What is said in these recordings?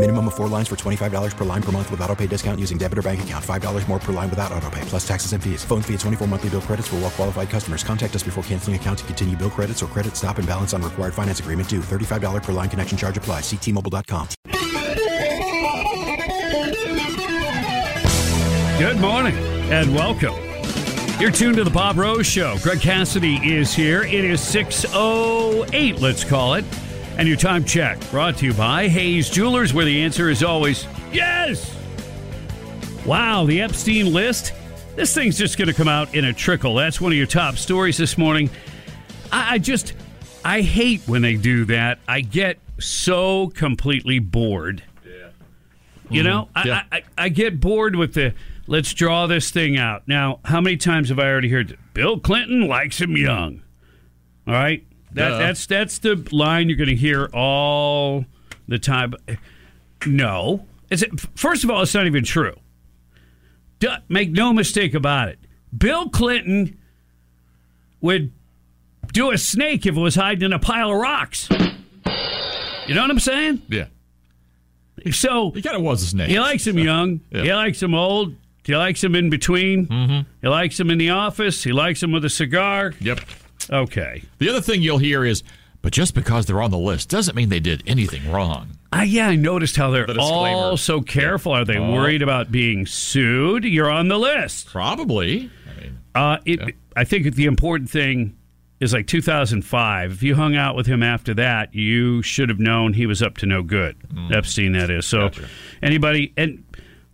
Minimum of four lines for $25 per line per month with auto pay discount using debit or bank account. $5 more per line without auto pay, plus taxes and fees. Phone fee at 24 monthly bill credits for well qualified customers. Contact us before canceling account to continue bill credits or credit stop and balance on required finance agreement due. $35 per line connection charge applies. Ctmobile.com. Good morning and welcome. You're tuned to the Bob Rose Show. Greg Cassidy is here. It is 6.08, let's call it. And your time check brought to you by Hayes Jewelers, where the answer is always yes. Wow, the Epstein list. This thing's just going to come out in a trickle. That's one of your top stories this morning. I, I just, I hate when they do that. I get so completely bored. Mm-hmm. Yeah. You know, Yeah. I, I, I get bored with the let's draw this thing out. Now, how many times have I already heard Bill Clinton likes him young? All right, that, that's that's the line you're going to hear all the time. No, it's first of all, it's not even true. Duh, make no mistake about it. Bill Clinton would do a snake if it was hiding in a pile of rocks. You know what I'm saying? Yeah. So He kind of was a snake. he likes him young. Yeah. He likes him old. He likes him in between. Mm-hmm. He likes him in the office. He likes him with a cigar. Yep. Okay. The other thing you'll hear is, but just because they're on the list doesn't mean they did anything wrong. Uh, yeah, I noticed how they're The all so careful. Are they Oh. worried about being sued? You're on the list. Probably. I mean, Uh, it, I think the important thing is like 2005. If you hung out with him after that, you should have known he was up to no good. Epstein, that is. So, Mm. Gotcha. anybody, and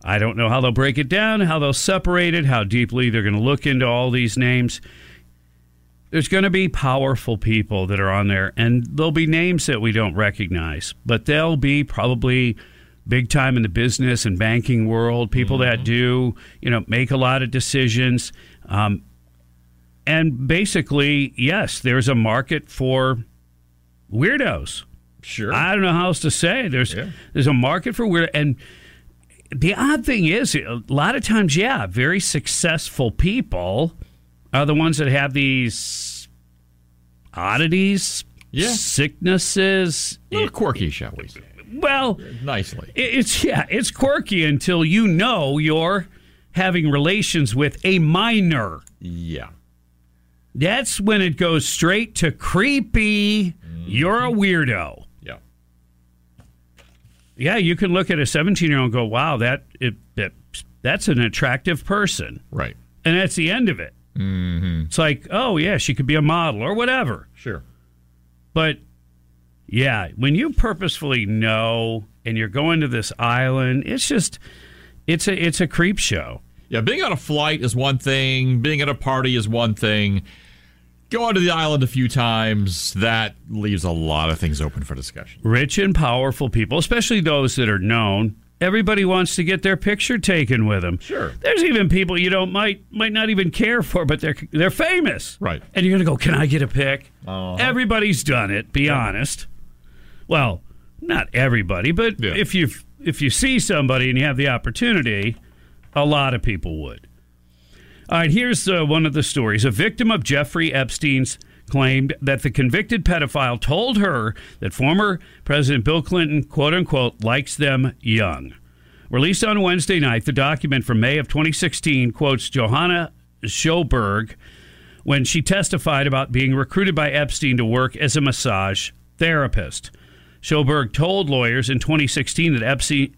I don't know how they'll break it down, how they'll separate it, how deeply they're going to look into all these names. There's going to be powerful people that are on there, and there'll be names that we don't recognize, but they'll be probably big time in the business and banking world, people that do, you know, make a lot of decisions. Um, and basically, yes, there's a market for weirdos. sure. I don't know how else to say. There's Yeah. there's a market for weird and the odd thing is a lot of times, yeah, very successful people are the ones that have these oddities, Yeah. sicknesses. a little quirky, shall we say? Well, Nicely. it- it's yeah, it's quirky until you know you're having relations with a minor. Yeah. That's when it goes straight to creepy. Mm-hmm. You're a weirdo. Yeah. Yeah, you can look at a 17 year old and go, "Wow, that it, that that's an attractive person," Right. and that's the end of it. Mm-hmm. It's like, oh yeah, she could be a model or whatever. Sure. But yeah, when you purposefully know and you're going to this island, it's just it's a it's a creep show. Yeah, being on a flight is one thing, being at a party is one thing. Going to the island a few times, that leaves a lot of things open for discussion. Rich and powerful people, especially those that are known, everybody wants to get their picture taken with them. Sure. There's even people you don't might might not even care for, but they're they're famous. Right. And you're gonna go, Can I get a pic? Uh-huh. Everybody's done it, be honest. Well, not everybody, but Yeah. if you if you see somebody and you have the opportunity, a lot of people would. All right, here's uh, one of the stories. A victim of Jeffrey Epstein's claimed that the convicted pedophile told her that former President Bill Clinton, quote unquote, likes them young. Released on Wednesday night, the document from May of 2016 quotes Johanna Sjoberg when she testified about being recruited by Epstein to work as a massage therapist. Sjoberg told lawyers in 2016 that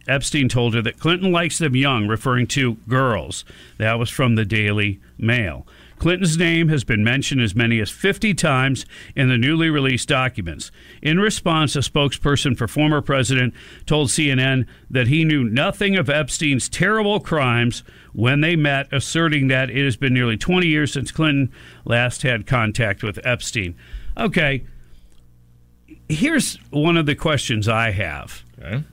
Epstein, told her that Clinton likes them young, referring to girls. That was from the Daily Mail. Clinton's name has been mentioned as many as 50 times in the newly released documents. In response, a spokesperson for former president told CNN that he knew nothing of Epstein's terrible crimes when they met, asserting that it has been nearly 20 years since Clinton last had contact with Epstein. Okay, here's one of the questions I have. Okay.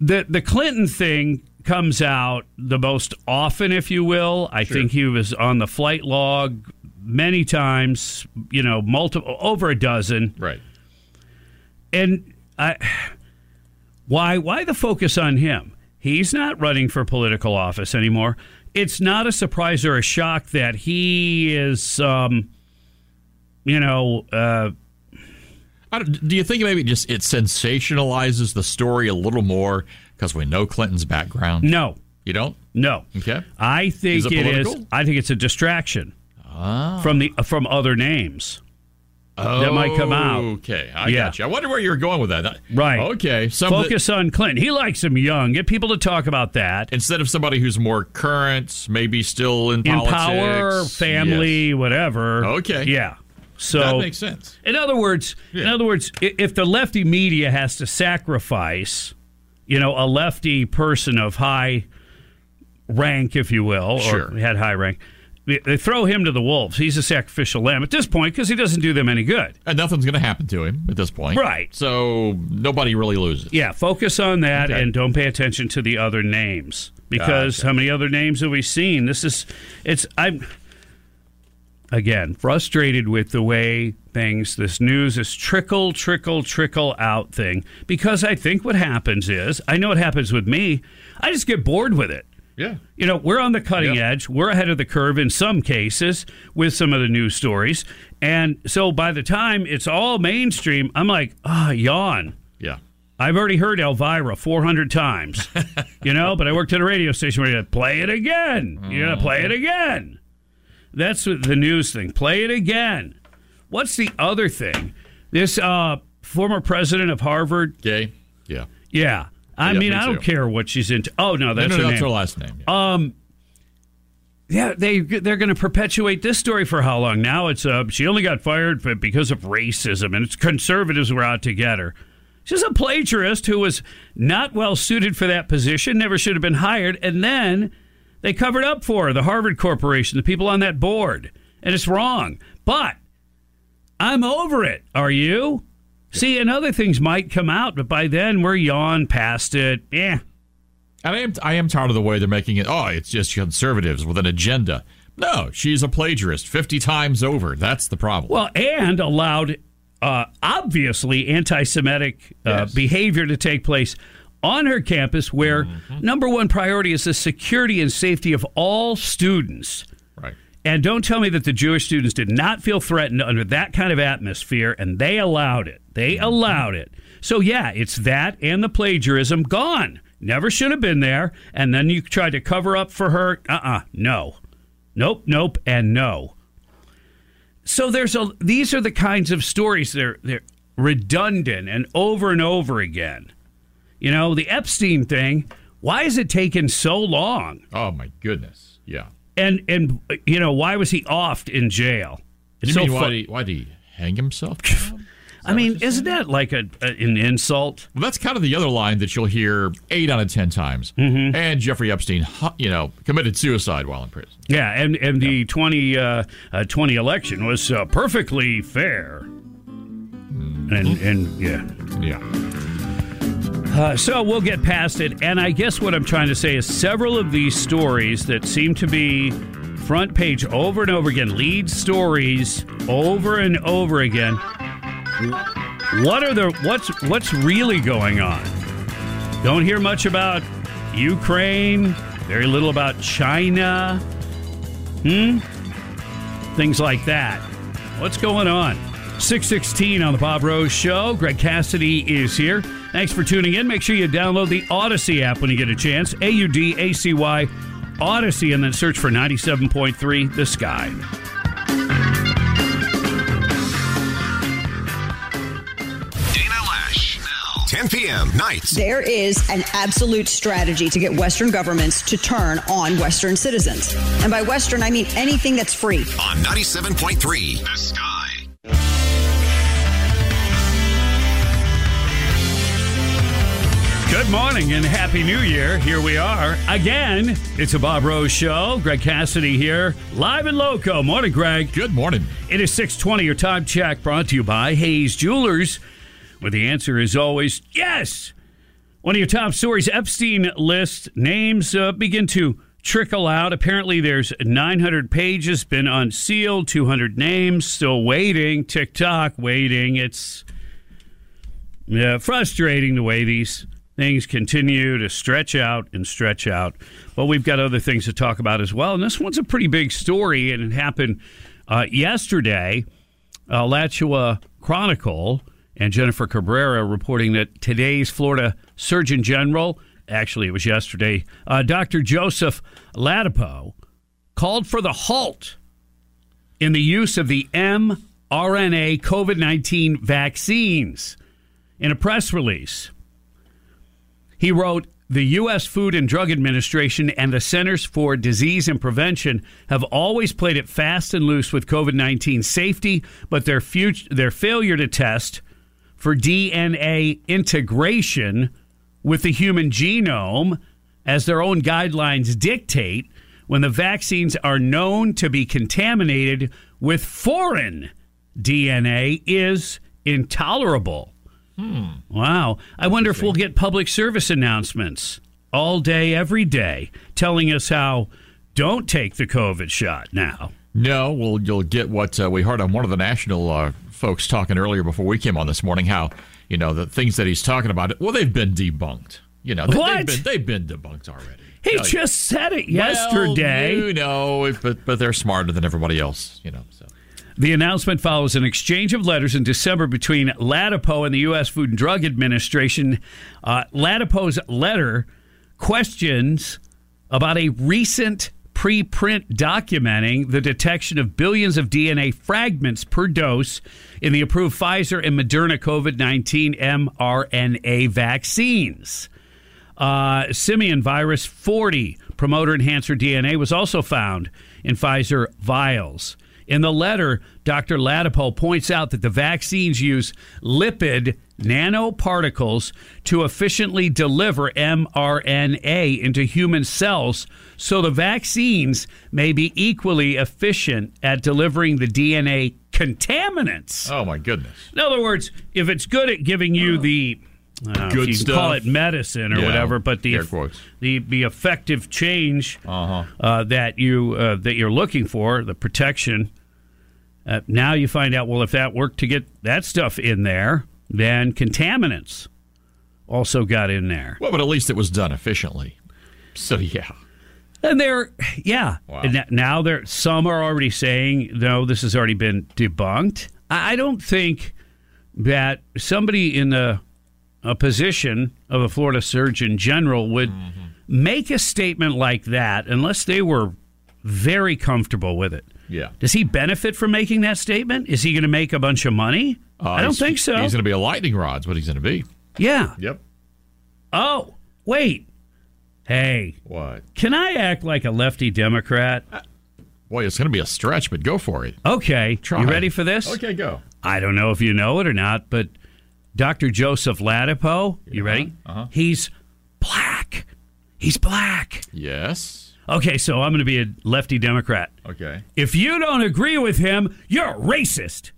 The the Clinton thing comes out the most often, if you will. I think he was on the flight log many times, you know, multiple over a dozen. Right. And I why why the focus on him? He's not running for political office anymore. It's not a surprise or a shock that he is um you know, uh I don't- do you think maybe just it sensationalizes the story a little more because we know Clinton's background? no. You don't? No. Okay. I think it it is. I think it's a distraction ah. from the uh, from other names that might come out. Okay, I Yeah. got you. I wonder where you're going with that. Right. Okay. Some Focus on Clinton. He likes him young. Get people to talk about that. instead of somebody who's more current, maybe still in, In politics, power, family, whatever. Okay. Yeah. So That makes sense. In other words, in other words, if the lefty media has to sacrifice, you know, a lefty person of high rank, if you will, Sure. or had high rank, they, throw him to the wolves. He's a sacrificial lamb at this point because he doesn't do them any good. And nothing's going to happen to him at this point, Right. So nobody really loses. Yeah, focus on that Okay. and don't pay attention to the other names because Gotcha. how many other names have we seen? This is it's I'm again frustrated with the way things this news is trickle trickle trickle out thing because I think what happens is I know what happens with me. I just get bored with it. Yeah. You know, we're on the cutting Yep. edge. We're ahead of the curve in some cases with some of the news stories. And so by the time it's all mainstream, I'm like, ah, yawn. Yeah. I've already heard Elvira 400 times, you know, but I worked at a radio station where you play it again. You gotta play it again. That's the news thing. Play it again. What's the other thing? This uh, former president of Harvard. Gay. Yeah. Yeah. I Yeah, mean, me I don't care what she's into. Oh, no, that's no, her no, that's her last name. Yeah. Um, yeah, they they're going to perpetuate this story for how long? Now it's uh, she only got fired because of racism, and it's conservatives were out to get her. She's a plagiarist who was not well suited for that position, never should have been hired, and then they covered up for her, the Harvard Corporation, the people on that board, and it's wrong. But I'm over it. Are you? See, and other things might come out, but by then we're yawn past it. Yeah. And I am I am tired of the way they're making it. Oh, it's just conservatives with an agenda. No, she's a plagiarist fifty times over. That's the problem. Well, and allowed uh, obviously anti-Semitic uh, Yes. behavior to take place on her campus, where Mm-hmm. number one priority is the security and safety of all students. right. And don't tell me that the Jewish students did not feel threatened under that kind of atmosphere, and they allowed it. They Mm-hmm. allowed it. So yeah, it's that and the plagiarism gone. Never should have been there. And then you tried to cover up for her. Uh uh no. Nope, nope, and no. So there's a these are the kinds of stories they're they're redundant and over and over again. You know, the Epstein thing, why is it taking so long? Oh my goodness. Yeah. And and you know, why was he offed in jail? You so mean fu- why did, he, why did he hang himself? I mean, isn't that like a, a an insult? Well, that's kind of the other line that you'll hear eight out of ten times. Mm-hmm. And Jeffrey Epstein, you know, committed suicide while in prison. Yeah, and and the 20, uh, uh, 20 election was uh, perfectly fair. And and yeah. Yeah. Uh, so we'll get past it. And I guess what I'm trying to say is several of these stories that seem to be front page over and over again, lead stories over and over again. What are the what's what's really going on? Don't hear much about Ukraine. Very little about China. Hmm. Things like that. What's going on? 616 on the Bob Rose Show. Greg Cassidy is here. Thanks for tuning in. Make sure you download the Audacy app when you get a chance. A U D A C Y Audacy, and then search for 97.3 The Sky. Dana Lash. 10 p.m. nights. There is an absolute strategy to get Western governments to turn on Western citizens. And by Western, I mean anything that's free. On 97.3, The Sky. Good morning and Happy New Year. Here we are again. It's a Bob Rose show. Greg Cassidy here, live in Loco. Morning, Greg. Good morning. It is 620, your time check brought to you by Hayes Jewelers, where the answer is always yes. One of your top stories, Epstein list names uh, begin to trickle out. Apparently, there's 900 pages, been unsealed, 200 names, still waiting. TikTok waiting. It's yeah, frustrating the way these things continue to stretch out and stretch out. But we've got other things to talk about as well. And this one's a pretty big story, and it happened uh, yesterday. Uh, Alachua Chronicle and Jennifer Cabrera reporting that today's Florida Surgeon General, actually, it was yesterday, uh, Dr. Joseph Ladapo called for the halt in the use of the mRNA COVID 19 vaccines. In a press release, he wrote, the U.S. Food and Drug Administration and the Centers for Disease and Prevention have always played it fast and loose with COVID 19 safety, but their, fut- their failure to test for DNA integration with the human genome, as their own guidelines dictate, when the vaccines are known to be contaminated with foreign DNA, is intolerable. Hmm. Wow. I wonder if we'll get public service announcements all day, every day, telling us how don't take the COVID shot now. No, well, you'll get what uh, we heard on one of the national uh, folks talking earlier before we came on this morning. How you know the things that he's talking about? Well, they've been debunked. You know, they, What? They've been, they've been debunked already. He just said it well, yesterday. you know, but but they're smarter than everybody else. You know, so The announcement follows an exchange of letters in December between Ladapo and the U.S. Food and Drug Administration. Uh, Ladapo's letter questions about a recent preprint documenting the detection of billions of DNA fragments per dose in the approved Pfizer and Moderna COVID 19 mRNA vaccines. Uh, simian virus 40 promoter enhancer DNA was also found in Pfizer vials. In the letter, Dr. Ladapo points out that the vaccines use lipid nanoparticles to efficiently deliver mRNA into human cells, so the vaccines may be equally efficient at delivering the DNA contaminants. oh my goodness, In other words, if it's good at giving you the I Good you stuff. call it medicine or Yeah, whatever, but the the the effective change Uh-huh. uh, that you uh, that you're looking for, the protection. Uh, now you find out well if that worked to get that stuff in there, then contaminants also got in there. well, but at least it was done efficiently. So yeah, And they're yeah. Wow. And now there some are already saying no, this has already been debunked. I I don't think that somebody in a a position of a Florida Surgeon General would Mm-hmm. make a statement like that unless they were very comfortable with it. yeah. Does he benefit from making that statement? Is he going to make a bunch of money? Uh, I don't think so. He's going to be a lightning rod's what he's going to be. yeah. Yep. Oh, wait. Hey, What? can I act like a lefty Democrat? Boy, it's going to be a stretch, but go for it. Okay. Try. You ready for this? Okay, go. I don't know if you know it or not, but Dr. Joseph Ladapo, you ready? uh-huh. He's black. He's black. Yes. Okay, so I'm going to be a lefty Democrat. Okay. If you don't agree with him, you're a racist.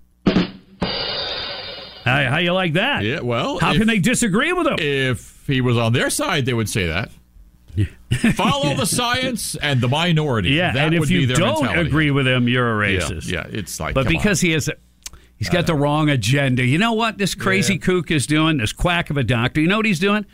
How, how you like that? Yeah. Well, How if- can they disagree with him? If he was on their side, they would say that. Follow the science and the minority. yeah, that and if would you be their don't mentality. agree with him, you're a Yeah, racist. Yeah, it's like. but because on. he has a, he's got the wrong agenda. You know what this crazy kook is doing? This quack of a doctor. You know what he's doing?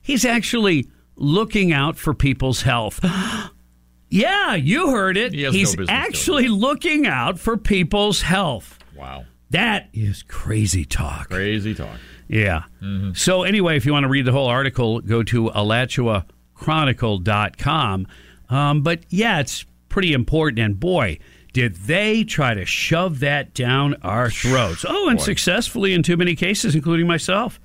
He's actually looking out for people's health. yeah, you heard it. He no he's doing actually looking out for people's health. wow, That is crazy talk. crazy talk. Yeah. Mm-hmm. So anyway, if you want to read the whole article, go to alachuachronicle.com. Um, but yeah, it's pretty important. And boy, did they try to shove that down our throats. Oh, and Boy. successfully in too many cases, including myself.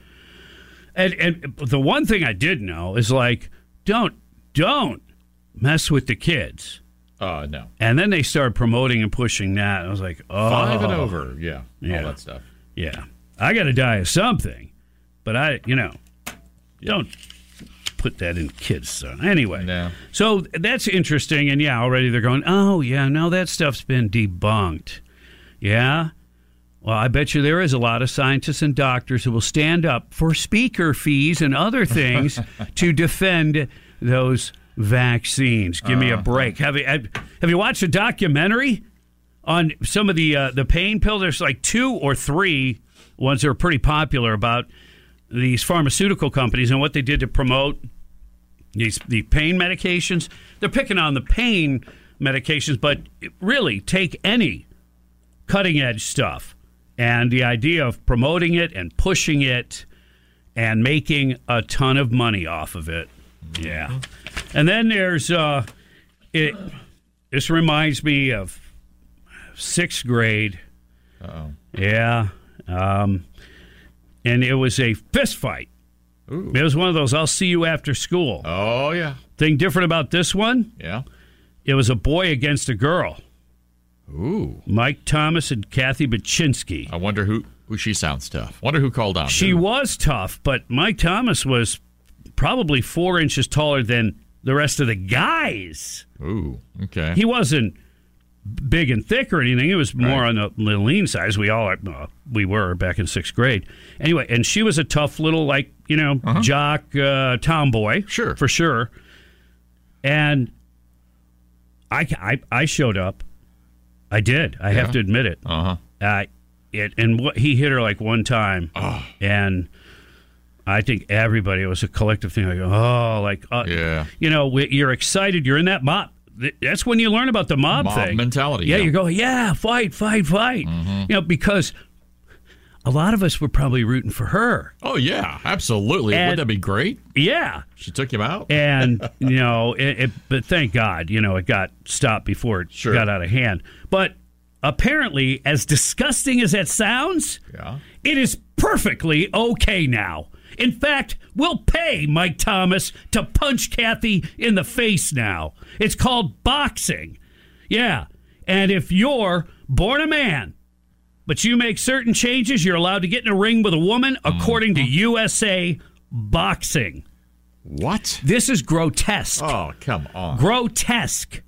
And, and the one thing I did know is like, don't, don't mess with the kids. Uh, no. And then they started promoting and pushing that. I was like, oh. Five and over. Yeah. Yeah. All that stuff. Yeah. I got to die of something. But I, you know, don't put that in kids' son. Anyway. No. So that's interesting. And yeah, already they're going, oh, yeah, now that stuff's been debunked. Yeah. Well, I bet you there is a lot of scientists and doctors who will stand up for speaker fees and other things to defend those vaccines. Give me a Uh-huh. break. Have you have, have you watched a documentary on some of the uh, the pain pills? There's like two or three ones that are pretty popular about these pharmaceutical companies and what they did to promote these the pain medications. They're picking on the pain medications, but really take any cutting edge stuff and the idea of promoting it and pushing it and making a ton of money off of it. Yeah. And then there's uh it this reminds me of sixth grade. Uh-oh. Yeah. Um and it was a fist fight. Ooh. It was one of those I'll see you after school. Oh, yeah. Thing different about this one, Yeah. it was a boy against a girl. Ooh. Mike Thomas and Kathy Baczynski. I wonder who, who she sounds tough. Wonder who called out. She was tough, but Mike Thomas was probably four inches taller than the rest of the guys. Ooh. Okay. He wasn't big and thick or anything. It was more Right. on the, lean size. We all uh, we were back in sixth grade. Anyway, and she was a tough little like you know jock uh, tomboy, Uh-huh. Sure. for sure. And I, I I showed up. I did. I have to admit it. Uh huh. Uh, it and what he hit her like one time, Oh. and I think everybody it was a collective thing. Like, oh, like uh, Yeah. you know, we- you're excited. You're in that mob. Th- That's when you learn about the mob, Mob thing mentality, Yeah, yeah. you go, yeah, fight, fight, fight. Mm-hmm. You know, because a lot of us were probably rooting for her. Oh, yeah. Absolutely. And- Wouldn't that be great? Yeah, She took him out. and you know, it, it, but thank God, you know, it got stopped before it Sure. got out of hand. But apparently, as disgusting as that sounds, Yeah. it is perfectly okay now. In fact, we'll pay Mike Thomas to punch Kathy in the face now. It's called boxing. Yeah. And if you're born a man, but you make certain changes, you're allowed to get in a ring with a woman according to mm-hmm. USA Boxing. What? This is grotesque. Oh, come on. Grotesque.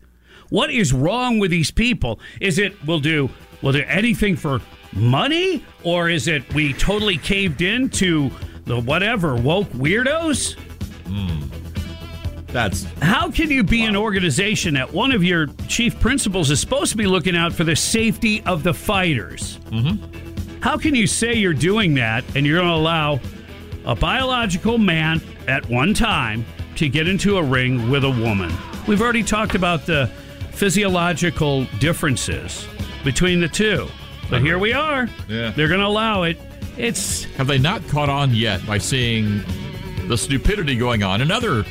What is wrong with these people? Is it we'll do we'll do anything for money, or is it we totally caved in to the whatever woke weirdos? That's How can you be an organization that one of your chief principles is supposed to be looking out for the safety of the fighters? Mm-hmm. How can you say you're doing that and you're going to allow a biological man at one time to get into a ring with a woman? We've already talked about the physiological differences between the two, but here we are. Yeah. They're going to allow it. It's Have they not caught on yet by seeing the stupidity going on in other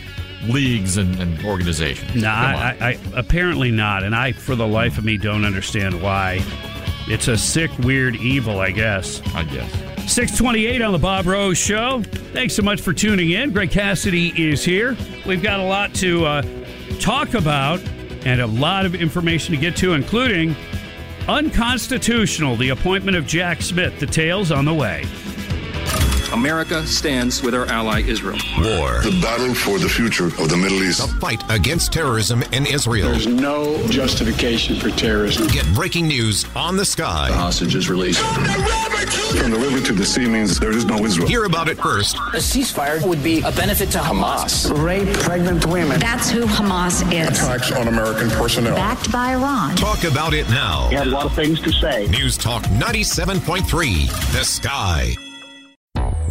leagues and, and organizations? No. I, I, I apparently not, and I, for the life of me, don't understand why. It's a sick, weird evil, I guess. I guess. 628 on the Bob Rose Show. Thanks so much for tuning in. Greg Cassidy is here. We've got a lot to uh, talk about and a lot of information to get to, including unconstitutional, the appointment of Jack Smith. Details on the way. America stands with our ally Israel. War. The battle for the future of the Middle East. The fight against terrorism in Israel. There's no justification for terrorism. Get breaking news on the sky. The hostages released. From the river to the sea means there is no Israel. Hear about it first. A ceasefire would be a benefit to Hamas. Rape pregnant women. That's who Hamas is. Attacks on American personnel. Backed by Iran. Talk about it now. He had a lot of things to say. News Talk 97.3. The Sky.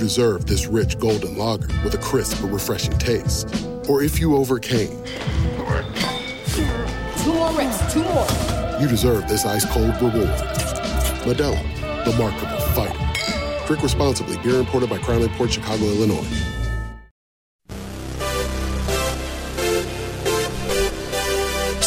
deserve this rich golden lager with a crisp but refreshing taste. Or if you overcame. Two more reps, two more. You deserve this ice cold reward. Medalla, the Markable Fighter. Drink responsibly. Beer imported by Crown Port Chicago, Illinois.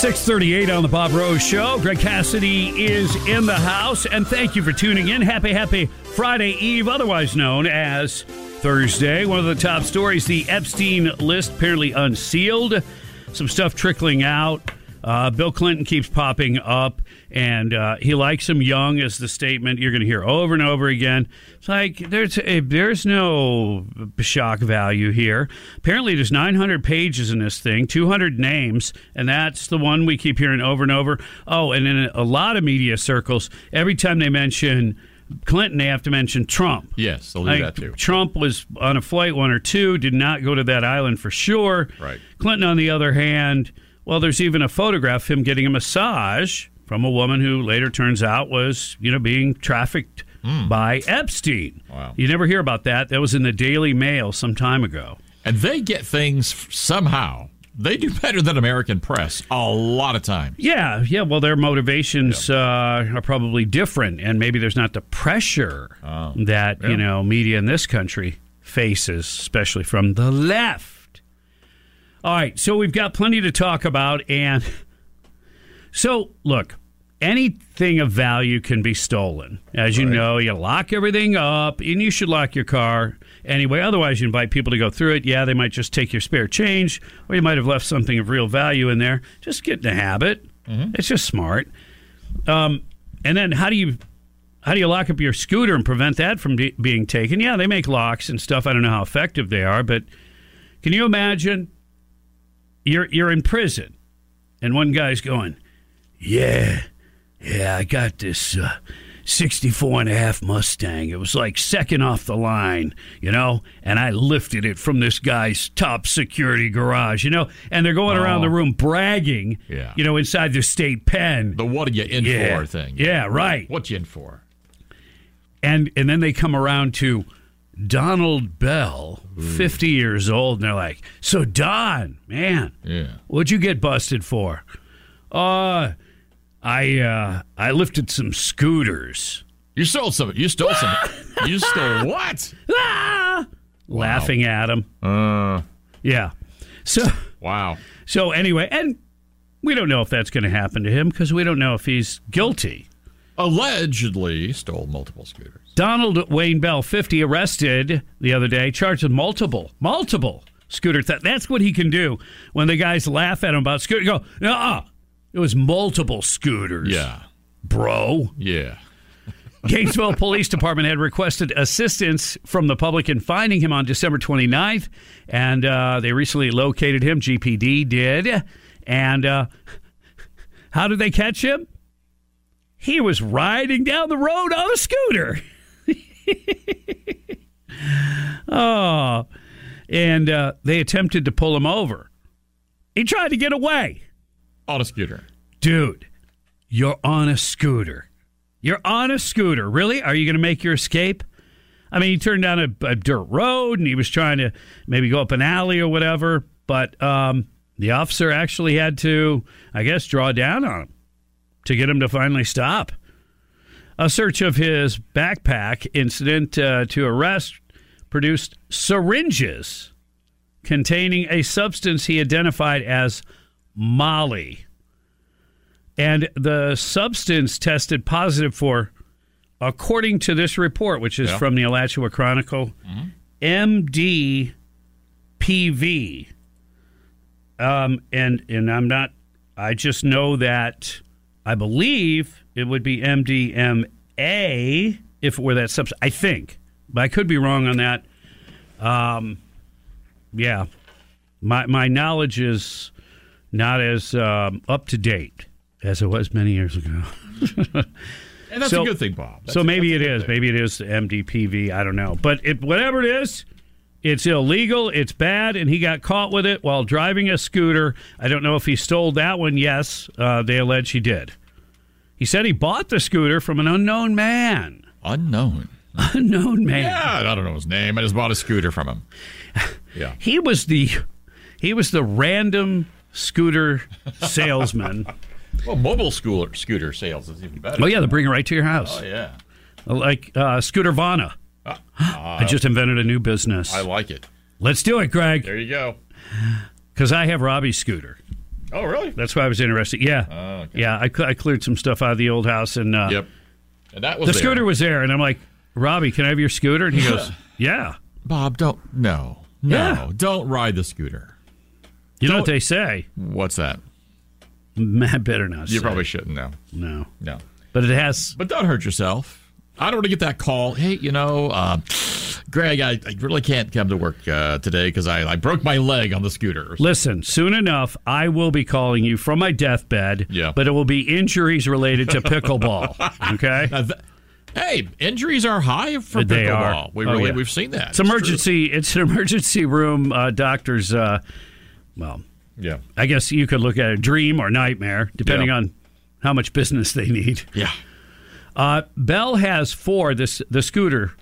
Six thirty-eight on the Bob Rose Show. Greg Cassidy is in the house, and thank you for tuning in. Happy, happy Friday Eve, otherwise known as Thursday. One of the top stories: the Epstein list apparently unsealed. Some stuff trickling out. Uh, Bill Clinton keeps popping up, and uh, he likes him young, as the statement you're going to hear over and over again. It's like there's a, there's no shock value here. Apparently, there's 900 pages in this thing, 200 names, and that's the one we keep hearing over and over. Oh, and in a lot of media circles, every time they mention Clinton, they have to mention Trump. Yes, they'll do Like, that too. Trump was on a flight one or two, did not go to that island for sure. Right. Clinton, on the other hand, well, there's even a photograph of him getting a massage from a woman who later turns out was, you know, being trafficked by Epstein. Wow. You never hear about that. That was in the Daily Mail some time ago. And they get things somehow. They do better than American press a lot of times. Yeah, yeah. Well, their motivations uh, are probably different, and maybe there's not the pressure that Yeah. you know media in this country faces, especially from the left. All right, so we've got plenty to talk about, and so look, anything of value can be stolen. As you know, you lock everything up, and you should lock your car anyway. Otherwise, you invite people to go through it. Yeah, they might just take your spare change, or you might have left something of real value in there. Just get in the habit. It's just smart. Um, and then how do you how do you lock up your scooter and prevent that from de- being taken? Yeah, they make locks and stuff. I don't know how effective they are, but can you imagine? You're you're in prison, and one guy's going, "Yeah, yeah, I got this uh, 64 and a half Mustang. It was like second off the line, you know, and I lifted it from this guy's top security garage, you know, and they're going around Oh. the room bragging, Yeah. you know, inside the state pen. The what are you in Yeah. for thing. Yeah, right. What you in for? And and then they come around to Donald Bell, 50 years old, and they're like, "So Don, man, Yeah. what'd you get busted for?" Uh, I uh I lifted some scooters. You stole some. You stole some. you stole what? Ah! Laughing at him. Uh, Yeah. So wow. so anyway, and we don't know if that's going to happen to him because we don't know if he's guilty. Allegedly stole multiple scooters. Donald Wayne Bell, 50, arrested the other day, charged with multiple, multiple scooter theft. That's what he can do when the guys laugh at him about scooter. Go, uh it was multiple scooters. Yeah. Bro. Yeah. Gainesville Police Department had requested assistance from the public in finding him on December 29th, and uh, they recently located him. GPD did. And uh, how did they catch him? He was riding down the road on a scooter. oh, and uh, they attempted to pull him over. He tried to get away. On a scooter. Dude, you're on a scooter. You're on a scooter. Really? Are you going to make your escape? I mean, he turned down a, a dirt road and he was trying to maybe go up an alley or whatever, but um, the officer actually had to, I guess, draw down on him to get him to finally stop. A search of his backpack incident uh, to arrest produced syringes containing a substance he identified as Molly. And the substance tested positive for, according to this report, which is Yeah. from the Alachua Chronicle, MD MDPV. Um, and and I'm not. I just know that I believe it would be MDMA if it were that substance. I think, but I could be wrong on that. Um, yeah, my my knowledge is not as um, up to date as it was many years ago. And that's So- a good thing, Bob. That's so maybe it good thing. Maybe it is MDPV. I don't know. But it, whatever it is, it's illegal. It's bad. And he got caught with it while driving a scooter. I don't know if he stole that one. Yes, uh, they allege he did. He said he bought the scooter from an unknown man. Unknown. Unknown man. Yeah, I don't know his name. I just bought a scooter from him. Yeah. He was the he was the random scooter salesman. Well, mobile scooter scooter sales is even better. oh yeah, they bring it right to your house. Oh yeah. Like uh, Scooter Vana. I just invented a new business. I like it. Let's do it, Greg. There you go. Because I have Robbie's scooter. Oh really? That's why I was interested. Yeah, Oh, okay. yeah. I, cl- I cleared some stuff out of the old house, and uh, Yep. And that was the there. scooter was there, and I'm like, Robbie, can I have your scooter? And he goes, Yeah. Bob, don't no. No. Yeah. Don't ride the scooter. You know what they say? What's that? I better not. You say. probably shouldn't know. no, No. but it has. But don't hurt yourself. I don't want to get that call. Hey, you know, uh, Greg, I, I really can't come to work uh, today because I, I broke my leg on the scooter. Listen, soon enough, I will be calling you from my deathbed. Yeah. but it will be injuries related to pickleball. Okay. Th- hey, injuries are high for They pickleball. are. We Oh, really yeah. we've seen that. It's emergency. It's an emergency room. Uh, doctors. Uh, well, Yeah. I guess you could look at a dream or nightmare, depending Yeah. on how much business they need. Yeah. Uh, Bell has four. This the scooter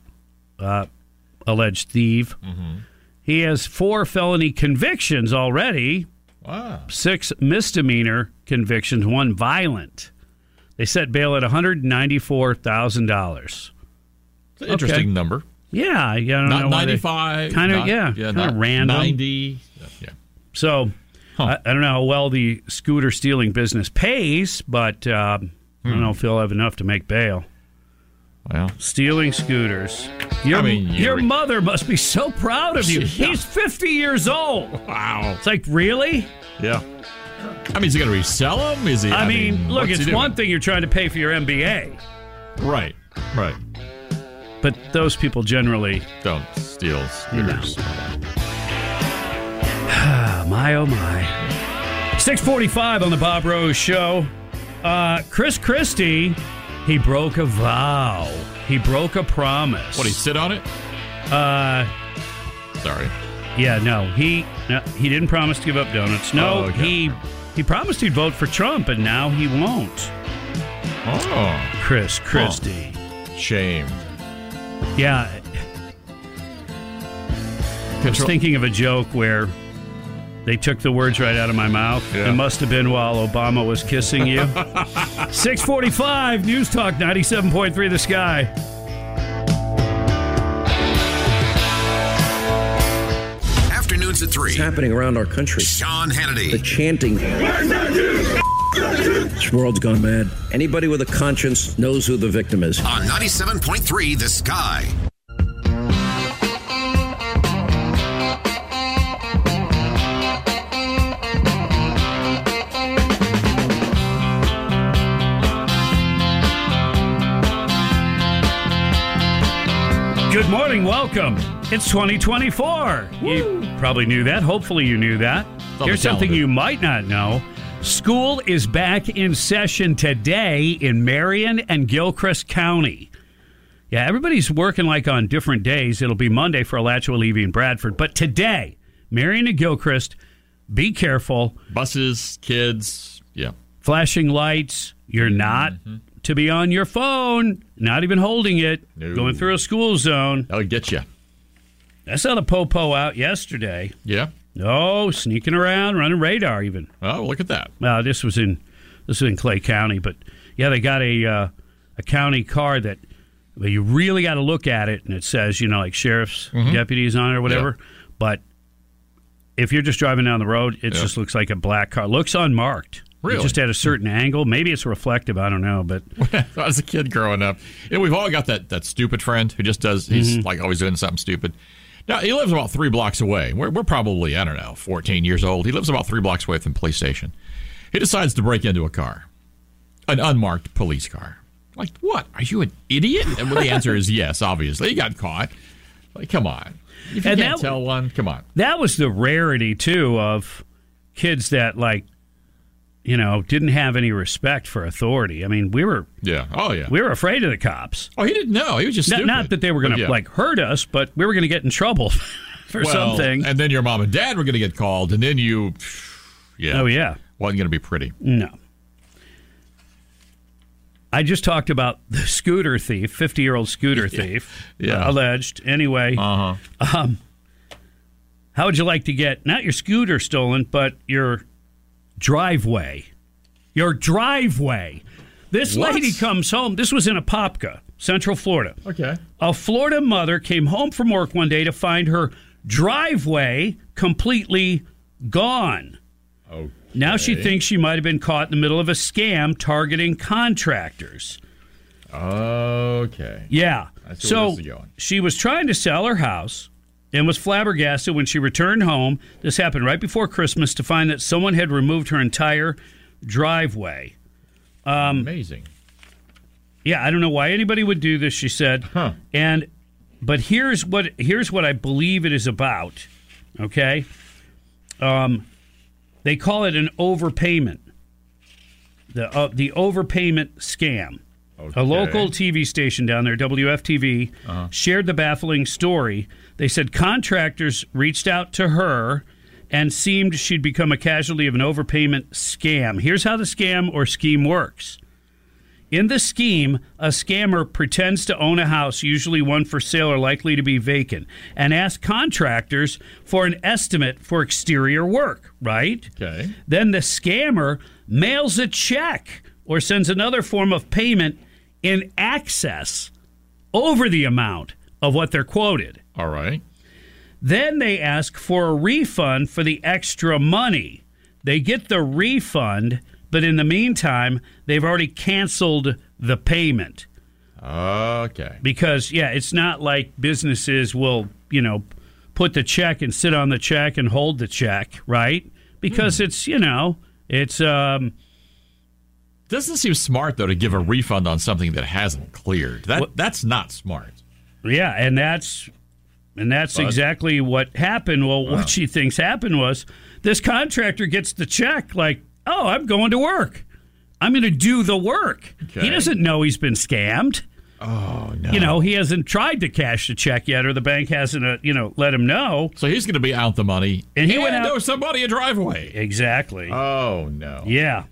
uh, alleged thief. Mm-hmm. He has four felony convictions already. Wow. Six misdemeanor convictions, one violent. They set bail at one hundred ninety-four thousand dollars. Interesting number. Yeah, yeah, don't know why they- 95. Kinda, not- yeah, yeah kinda random. 90. Yeah. So I, I don't know how well the scooter stealing business pays, but uh, I don't know if he'll have enough to make bail. Well, Stealing scooters. Your, I mean, your mother must be so proud of you. Yeah. He's 50 years old. Wow. It's like, really? Yeah. I mean, is he going to resell them? Is he? I, mean, look, it's one thing you're trying to pay for your MBA, Right. Right. but those people generally, Don't steal scooters. ah, my oh my. 645 on the Bob Rose Show. Uh, Chris Christie, he broke a vow. He broke a promise. What, he sit on it? Uh, Sorry. yeah, no, he no, he didn't promise to give up donuts. No, Oh, okay. he he promised he'd vote for Trump, and now he won't. Oh. Chris Christie. Shame. Yeah. I was thinking of a joke where they took the words right out of my mouth. Yeah. It must have been while Obama was kissing you. 645 News Talk 97.3 The Sky. Afternoons at 3. happening around our country. Sean Hannity. The chanting. This world's gone mad. Anybody with a conscience knows who the victim is. On 97.3 The Sky. Welcome. It's 2024. You probably knew that. Hopefully, you knew that. Here's something you might not know. School is back in session today in Marion and Gilchrist County. Yeah, everybody's working like on different days. It'll be Monday for Alachua, Levy, and Bradford. But today, Marion and Gilchrist, be careful. Buses, kids. Yeah. Flashing lights. You're not to be on your phone, not even holding it, No. going through a school zone. That'll get you. I saw the popo out yesterday. Yeah. Oh, sneaking around, running radar even. Oh, look at that. Well, this was in this was in Clay County, but yeah, they got a uh, a county car that well, you really got to look at it, and it says you know like sheriff's Mhm. deputies on it or whatever. But if you're just driving down the road, it Yeah. just looks like a black car. Looks unmarked. Really? Just at a certain angle. Maybe it's reflective. I don't know, but As a kid growing up, you know, we've all got that, that stupid friend who just does, he's Mhm. like always doing something stupid. Now, he lives about three blocks away. We're, we're probably, I don't know, 14 years old. He lives about three blocks away from the police station. He decides to break into a car, an unmarked police car. Like, what? Are you an idiot? And well, the answer is yes, obviously. He got caught. Like, come on. If you And can't that- tell one, come on. That was the rarity too of kids that like, you know, didn't have any respect for authority. I mean, we were Yeah. Oh, yeah. we were afraid of the cops. Oh, he didn't know. He was just Not, not that they were going to yeah. like hurt us, but we were going to get in trouble for Well, something. And then your mom and dad were going to get called, and then you, yeah. Oh yeah. Wasn't going to be pretty. No. I just talked about the scooter thief, 50 year old scooter thief, Yeah. uh, alleged. Anyway, uh-huh. um, how would you like to get not your scooter stolen, but your driveway? Your driveway. This What? lady comes home. This was in Apopka, Central Florida. Okay. A Florida mother came home from work one day to find her driveway completely gone. Oh. Now she thinks she might have been caught in the middle of a scam targeting contractors. Okay. Yeah. I see where So this is going. she was trying to sell her house and was flabbergasted when she returned home. This happened right before Christmas to find that someone had removed her entire driveway. Um, Amazing. Yeah, I don't know why anybody would do this. She said, Huh. and but here's what here's what I believe it is about. Okay, um, they call it an overpayment. The uh, the overpayment scam. A local TV station down there, WFTV, Uh-huh. shared the baffling story. They said contractors reached out to her and seemed she'd become a casualty of an overpayment scam. Here's how the scam or scheme works. In the scheme, a scammer pretends to own a house, usually one for sale or likely to be vacant, and asks contractors for an estimate for exterior work, right? Okay. Then the scammer mails a check or sends another form of payment in excess over the amount of what they're quoted. All right. Then they ask for a refund for the extra money. They get the refund, but in the meantime, they've already canceled the payment. Okay. Because, yeah, it's not like businesses will, you know, put the check and sit on the check and hold the check, right? Because it's, you know, it's, um, Doesn't seem smart though to give a refund on something that hasn't cleared. That that's not smart. Yeah, and that's and that's But- exactly what happened. Well, Wow. what she thinks happened was this contractor gets the check like, "Oh, I'm going to work. I'm going to do the work." Okay. He doesn't know he's been scammed. Oh no. You know, he hasn't tried to cash the check yet, or the bank hasn't, uh, you know, let him know. So he's going to be out the money, And he went out- owes somebody a driveway. Exactly. Oh no. Yeah.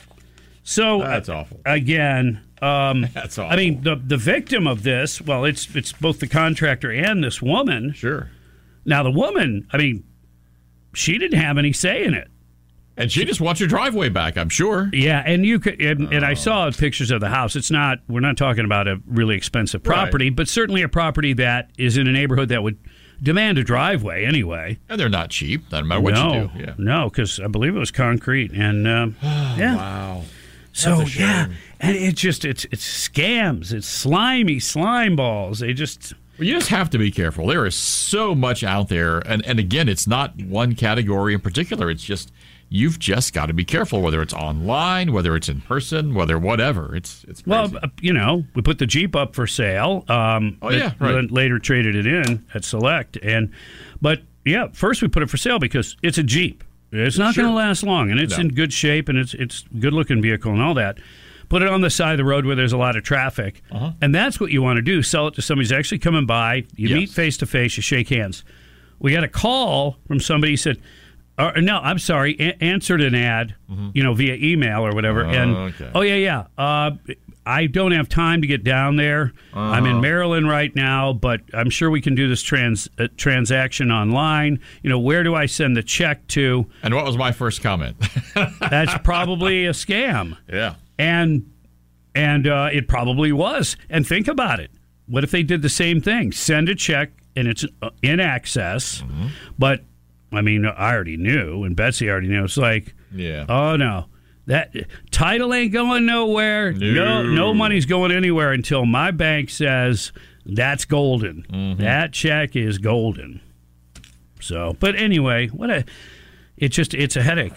So That's uh, awful. Again, um, That's I mean, the the victim of this. Well, it's it's both the contractor and this woman. Sure. Now the woman, I mean, she didn't have any say in it. And she just wants your driveway back, I'm sure. Yeah, and you could, and, and Oh. I saw pictures of the house. It's not. We're not talking about a really expensive property, but certainly a property that is in a neighborhood that would demand a driveway anyway. And they're not cheap. Doesn't matter what no, you do. Yeah. no, because I believe it was concrete, and um, yeah. Wow. So yeah, and it just it's it's scams. It's slimy slime balls. They just Well, you just have to be careful. There is so much out there, and and again, it's not one category in particular. It's just you've just got to be careful whether it's online, whether it's in person, whether whatever. It's it's crazy. Well, uh, you know, we put the Jeep up for sale. Um, Oh, yeah, right. Later traded it in at Select, and but yeah, first we put it for sale because it's a Jeep. It's not Sure. going to last long, and it's No. in good shape, and it's it's good looking vehicle and all that. Put it on the side of the road where there's a lot of traffic, Uh-huh. and that's what you want to do. Sell it to somebody who's actually coming by. You Yes. meet face to face. You shake hands. We got a call from somebody who said. Uh, no, I'm sorry. A- answered an ad, you know, via email or whatever. Oh, and okay. oh yeah, yeah. Uh, I don't have time to get down there. I'm in Uh-huh. Maryland right now, but I'm sure we can do this trans uh, transaction online. You know, where do I send the check to? and what was my first comment? That's probably a scam, yeah. and and uh, it probably was. And think about it. What if they did the same thing? Send a check and it's uh, in access, Mm-hmm. but I mean, I already knew, and Betsy already knew. It's like, Yeah. Oh no. That title ain't going nowhere. No. No. no, money's going anywhere until my bank says that's golden. Mm-hmm. That check is golden. So, but anyway, what a it just it's a headache.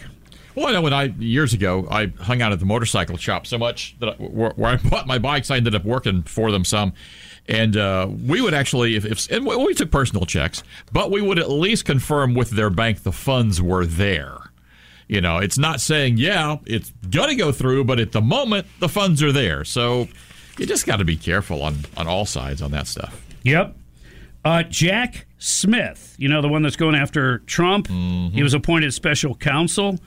Well, I know when I years ago I hung out at the motorcycle shop so much that I, where, where I bought my bikes, I ended up working for them some, and uh, we would actually if, if and we took personal checks, but we would at least confirm with their bank the funds were there. You know, it's not saying yeah, it's gonna go through, but at the moment the funds are there. So you just got to be careful on on all sides on that stuff. Yep. Uh, Jack Smith, you know, the one that's going after Trump, he was appointed special counsel.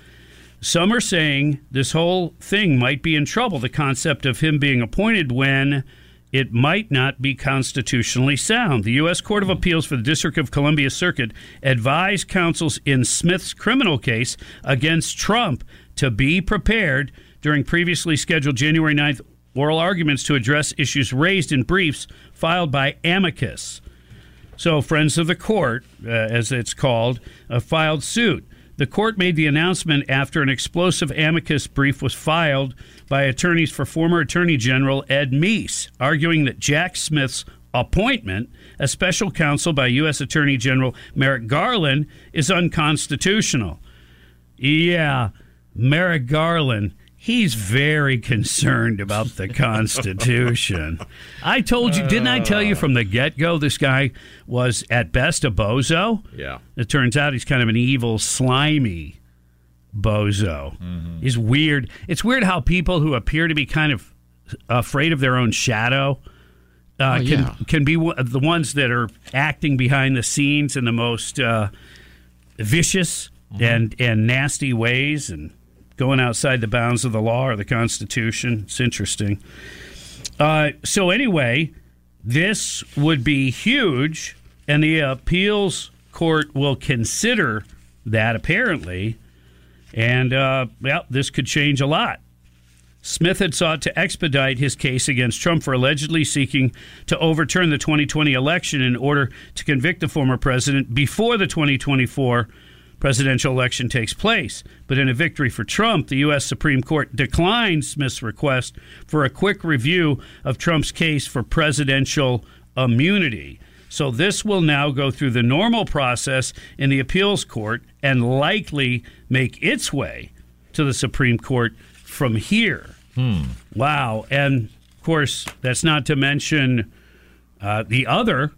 Some are saying this whole thing might be in trouble, the concept of him being appointed when it might not be constitutionally sound. The U.S. Court of Appeals for the District of Columbia Circuit advised counsels in Smith's criminal case against Trump to be prepared during previously scheduled January 9th oral arguments to address issues raised in briefs filed by amicus. So, Friends of the Court, uh, as it's called, uh, filed suit. The court made the announcement after an explosive amicus brief was filed by attorneys for former Attorney General Ed Meese, arguing that Jack Smith's appointment as special counsel by U.S. Attorney General Merrick Garland is unconstitutional. Yeah, Merrick Garland. He's very concerned about the Constitution. I told you, didn't I tell you from the get go, this guy was at best a bozo? Yeah. It turns out he's kind of an evil, slimy bozo. He's weird. It's weird how people who appear to be kind of afraid of their own shadow uh, Oh, can, yeah. can be w- the ones that are acting behind the scenes in the most uh, vicious and, and nasty ways and going outside the bounds of the law or the Constitution. It's interesting. Uh, so, anyway, this would be huge, and the appeals court will consider that apparently. And, uh, well, this could change a lot. Smith had sought to expedite his case against Trump for allegedly seeking to overturn the 2020 election in order to convict the former president before the 2024 presidential election takes place. But in a victory for Trump, the U.S. Supreme Court declined Smith's request for a quick review of Trump's case for presidential immunity. So this will now go through the normal process in the appeals court and likely make its way to the Supreme Court from here. Wow. And of course, that's not to mention uh, the other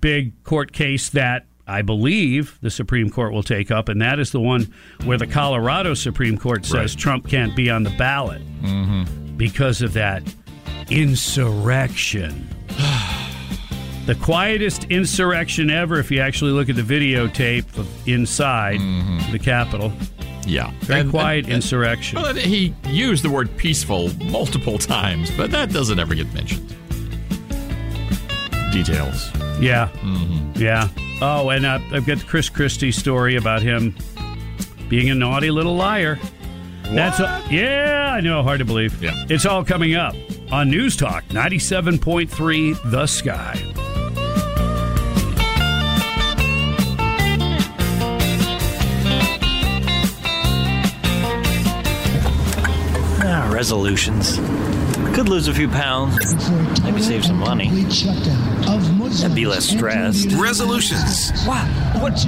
big court case that I believe the Supreme Court will take up, and that is the one where the Colorado Supreme Court says Trump can't be on the ballot mm-hmm. because of that insurrection. the quietest insurrection ever, if you actually look at the videotape of inside mm-hmm. the Capitol. Yeah. Very And- quiet and- and- insurrection. Well, he used the word peaceful multiple times, but that doesn't ever get mentioned. Details. Yeah. Yeah. Oh, and uh, I've got the Chris Christie story about him being a naughty little liar. That's a, yeah, I know, hard to believe. Yeah. It's all coming up on News Talk 97.3 The Sky. Ah, resolutions. Could lose a few pounds. Maybe save some money. And be less stressed. Resolutions. What? What?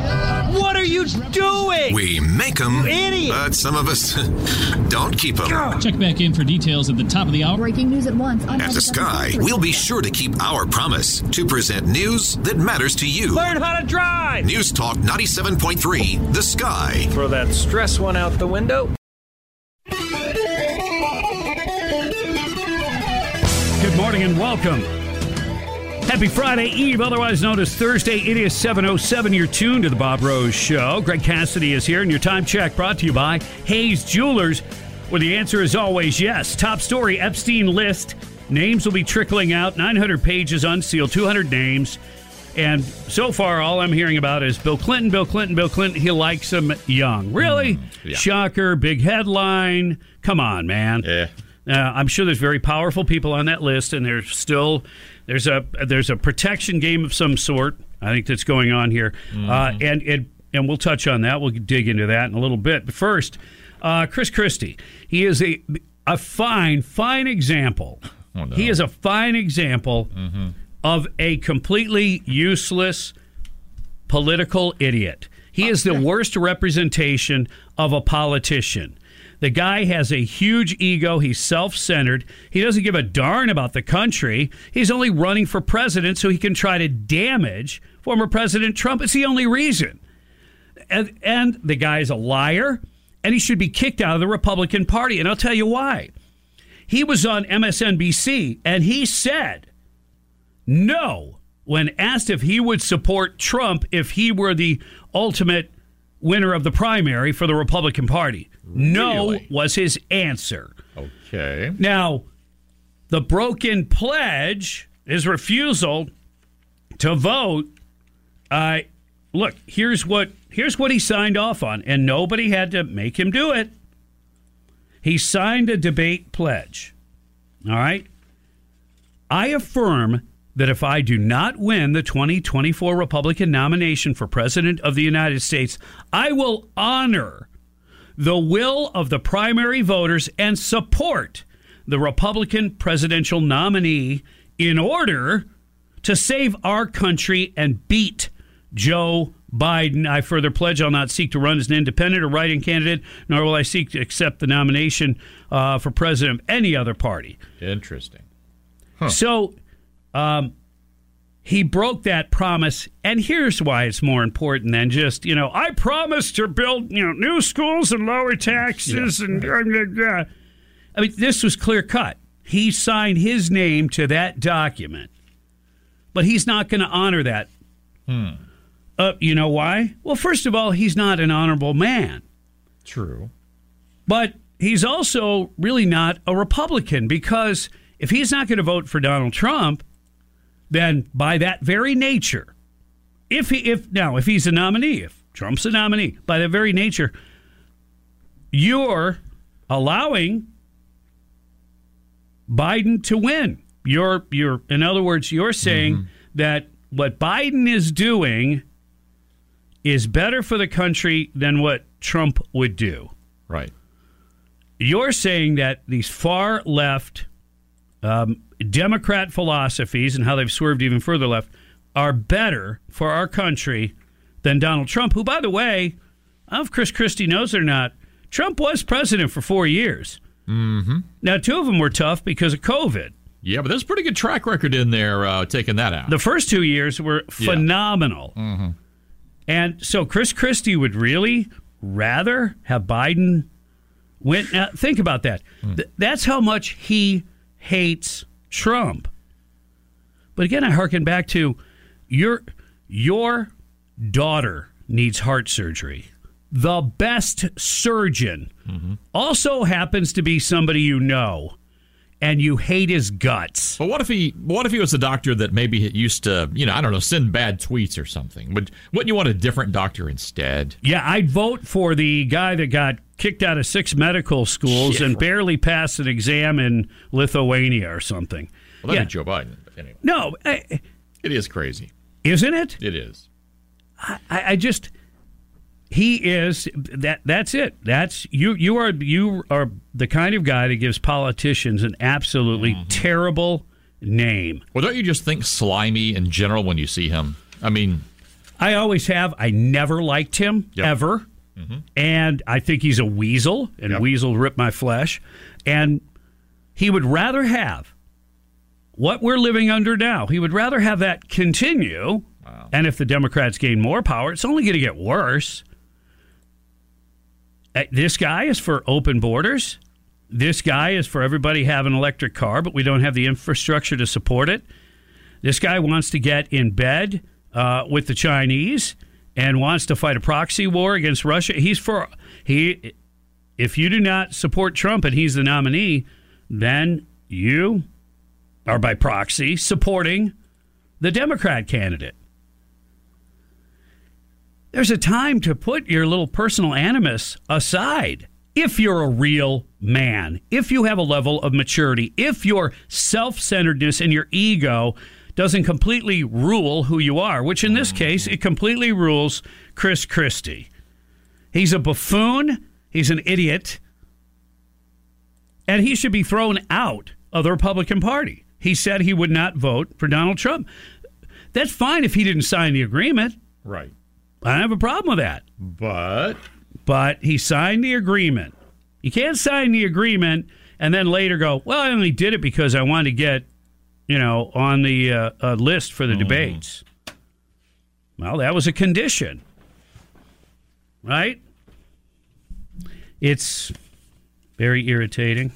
What are you doing? We make them, You idiot. but some of us don't keep them. Check back in for details at the top of the hour. Breaking news at once. At the Sky, we'll be sure to keep our promise to present news that matters to you. Learn how to drive. News Talk 97.3, The Sky. Throw that stress one out the window. Good morning and welcome. Happy Friday Eve, otherwise known as Thursday. It is 7.07. You're tuned to the Bob Rose Show. Greg Cassidy is here, and your time check brought to you by Hayes Jewelers, where the answer is always yes. Top story Epstein list. Names will be trickling out. 900 pages unsealed, 200 names. And so far, all I'm hearing about is Bill Clinton, Bill Clinton, Bill Clinton. He likes him young. Really? yeah. Shocker. Big headline. Come on, man. Yeah. Uh, I'm sure there's very powerful people on that list, and they're still there's a there's a protection game of some sort. I think that's going on here, uh, and it and we'll touch on that. We'll dig into that in a little bit. But first, uh, Chris Christie. He is a a fine fine example. Oh, no. He is a fine example of a completely useless political idiot. He is the worst representation of a politician. The guy has a huge ego. He's self centered. He doesn't give a darn about the country. He's only running for president so he can try to damage former President Trump. It's the only reason. And, and the guy is a liar, and he should be kicked out of the Republican Party. And I'll tell you why. He was on MSNBC and he said no when asked if he would support Trump if he were the ultimate winner of the primary for the Republican Party. No Really? was his answer. Okay. Now, the broken pledge, his refusal to vote. Uh, look, here's what here's what he signed off on, and nobody had to make him do it. He signed a debate pledge. All right. I affirm that if I do not win the 2024 Republican nomination for President of the United States, I will honor the will of the primary voters and support the Republican presidential nominee in order to save our country and beat Joe Biden. I further pledge I'll not seek to run as an independent or write-in candidate, nor will I seek to accept the nomination uh, for president of any other party. Interesting. So um, he broke that promise, and here's why it's more important than just you know I promised to build you know new schools and lower taxes and uh, I mean this was clear cut. He signed his name to that document, but he's not going to honor that. Hmm. Uh, you know why? Well, first of all, he's not an honorable man. True. But he's also really not a Republican because if he's not going to vote for Donald Trump, then by that very nature, if he if now if he's a nominee, if Trump's a nominee, by that very nature, you're allowing Biden to win. You're you're in other words, you're saying that what Biden is doing is better for the country than what Trump would do. Right. You're saying that these far left um, Democrat philosophies and how they've swerved even further left are better for our country than Donald Trump, who, by the way, I don't know if Chris Christie knows or not, Trump was president for four years. Mm-hmm. Now, two of them were tough because of COVID. Yeah, but there's a pretty good track record in there uh, taking that out. The first two years were phenomenal. Mm-hmm. And so Chris Christie would really rather have Biden win. Now, think about that. Th- that's how much he hates Trump. But again, I harken back to your your daughter needs heart surgery. The best surgeon mm-hmm. also happens to be somebody you know, and you hate his guts. But what if he what if he was a doctor that maybe used to, you know, I don't know, send bad tweets or something? Would wouldn't you want a different doctor instead? Yeah, I'd vote for the guy that got kicked out of six medical schools Yeah, and barely passed an exam in Lithuania or something. Well, that'd yeah. be Joe Biden. Anyway, No, eh, it is crazy. isn't it? It is. I, I just he is that. That's it. That's you. You are you are the kind of guy that gives politicians an absolutely Mm-hmm. terrible name. Well, don't you just think slimy in general when you see him? I mean, I always have. I never liked him ever, and I think he's a weasel, and weasel rip my flesh. And he would rather have what we're living under now. He would rather have that continue. And if the Democrats gain more power, it's only going to get worse. Uh, This guy is for open borders. This guy is for everybody have an electric car, but we don't have the infrastructure to support it. This guy wants to get in bed uh, with the Chinese and wants to fight a proxy war against Russia. He's for he. If you do not support Trump and he's the nominee, then you are by proxy supporting the Democrat candidate. There's a time to put your little personal animus aside. If you're a real man, if you have a level of maturity, if your self centeredness and your ego doesn't completely rule who you are, which in this case, it completely rules Chris Christie. He's a buffoon, he's an idiot, and he should be thrown out of the Republican Party. He said he would not vote for Donald Trump. That's fine if he didn't sign the agreement. right. I don't have a problem with that. But But he signed the agreement. You can't sign the agreement and then later go, well, I only did it because I wanted to get, you know, on the uh, uh, list for the debates. Well, that was a condition, right? It's very irritating.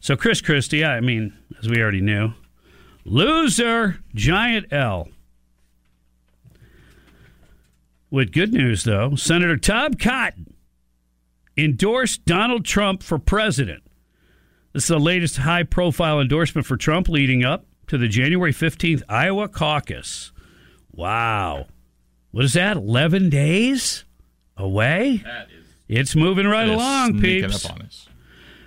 So, Chris Christie, I mean, as we already knew, loser, giant L. With good news, though, Senator Tom Cotton endorsed Donald Trump for president. This is the latest high profile endorsement for Trump leading up to the January 15th Iowa caucus. Wow. What is that? 11 days away? That is It's moving right It along, peeps. up on us.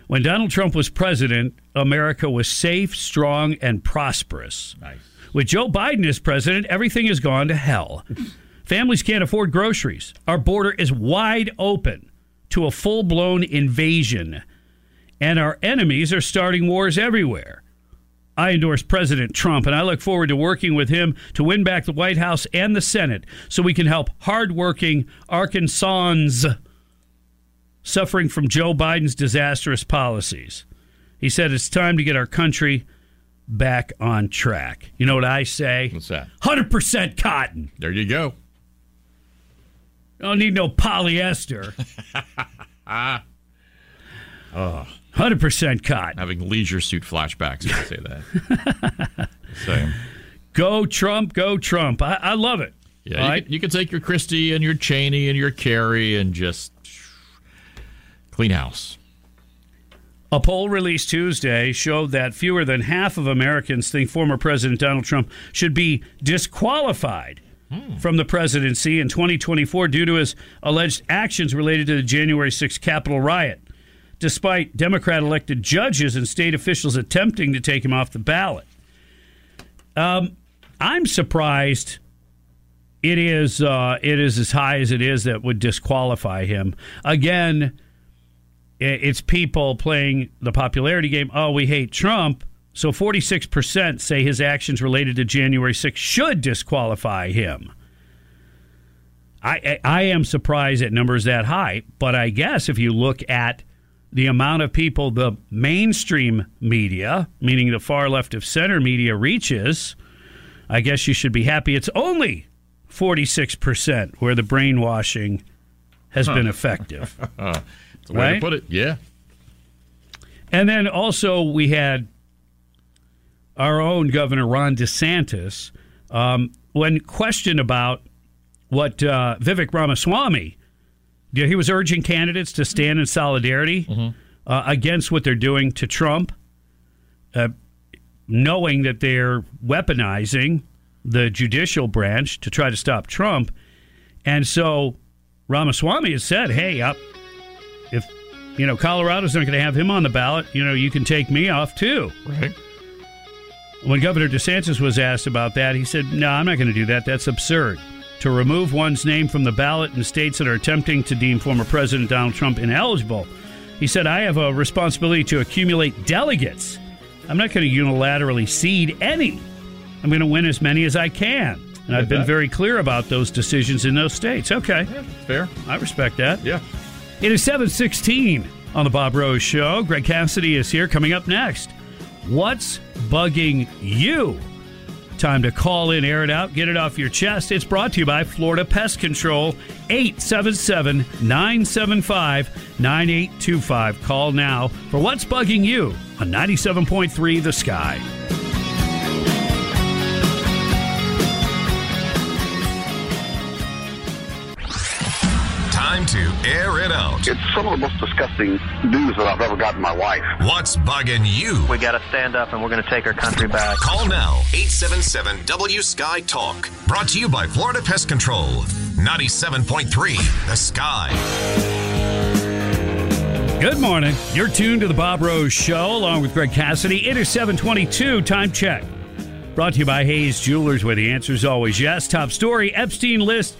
When Donald Trump was president, America was safe, strong, and prosperous. Nice. With Joe Biden as president, everything has gone to hell. Families can't afford groceries. Our border is wide open to a full blown invasion. And our enemies are starting wars everywhere. I endorse President Trump, and I look forward to working with him to win back the White House and the Senate so we can help hardworking Arkansans suffering from Joe Biden's disastrous policies. He said it's time to get our country back on track. You know what I say? What's that? 100% cotton. There you go. Don't need no polyester. Ah. Oh, 100% cotton. having leisure suit flashbacks I say that. Same. Go Trump, go Trump. I, I love it. Yeah, you, right? can, you can take your Christie and your Cheney and your Kerry and just clean house. A poll released Tuesday showed that fewer than half of Americans think former President Donald Trump should be disqualified hmm. from the presidency in 2024 due to his alleged actions related to the January 6th Capitol riot, despite Democrat elected judges and state officials attempting to take him off the ballot. Um, I'm surprised it is uh, it is as high as it is that would disqualify him. Again, it's people playing the popularity game. Oh, we hate Trump. So 46% say his actions related to January 6th should disqualify him. I, I, I am surprised that numbers that high, but I guess if you look at the amount of people the mainstream media, meaning the far left of center media, reaches, I guess you should be happy it's only 46% where the brainwashing has been effective. That's the way Right? to put it. Yeah. And then also we had our own Governor Ron DeSantis, um, when questioned about what uh, Vivek Ramaswamy, yeah, he was urging candidates to stand in solidarity uh, against what they're doing to Trump, uh, knowing that they're weaponizing the judicial branch to try to stop Trump. And so Ramaswamy has said, hey, uh, if you know Colorado's not going to have him on the ballot, you know you can take me off too. Right. When Governor DeSantis was asked about that, he said, "No, I'm not going to do that. That's absurd. To remove one's name from the ballot in states that are attempting to deem former President Donald Trump ineligible." He said, "I have a responsibility to accumulate delegates. I'm not going to unilaterally cede any. I'm going to win as many as I can." And I've been that. very clear about those decisions in those states. Okay. Fair. I respect that. Yeah. It is 716 on the Bob Rose Show. Greg Cassidy is here. Coming up next, what's bugging you? Time to call in, air it out, get it off your chest. It's brought to you by Florida Pest Control, 877 975 9825. Call now for what's bugging you on 97.3 The Sky. Time to air it out. It's some of the most disgusting news that I've ever gotten in my life. What's bugging you? We got to stand up and we're going to take our country back. Call now 877 W Sky Talk. Brought to you by Florida Pest Control. 97.3 The Sky. Good morning. You're tuned to the Bob Rose Show along with Greg Cassidy. It is 722. Time check. Brought to you by Hayes Jewelers, where the answer is always yes. Top story Epstein list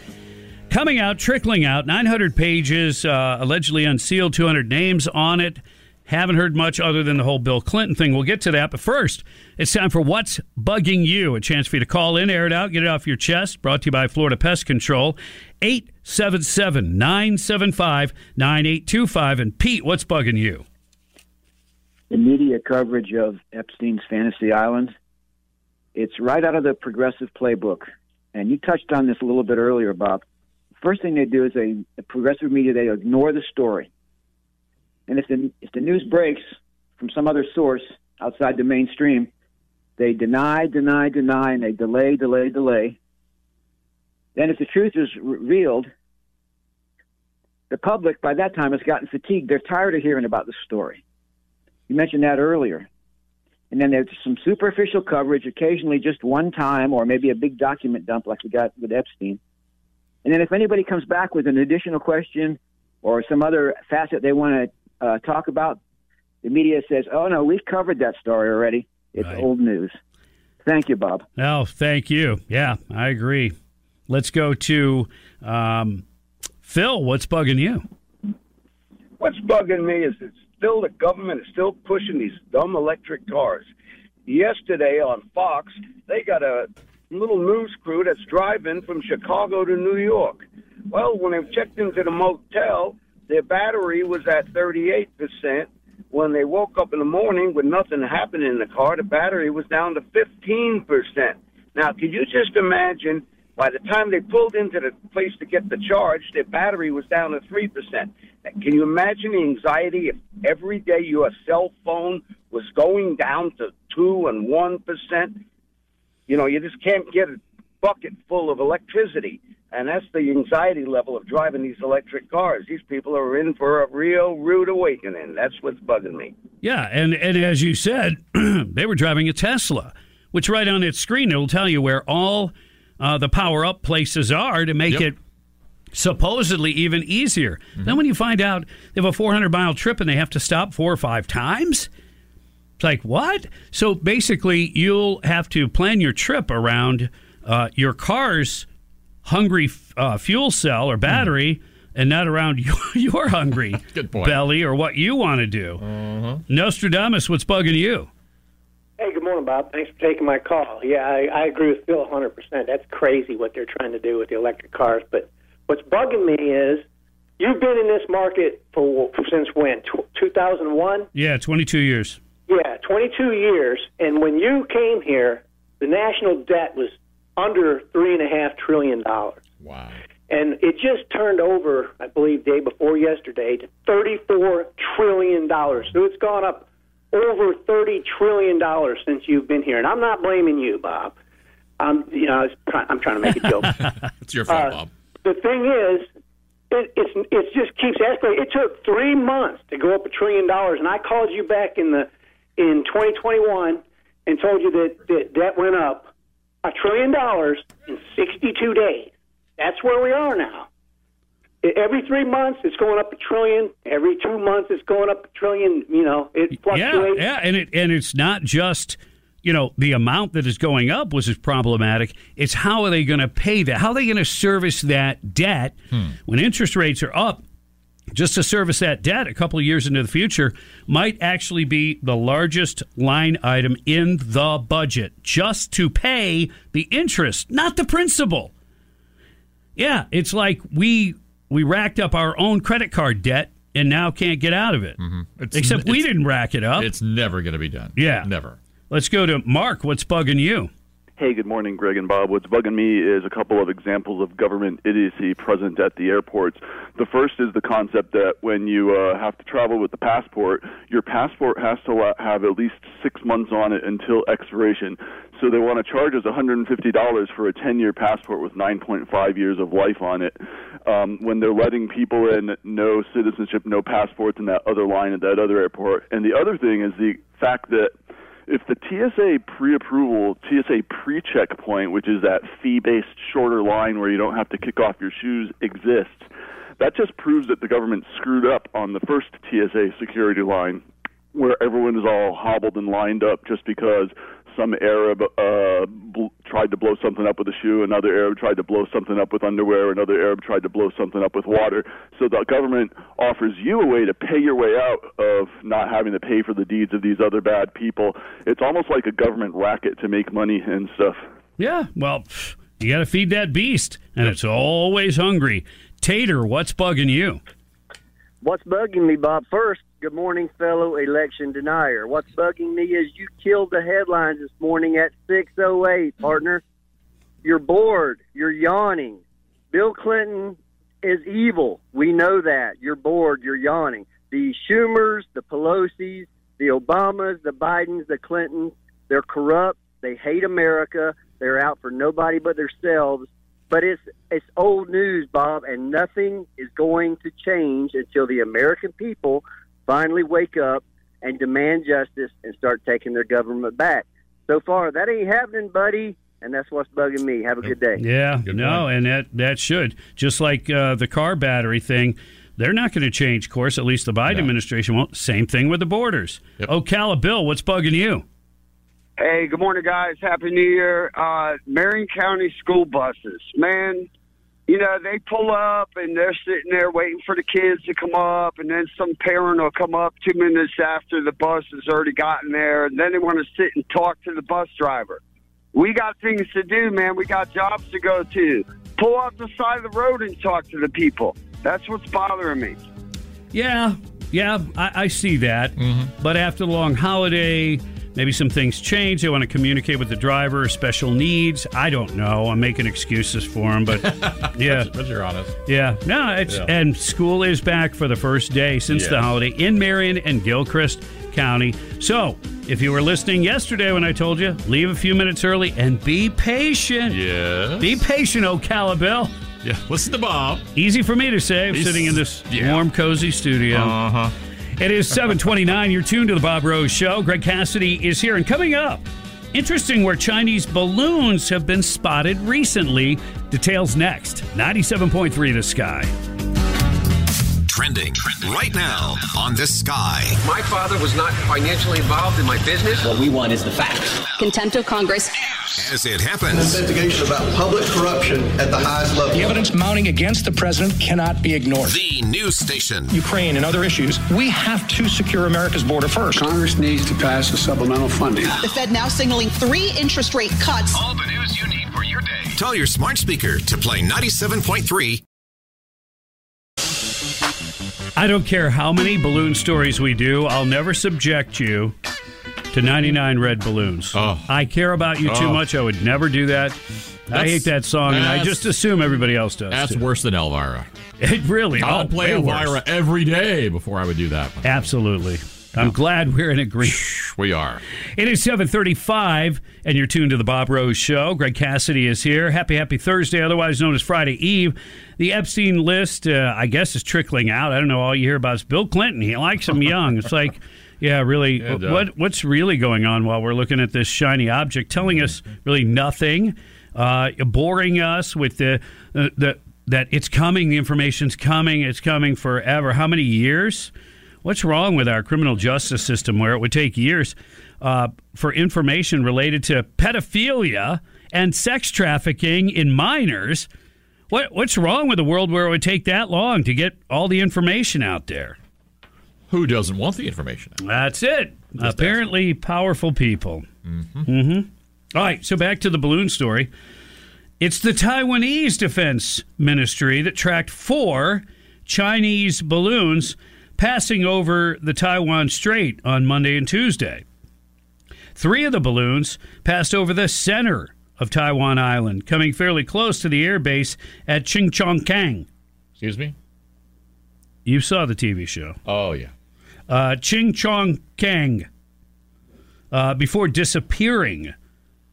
coming out, trickling out. 900 pages, uh, allegedly unsealed, 200 names on it. Haven't heard much other than the whole Bill Clinton thing. We'll get to that. But first, it's time for What's Bugging You? A chance for you to call in, air it out, get it off your chest. Brought to you by Florida Pest Control. 877 975 9825. And Pete, what's bugging you? The media coverage of Epstein's Fantasy Island. It's right out of the progressive playbook. And you touched on this a little bit earlier, Bob. First thing they do is they, the progressive media, they ignore the story. And if the, if the news breaks from some other source outside the mainstream, they deny, deny, deny, and they delay, delay, delay. Then, if the truth is revealed, the public by that time has gotten fatigued. They're tired of hearing about the story. You mentioned that earlier. And then there's some superficial coverage, occasionally just one time, or maybe a big document dump like we got with Epstein. And then if anybody comes back with an additional question or some other facet they want to uh, talk about, the media says, "Oh no, we've covered that story already. It's Right. old news." Thank you, Bob. Oh, thank you. Yeah, I agree. Let's go to um, Phil. What's bugging you? What's bugging me is it's still the government is still pushing these dumb electric cars. Yesterday on Fox, they got a little news crew that's driving from Chicago to New York. Well, when they checked into the motel, their battery was at 38%. When they woke up in the morning with nothing happening in the car, the battery was down to 15%. Now, could you just imagine by the time they pulled into the place to get the charge, their battery was down to 3%. Can you imagine the anxiety if every day your cell phone was going down to 2 and 1%? You know, you just can't get a bucket full of electricity. And that's the anxiety level of driving these electric cars. These people are in for a real rude awakening. That's what's bugging me. Yeah, and, and as you said, they were driving a Tesla, which right on its screen it'll tell you where all uh, the power up places are to make it supposedly even easier. Then when you find out they have a 400 mile trip and they have to stop four or five times, it's like what? So basically, you'll have to plan your trip around uh, your car's hungry uh, fuel cell or battery. And not around your, your hungry Good point. belly or what you want to do. Nostradamus, what's bugging you? Hey, good morning, Bob. Thanks for taking my call. Yeah, I, I agree with Phil 100%. That's crazy what they're trying to do with the electric cars. But what's bugging me is you've been in this market for since when? Tw 2001? Yeah, 22 years. Yeah, 22 years. And when you came here, the national debt was under $3.5 trillion. Wow. And it just turned over, I believe, day before yesterday to $34 trillion. So it's gone up over $30 trillion since you've been here. And I'm not blaming you, Bob. I'm, you know, I was try- I'm trying to make a joke. It's your fault, Uh, Bob. the thing is, it, it's it just keeps escalating. It took three months to go up a trillion dollars, and I called you back in the in 2021 and told you that that debt went up a trillion dollars in 62 days. That's where we are now. Every three months, it's going up a trillion. Every two months, it's going up a trillion. You know, it Yeah, fluctuates. yeah, and it and it's not just you know the amount that is going up was is problematic. It's how are they going to pay that? How are they going to service that debt hmm. when interest rates are up? Just to service that debt a couple of years into the future might actually be the largest line item in the budget, just to pay the interest, not the principal. Yeah, it's like we we racked up our own credit card debt and now can't get out of it. Mm-hmm. It's- Except we didn't rack it up. It's never going to be done. Yeah. Never. Let's go to Mark. What's bugging you? Hey, good morning, Greg and Bob. What's bugging me is a couple of examples of government idiocy present at the airports. The first is the concept that when you uh, have to travel with the passport, your passport has to have at least six months on it until expiration. So they want to charge us $150 for a 10 year passport with 9.5 years of life on it um, when they're letting people in no citizenship, no passports in that other line at that other airport. And the other thing is the fact that if the TSA pre-approval, TSA pre-check point, which is that fee-based shorter line where you don't have to kick off your shoes, exists, that just proves that the government screwed up on the first TSA security line, where everyone is all hobbled and lined up just because some Arab uh, bl- tried to blow something up with a shoe, another Arab tried to blow something up with underwear, another Arab tried to blow something up with water. So the government offers you a way to pay your way out of not having to pay for the deeds of these other bad people. It's almost like a government racket to make money and stuff. Yeah, well, you got to feed that beast, and it's always hungry. Tater, what's bugging you? What's bugging me, Bob? First, good morning, fellow election denier. What's bugging me is you killed the headlines this morning at 6:08, partner. You're bored. You're yawning. Bill Clinton is evil. We know that. You're bored. You're yawning. The Schumers, the Pelosi's, the Obamas, the Bidens, the Clintons, they're corrupt. They hate America. They're out for nobody but themselves. But it's it's old news, Bob, and nothing is going to change until the American people finally wake up and demand justice and start taking their government back. So far, that ain't happening, buddy, and that's what's bugging me. Have a good day. Yeah, no, and that that should just like uh, the car battery thing. They're not going to change course. At least the Biden administration won't. Same thing with the borders. Ocala Bill, what's bugging you? Hey, good morning, guys. Happy New Year. Uh, Marion County school buses, man. You know, they pull up and they're sitting there waiting for the kids to come up, and then some parent will come up two minutes after the bus has already gotten there, and then they want to sit and talk to the bus driver. We got things to do, man. We got jobs to go to. Pull off the side of the road and talk to the people. That's what's bothering me. Yeah, yeah, I, I see that. Mm-hmm. But after the long holiday, maybe some things change. They want to communicate with the driver, special needs. I don't know. I'm making excuses for them, but yeah. But you're honest. Yeah, no, it's Yeah. and school is back for the first day since the holiday in Marion and Gilchrist County. So, if you were listening yesterday when I told you, leave a few minutes early and be patient. Yeah. Be patient, Ocala Bill. Yeah, listen to Bob. Easy for me to say, He's- sitting in this yeah. warm, cozy studio. Uh huh. It is 729. You're tuned to the Bob Rose Show. Greg Cassidy is here. And coming up, interesting where Chinese balloons have been spotted recently. Details next. 97.3 The Sky. Trending right now on the sky. My father was not financially involved in my business. What we want is the facts. Contempt of Congress. As it happens. An happens. investigation about public corruption at the highest level. The evidence mounting against the president cannot be ignored. The news station. Ukraine and other issues, we have to secure America's border first. Congress needs to pass a supplemental funding. The Fed now signaling three interest rate cuts. All the news you need for your day. Tell your smart speaker to play 97.3. I don't care how many balloon stories we do, I'll never subject you to 99 red balloons. Oh. I care about you too Oh. much. I would never do that. I hate that song, and I just assume everybody else does. That's too. worse than Elvira. It really. I'll play way worse. Elvira every day before I would do that. one. Absolutely. I'm glad we're in agreement. We are. It is 735, and you're tuned to the Bob Rose Show. Greg Cassidy is here. Happy, happy Thursday, otherwise known as Friday Eve. The Epstein list, uh, I guess, is trickling out. I don't know. All you hear about is Bill Clinton. He likes him young. It's like, yeah, really, Yeah, what what's really going on while we're looking at this shiny object, telling us really nothing, uh, boring us with the, uh, the that it's coming, the information's coming, it's coming forever. How many years? What's wrong with our criminal justice system where it would take years uh, for information related to pedophilia and sex trafficking in minors? What, what's wrong with a world where it would take that long to get all the information out there? Who doesn't want the information? That's it. Apparently, powerful people. Mm-hmm. All right, so back to the balloon story. It's the Taiwanese Defense Ministry that tracked four Chinese balloons passing over the Taiwan Strait on Monday and Tuesday. Three of the balloons passed over the center of Taiwan Island, coming fairly close to the air base at Chingchongkang. Excuse me? You saw the TV show. Oh, yeah. Uh, Chingchongkang. Uh, before disappearing,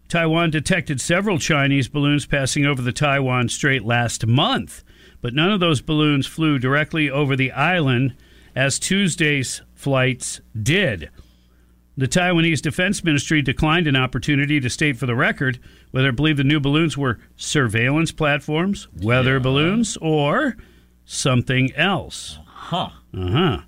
Taiwan detected several Chinese balloons passing over the Taiwan Strait last month, but none of those balloons flew directly over the island as Tuesday's flights did. The Taiwanese Defense Ministry declined an opportunity to state for the record whether it believed the new balloons were surveillance platforms, weather balloons, or something else. Huh. Uh huh.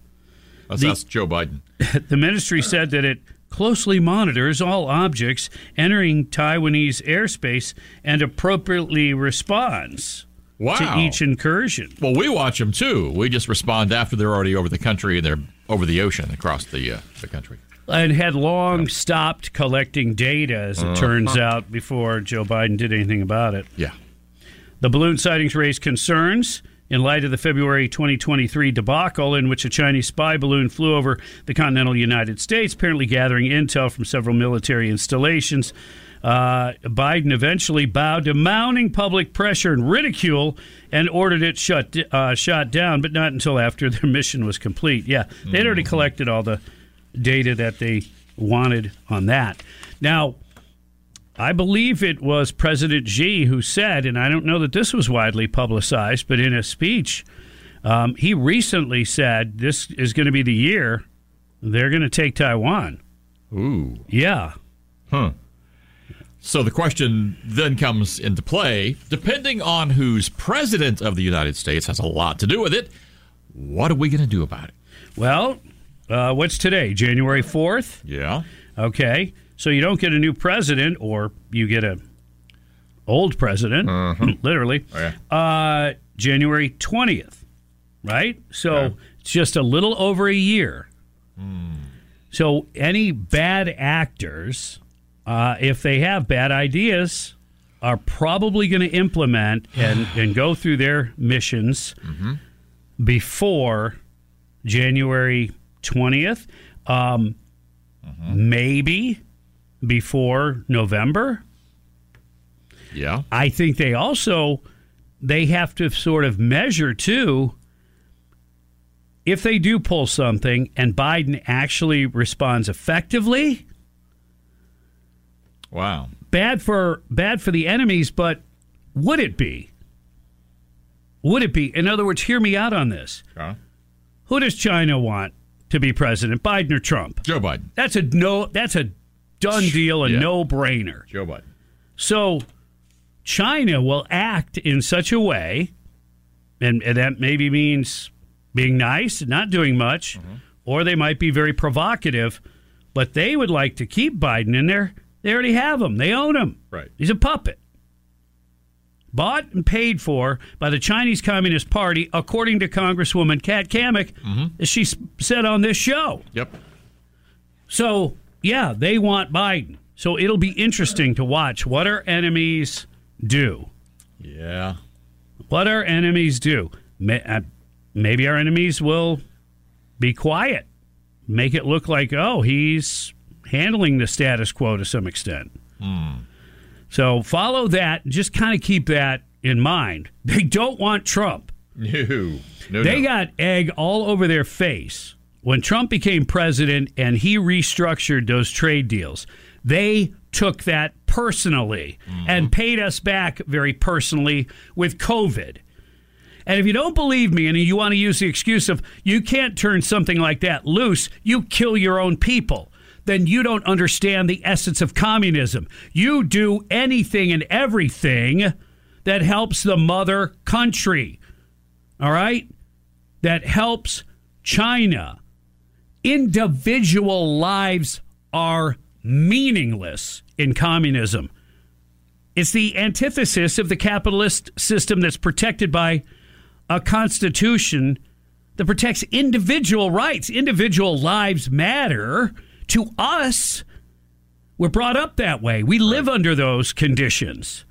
Let's The- ask Joe Biden. the ministry said that it closely monitors all objects entering Taiwanese airspace and appropriately responds Wow. to each incursion. Well, we watch them too. We just respond after they're already over the country and they're over the ocean across the uh, the country. And had long stopped collecting data, as it Uh-huh. turns out, before Joe Biden did anything about it. Yeah. The balloon sightings raised concerns in light of the February 2023 debacle in which a Chinese spy balloon flew over the continental United States, apparently gathering intel from several military installations. Uh, Biden eventually bowed to mounting public pressure and ridicule and ordered it shut uh, shot down, but not until after their mission was complete. Yeah, they'd already collected all the data that they wanted on that. Now, I believe it was President Xi who said, and I don't know that this was widely publicized, but in a speech, um, he recently said this is going to be the year they're going to take Taiwan. Ooh. Yeah. Huh. So the question then comes into play, depending on who's president of the United States has a lot to do with it. What are we going to do about it? Well, uh, what's today? January 4th? Yeah. Okay. So you don't get a new president, or you get a old president, literally. Oh, yeah. Uh, January 20th, right? So it's just a little over a year. So any bad actors, uh, if they have bad ideas, are probably going to implement and, and go through their missions before January 20th. Um, Maybe before November. Yeah. I think they also they have to sort of measure too if they do pull something and Biden actually responds effectively. Wow. Bad for bad for the enemies, but would it be? Would it be? In other words, hear me out on this. Huh? Who does China want to be president, Biden or Trump? Joe Biden. That's a no. That's a done deal, a Yeah. no-brainer. Joe Biden. So China will act in such a way, and, and that maybe means being nice and not doing much, mm-hmm. or they might be very provocative, but they would like to keep Biden in there. They already have him, they own him. Right. He's a puppet. Bought and paid for by the Chinese Communist Party, according to Congresswoman Kat Cammack, as she said on this show. Yep. So, yeah, they want Biden. So it'll be interesting to watch what our enemies do. Yeah. What our enemies do. Uh, maybe our enemies will be quiet, make it look like, oh, he's handling the status quo to some extent. Hmm. So follow that. Just kind of keep that in mind. They don't want Trump. No. No. They no. got egg all over their face when Trump became president and he restructured those trade deals. They took that personally hmm. and paid us back very personally with COVID. And if you don't believe me and you want to use the excuse of you can't turn something like that loose, you kill your own people, then you don't understand the essence of communism. You do anything and everything that helps the mother country. All right? That helps China. Individual lives are meaningless in communism. It's the antithesis of the capitalist system that's protected by a constitution that protects individual rights. Individual lives matter to us. We're brought up that way. We live under those conditions.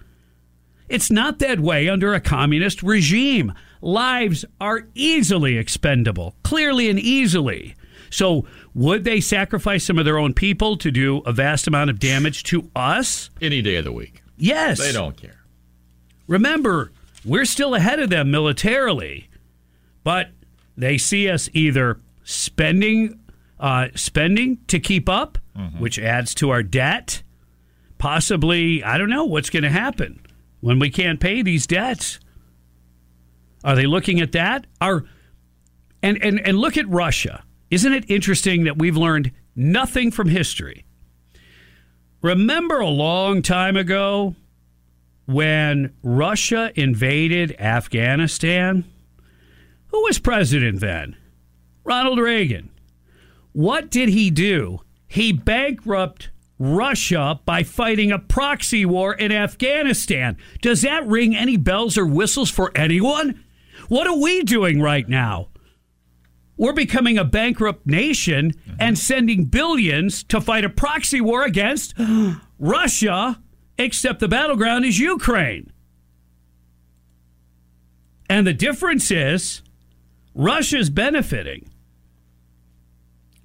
It's not that way under a communist regime. Lives are easily expendable, clearly and easily. So, would they sacrifice some of their own people to do a vast amount of damage to us? Any day of the week. Yes. They don't care. Remember, we're still ahead of them militarily, but they see us either spending uh, spending to keep up, which adds to our debt. Possibly, I don't know what's going to happen when we can't pay these debts. Are they looking at that? Are and and and look at Russia. Isn't it interesting that we've learned nothing from history? Remember a long time ago when Russia invaded Afghanistan? Who was president then? Ronald Reagan. What did he do? he bankrupt Russia by fighting a proxy war in Afghanistan. Does that ring any bells or whistles for anyone? What are we doing right now? We're becoming a bankrupt nation mm-hmm. and sending billions to fight a proxy war against Russia, except the battleground is Ukraine. And the difference is Russia's benefiting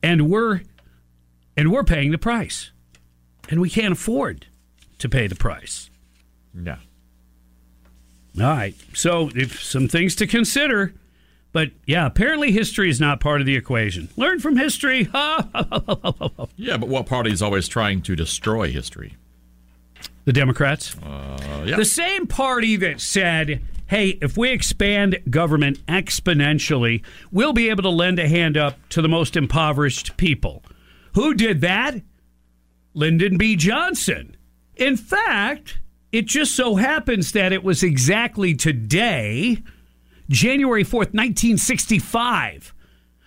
and we're and we're paying the price. And we can't afford to pay the price. Yeah. All right. So, if some things to consider. But yeah, apparently history is not part of the equation. Learn from history. yeah, but what party is always trying to destroy history? The Democrats. Uh, yeah. The same party that said, hey, if we expand government exponentially, we'll be able to lend a hand up to the most impoverished people. Who did that? Lyndon B. Johnson. In fact, it just so happens that it was exactly today, January 4th, 1965,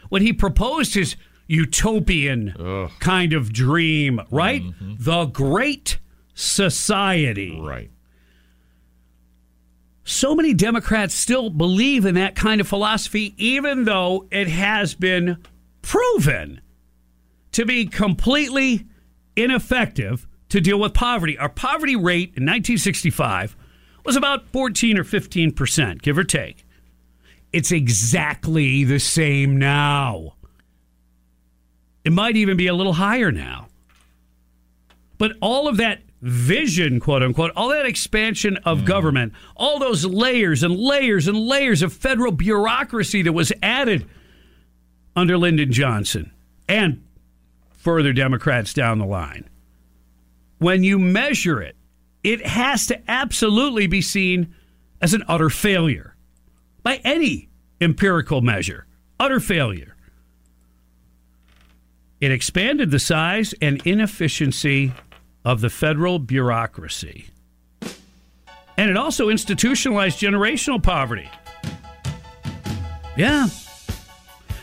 when he proposed his utopian Ugh. kind of dream, right? Mm-hmm. The Great Society. Right. So many Democrats still believe in that kind of philosophy, even though it has been proven to be completely ineffective to deal with poverty. Our poverty rate in 1965 was about 14 or 15 percent, give or take. It's exactly the same now. It might even be a little higher now. But all of that vision, quote unquote, all that expansion of hmm. government, all those layers and layers and layers of federal bureaucracy that was added under Lyndon Johnson and further Democrats down the line. When you measure it, it has to absolutely be seen as an utter failure by any empirical measure. Utter failure. It expanded the size and inefficiency of the federal bureaucracy. And it also institutionalized generational poverty. Yeah.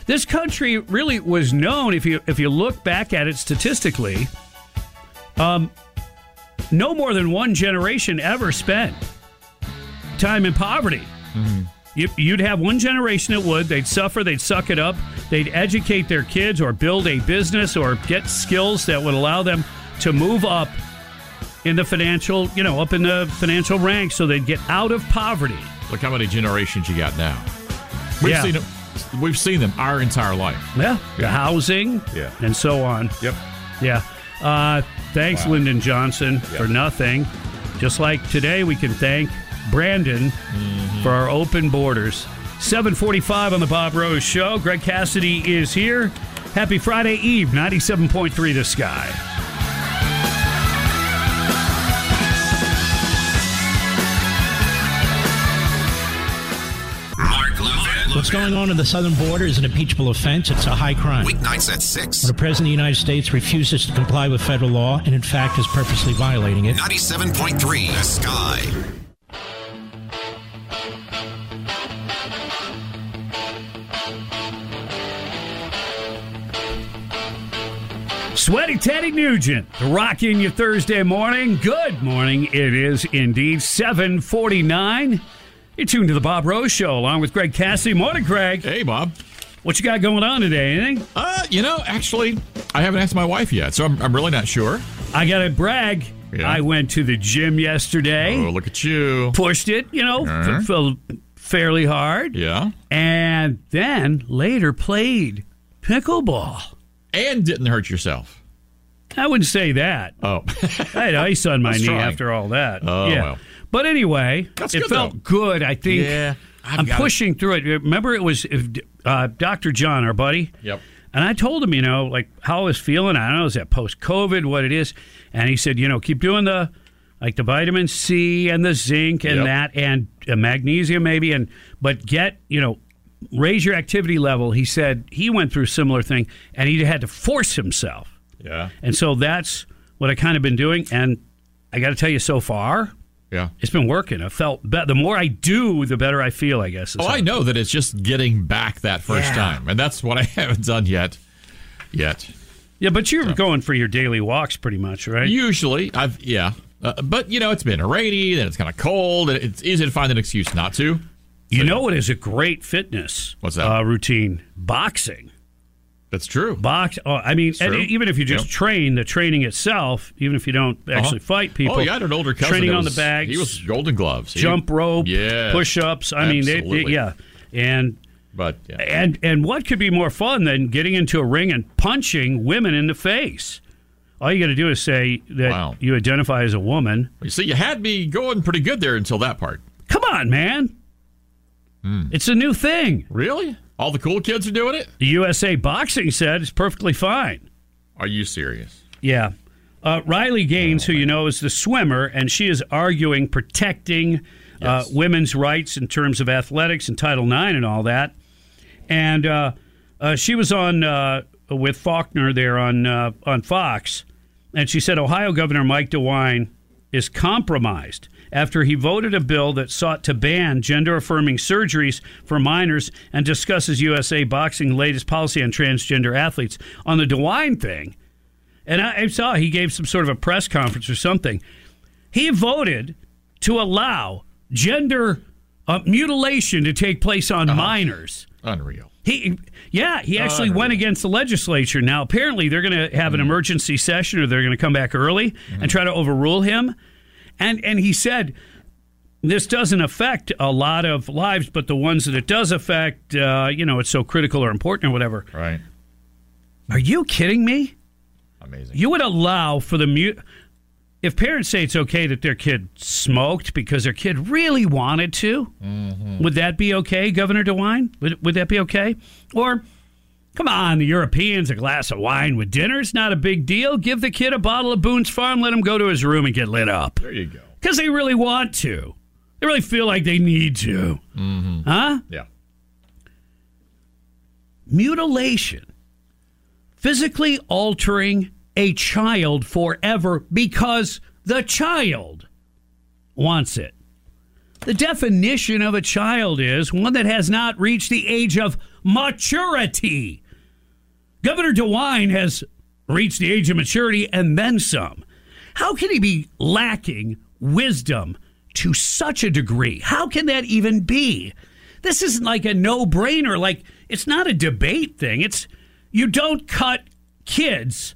This country really was known, if you if you look back at it statistically, um, no more than one generation ever spent time in poverty. You, you'd have one generation that would. They'd suffer, they'd suck it up, they'd educate their kids or build a business or get skills that would allow them to move up in the financial, you know, up in the financial ranks so they'd get out of poverty. Look how many generations you got now. We've Yeah. seen them. We've seen them our entire life. Yeah. The housing Yeah. and so on. Yep. Yeah. Uh, thanks, Wow. Lyndon Johnson, for nothing. Just like today, we can thank Brandon for our open borders. 745 on the Bob Rose Show. Greg Cassidy is here. Happy Friday Eve, 97.3 The Sky. What's going on on the southern border is an impeachable offense. It's a high crime. Weeknights at 6. When the President of the United States refuses to comply with federal law and, in fact, is purposely violating it, 97.3 The Sky. Sweaty Teddy Nugent, the rock in your Thursday morning. Good morning. It is indeed 749. You're tuned to the Bob Rose Show along with Greg Cassidy. Morning, Greg. Hey, Bob. What you got going on today? Anything? Uh, you know, actually, I haven't asked my wife yet, so I'm, I'm really not sure. I got to brag. Yeah. I went to the gym yesterday. Oh, look at you. Pushed it, you know, Uh-huh. f- f- fairly hard. Yeah. And then later played pickleball. And didn't hurt yourself. I wouldn't say that. Oh. I had ice on my knee try. after all that. Oh, yeah. well. But anyway, That's it good, felt though. good. I think. Yeah, got it. pushing through it. Remember, it was uh, Dr. John, our buddy. Yep. And I told him, you know, like how I was feeling. I don't know, is that post COVID, what it is? And he said, you know, keep doing the like the vitamin C and the zinc and Yep. that and uh, magnesium maybe, and but get you know raise your activity level. He said he went through a similar thing, and he had to force himself. Yeah. And so that's what I kind of been doing. And I got to tell you, so far, Yeah. it's been working. I felt be- the more I do, the better I feel. I guess. Oh, I know that it's just getting back that first Yeah. time, and that's what I haven't done yet. Yet. Yeah, but you're going for your daily walks pretty much, right? Usually, I've yeah, uh, but you know it's been rainy, then it's kind of cold, and it's easy to find an excuse not to. You know what is a great fitness What's that? Uh, routine? Boxing. That's true. Box. Oh, I mean, and even if you just Yep. train, the training itself, even if you don't actually Uh-huh. fight people. Oh, yeah, I had an older cousin. Training that on the bags. He was Golden Gloves. He- jump rope, Yeah. push-ups. I mean, they, they, yeah, and But yeah. and and what could be more fun than getting into a ring and punching women in the face? All you got to do is say that Wow. you identify as a woman. You see, you had me going pretty good there until that part. Come on, man! It's a new thing. Really? All the cool kids are doing it? The USA Boxing said it's perfectly fine. Are you serious? Yeah. Uh, Riley Gaines, who you know is the swimmer, and she is arguing protecting uh, women's rights in terms of athletics and Title IX and all that. And uh, uh, she was on uh, with Faulkner there on uh, on Fox, and she said Ohio Governor Mike DeWine is compromised after he voted a bill that sought to ban gender affirming surgeries for minors and discusses USA Boxing's latest policy on transgender athletes. On the DeWine thing, and I, I saw he gave some sort of a press conference or something. He voted to allow gender uh, mutilation to take place on uh-huh. minors. Unreal. He, yeah, he actually went against the legislature. Now, apparently, they're going to have an mm-hmm. emergency session, or they're going to come back early and mm-hmm. try to overrule him. And and he said this doesn't affect a lot of lives, but the ones that it does affect, uh, you know, it's so critical or important or whatever. Right. Are you kidding me? Amazing. You would allow for the mute. If parents say it's okay that their kid smoked because their kid really wanted to, Mm-hmm. would that be okay, Governor DeWine? Would, would that be okay? Or, come on, the Europeans, a glass of wine with dinner's not a big deal. Give the kid a bottle of Boone's Farm, let him go to his room and get lit up. There you go. Because they really want to. They really feel like they need to. Mm-hmm. Huh? Yeah. mutilation, physically altering a child forever because the child wants it. The definition of a child is one that has not reached the age of maturity. Governor DeWine has reached the age of maturity and then some. How can he be lacking wisdom to such a degree? How can that even be? This isn't like a no brainer. Like, it's not a debate thing. It's you don't cut kids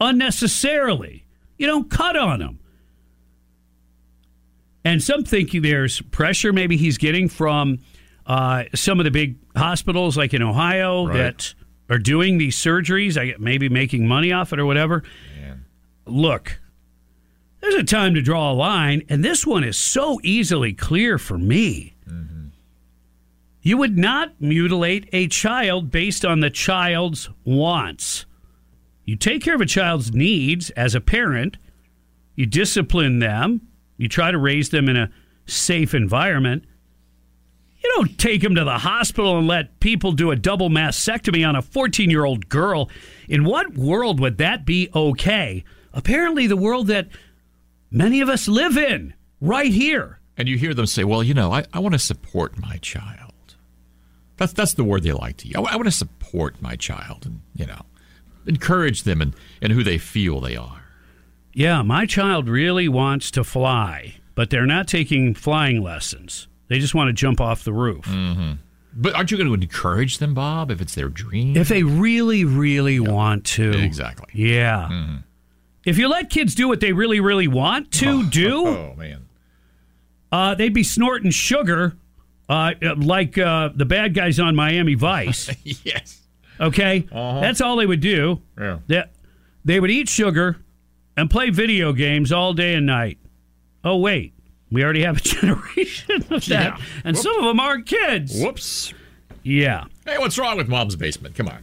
unnecessarily, you don't cut on them. And some think there's pressure maybe he's getting from uh, some of the big hospitals, like in Ohio, Right. that are doing these surgeries, I maybe making money off it or whatever. Look, there's a time to draw a line, and this one is so easily clear for me. Mm-hmm. You would not mutilate a child based on the child's wants. You take care of a child's needs as a parent, you discipline them, you try to raise them in a safe environment. You don't take them to the hospital and let people do a double mastectomy on a 14 year old girl. In what world would that be okay? Apparently, the world that many of us live in, right here. And you hear them say, well, you know, I, I want to support my child. That's, that's the word they like to use. I, I want to support my child and, you know, encourage them and, and who they feel they are. Yeah, my child really wants to fly, but they're not taking flying lessons. They just want to jump off the roof. Mm-hmm. But aren't you going to encourage them, Bob, if it's their dream? If they really, really want to. Exactly. Yeah. If you let kids do what they really, really want to do, Oh, man. uh, they'd be snorting sugar uh, like uh, the bad guys on Miami Vice. yes. Okay? That's all they would do. Yeah. They, they would eat sugar and play video games all day and night. Oh, wait. We already have a generation of that. Yeah. And some of them are kids. Whoops. Yeah. Hey, what's wrong with mom's basement? Come on.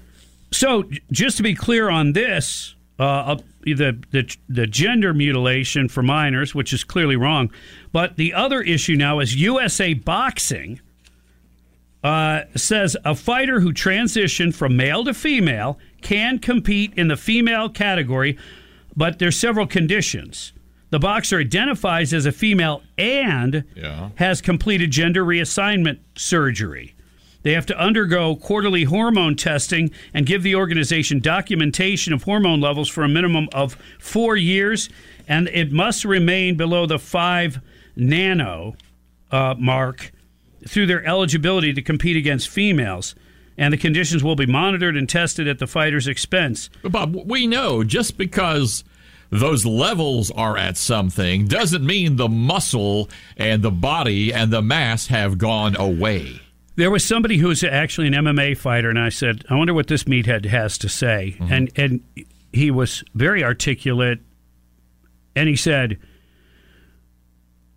So, just to be clear on this, uh, uh, the, the the gender mutilation for minors, which is clearly wrong, but the other issue now is USA Boxing uh, says a fighter who transitioned from male to female can compete in the female category, but there's several conditions. The boxer identifies as a female and Yeah. has completed gender reassignment surgery. They have to undergo quarterly hormone testing and give the organization documentation of hormone levels for a minimum of four years, and it must remain below the five nano uh, mark through their eligibility to compete against females. And the conditions will be monitored and tested at the fighter's expense. But Bob, we know just because those levels are at something doesn't mean the muscle and the body and the mass have gone away. There was somebody who was actually an MMA fighter, and I said, "I wonder what this meathead has to say." Mm-hmm. And and he was very articulate, and he said,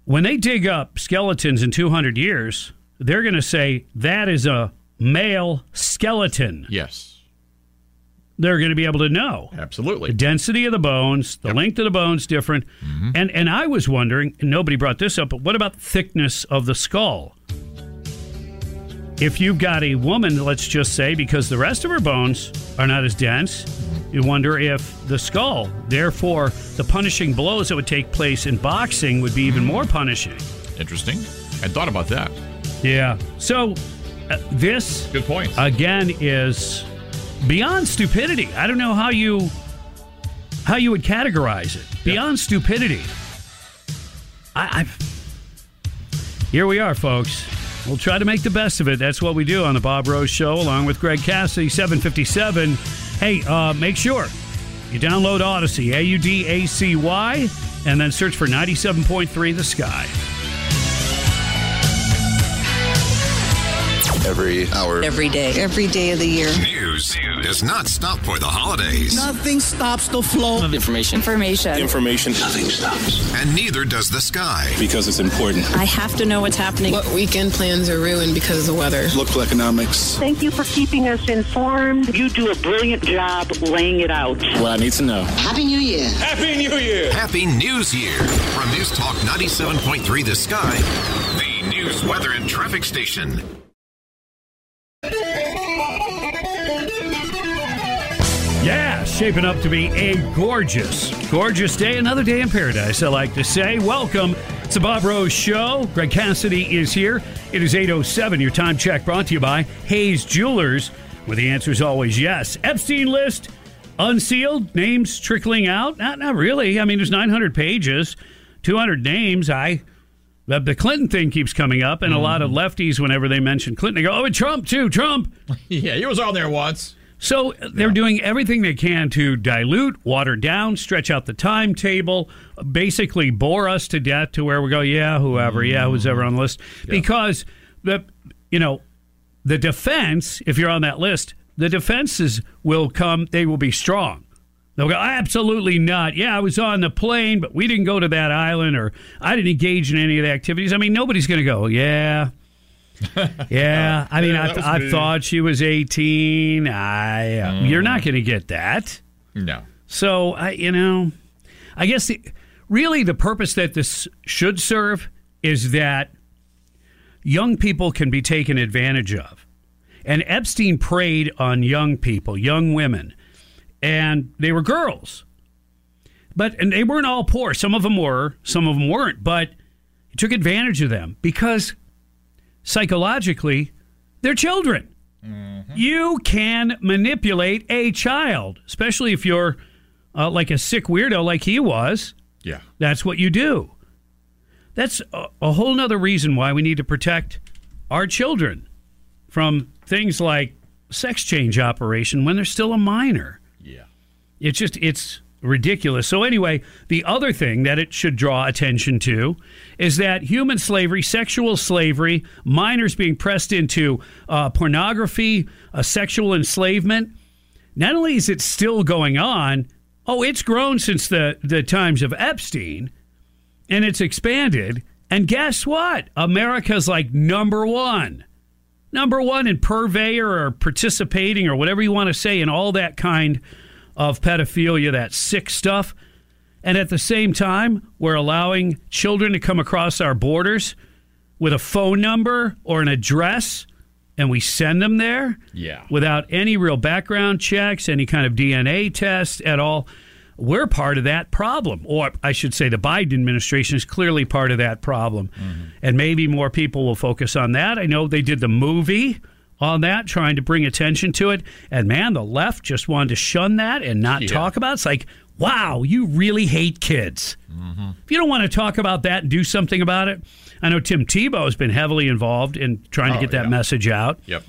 "When they dig up skeletons in 200 years, they're going to say that is a male skeleton." Yes. They're going to be able to know Absolutely. the density of the bones, the length of the bones different, mm-hmm. and and I was wondering, and nobody brought this up, but what about thickness of the skull? If you've got a woman, let's just say, because the rest of her bones are not as dense, mm-hmm. you wonder if the skull, therefore, the punishing blows that would take place in boxing would be even mm-hmm. more punishing. Interesting. I thought about that. Yeah. So uh, this good point again is beyond stupidity. I don't know how you how you would categorize it. Beyond stupidity. I, I've here we are, folks. We'll try to make the best of it. That's what we do on the Bob Rose Show, along with Greg Cassidy, 757. Hey, uh, make sure you download Audacy, A U D A C Y, and then search for 97.3 The Sky. Every hour. Every day. Every day of the year. News does not stop for the holidays. Nothing stops the flow of information. Information. Information. Nothing stops. And neither does the sky. Because it's important. I have to know what's happening. What weekend plans are ruined because of the weather? Local economics. Thank you for keeping us informed. You do a brilliant job laying it out. What I need to know. Happy New Year. Happy New Year. Happy News Year. From News Talk 97.3 The Sky, the news, weather, and traffic station. Shaping up to be a gorgeous, gorgeous day. Another day in paradise, I like to say. Welcome. It's the Bob Rose Show. Greg Cassidy is here. It is 8.07. Your time check brought to you by Hayes Jewelers, where the answer is always yes. Epstein list unsealed, names trickling out. Not, not really. I mean, there's 900 pages, 200 names. I the, the Clinton thing keeps coming up, and a lot of mm-hmm. lefties, whenever they mention Clinton, they go, "Oh, and Trump too, Trump." yeah, he was on there once. So they're doing everything they can to dilute, water down, stretch out the timetable, basically bore us to death to where we go, yeah, whoever, yeah, mm. who's ever on the list, because the you know the defense, if you're on that list, the defenses will come. They will be strong. They'll go, absolutely not. Yeah, I was on the plane, but we didn't go to that island, or I didn't engage in any of the activities. I mean, nobody's going to go, yeah. yeah, I mean, Yeah, I, I thought she was 18. I, uh, You're not going to get that. No. So, I, you know, I guess the, really the purpose that this should serve is that young people can be taken advantage of. And Epstein preyed on young people, young women, and they were girls. But and they weren't all poor. Some of them were, some of them weren't, but he took advantage of them because psychologically they're children. You can manipulate a child, especially if you're uh, like a sick weirdo like he was. Yeah. That's what you do. That's a, a whole nother reason why we need to protect our children from things like sex change operation when they're still a minor. Yeah. It's just it's ridiculous. So anyway, the other thing that it should draw attention to is that human slavery, sexual slavery, minors being pressed into uh, pornography, uh, sexual enslavement. Not only is it still going on, oh, it's grown since the the times of Epstein, and it's expanded. And guess what? America's like number one number one in purveyor or participating or whatever you want to say in all that kind of pedophilia, that sick stuff. And at the same time, we're allowing children to come across our borders with a phone number or an address, and we send them there Yeah. without any real background checks, any kind of DNA test at all. We're part of that problem. Or I should say, the Biden administration is clearly part of that problem. Mm-hmm. And maybe more people will focus on that. I know they did the movie on that, trying to bring attention to it. And man, the left just wanted to shun that and not Yeah. talk about it. It's like, wow, you really hate kids. If you don't want to talk about that and do something about it, I know Tim Tebow has been heavily involved in trying to Oh, get that yeah. message out. Yep.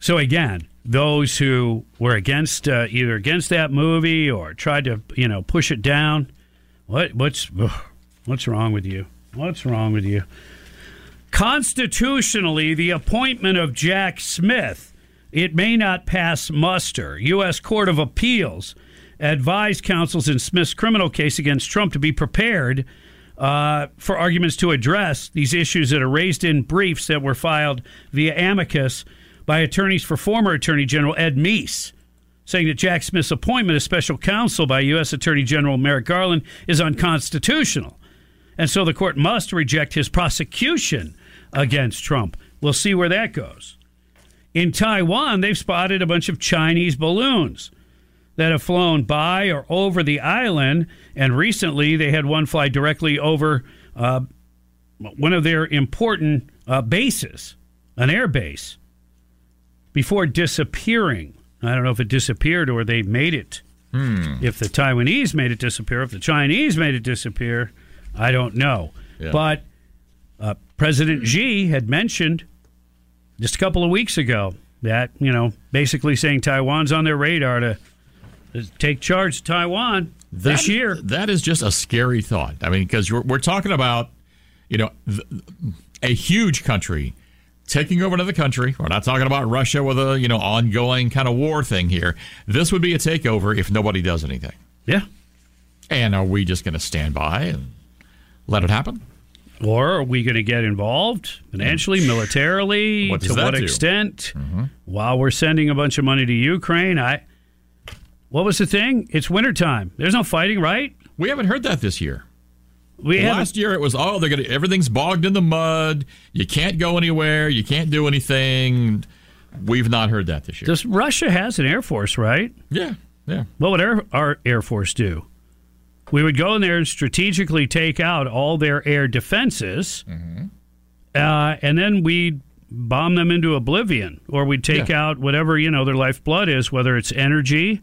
So again, those who were against uh, either against that movie or tried to you know push it down, what what's what's wrong with you? What's wrong with you? Constitutionally, the appointment of Jack Smith, it may not pass muster. U.S. Court of Appeals advised counsels in Smith's criminal case against Trump to be prepared uh, for arguments to address these issues that are raised in briefs that were filed via amicus by attorneys for former Attorney General Ed Meese, saying that Jack Smith's appointment as special counsel by U.S. Attorney General Merrick Garland is unconstitutional. And so the court must reject his prosecution against Trump. We'll see where that goes. In Taiwan, they've spotted a bunch of Chinese balloons that have flown by or over the island. And recently, they had one fly directly over uh, one of their important uh, bases, an air base, before disappearing. I don't know if it disappeared or they made it. If the Taiwanese made it disappear, if the Chinese made it disappear, I don't know. Yeah. But uh, President Xi had mentioned just a couple of weeks ago that, you know, basically saying Taiwan's on their radar to, to take charge of Taiwan this That- year. That is just a scary thought. I mean, because we're, we're talking about, you know, th- a huge country taking over another country. We're not talking about Russia with a, you know, ongoing kind of war thing here. This would be a takeover if nobody does anything. Yeah. And are we just going to stand by and let it happen? Or are we going to get involved financially, militarily? What to what do? Mm-hmm. extent? While we're sending a bunch of money to Ukraine, I. What was the thing? It's wintertime. There's no fighting, right? We haven't heard that this year. We Last year it was oh they're gonna everything's bogged in the mud. You can't go anywhere. You can't do anything. We've not heard that this year. Does Russia has an air force, right? Yeah, yeah. What would our, our air force do? We would go in there and strategically take out all their air defenses, uh, and then we'd bomb them into oblivion, or we'd take Yeah. out whatever you know their lifeblood is, whether it's energy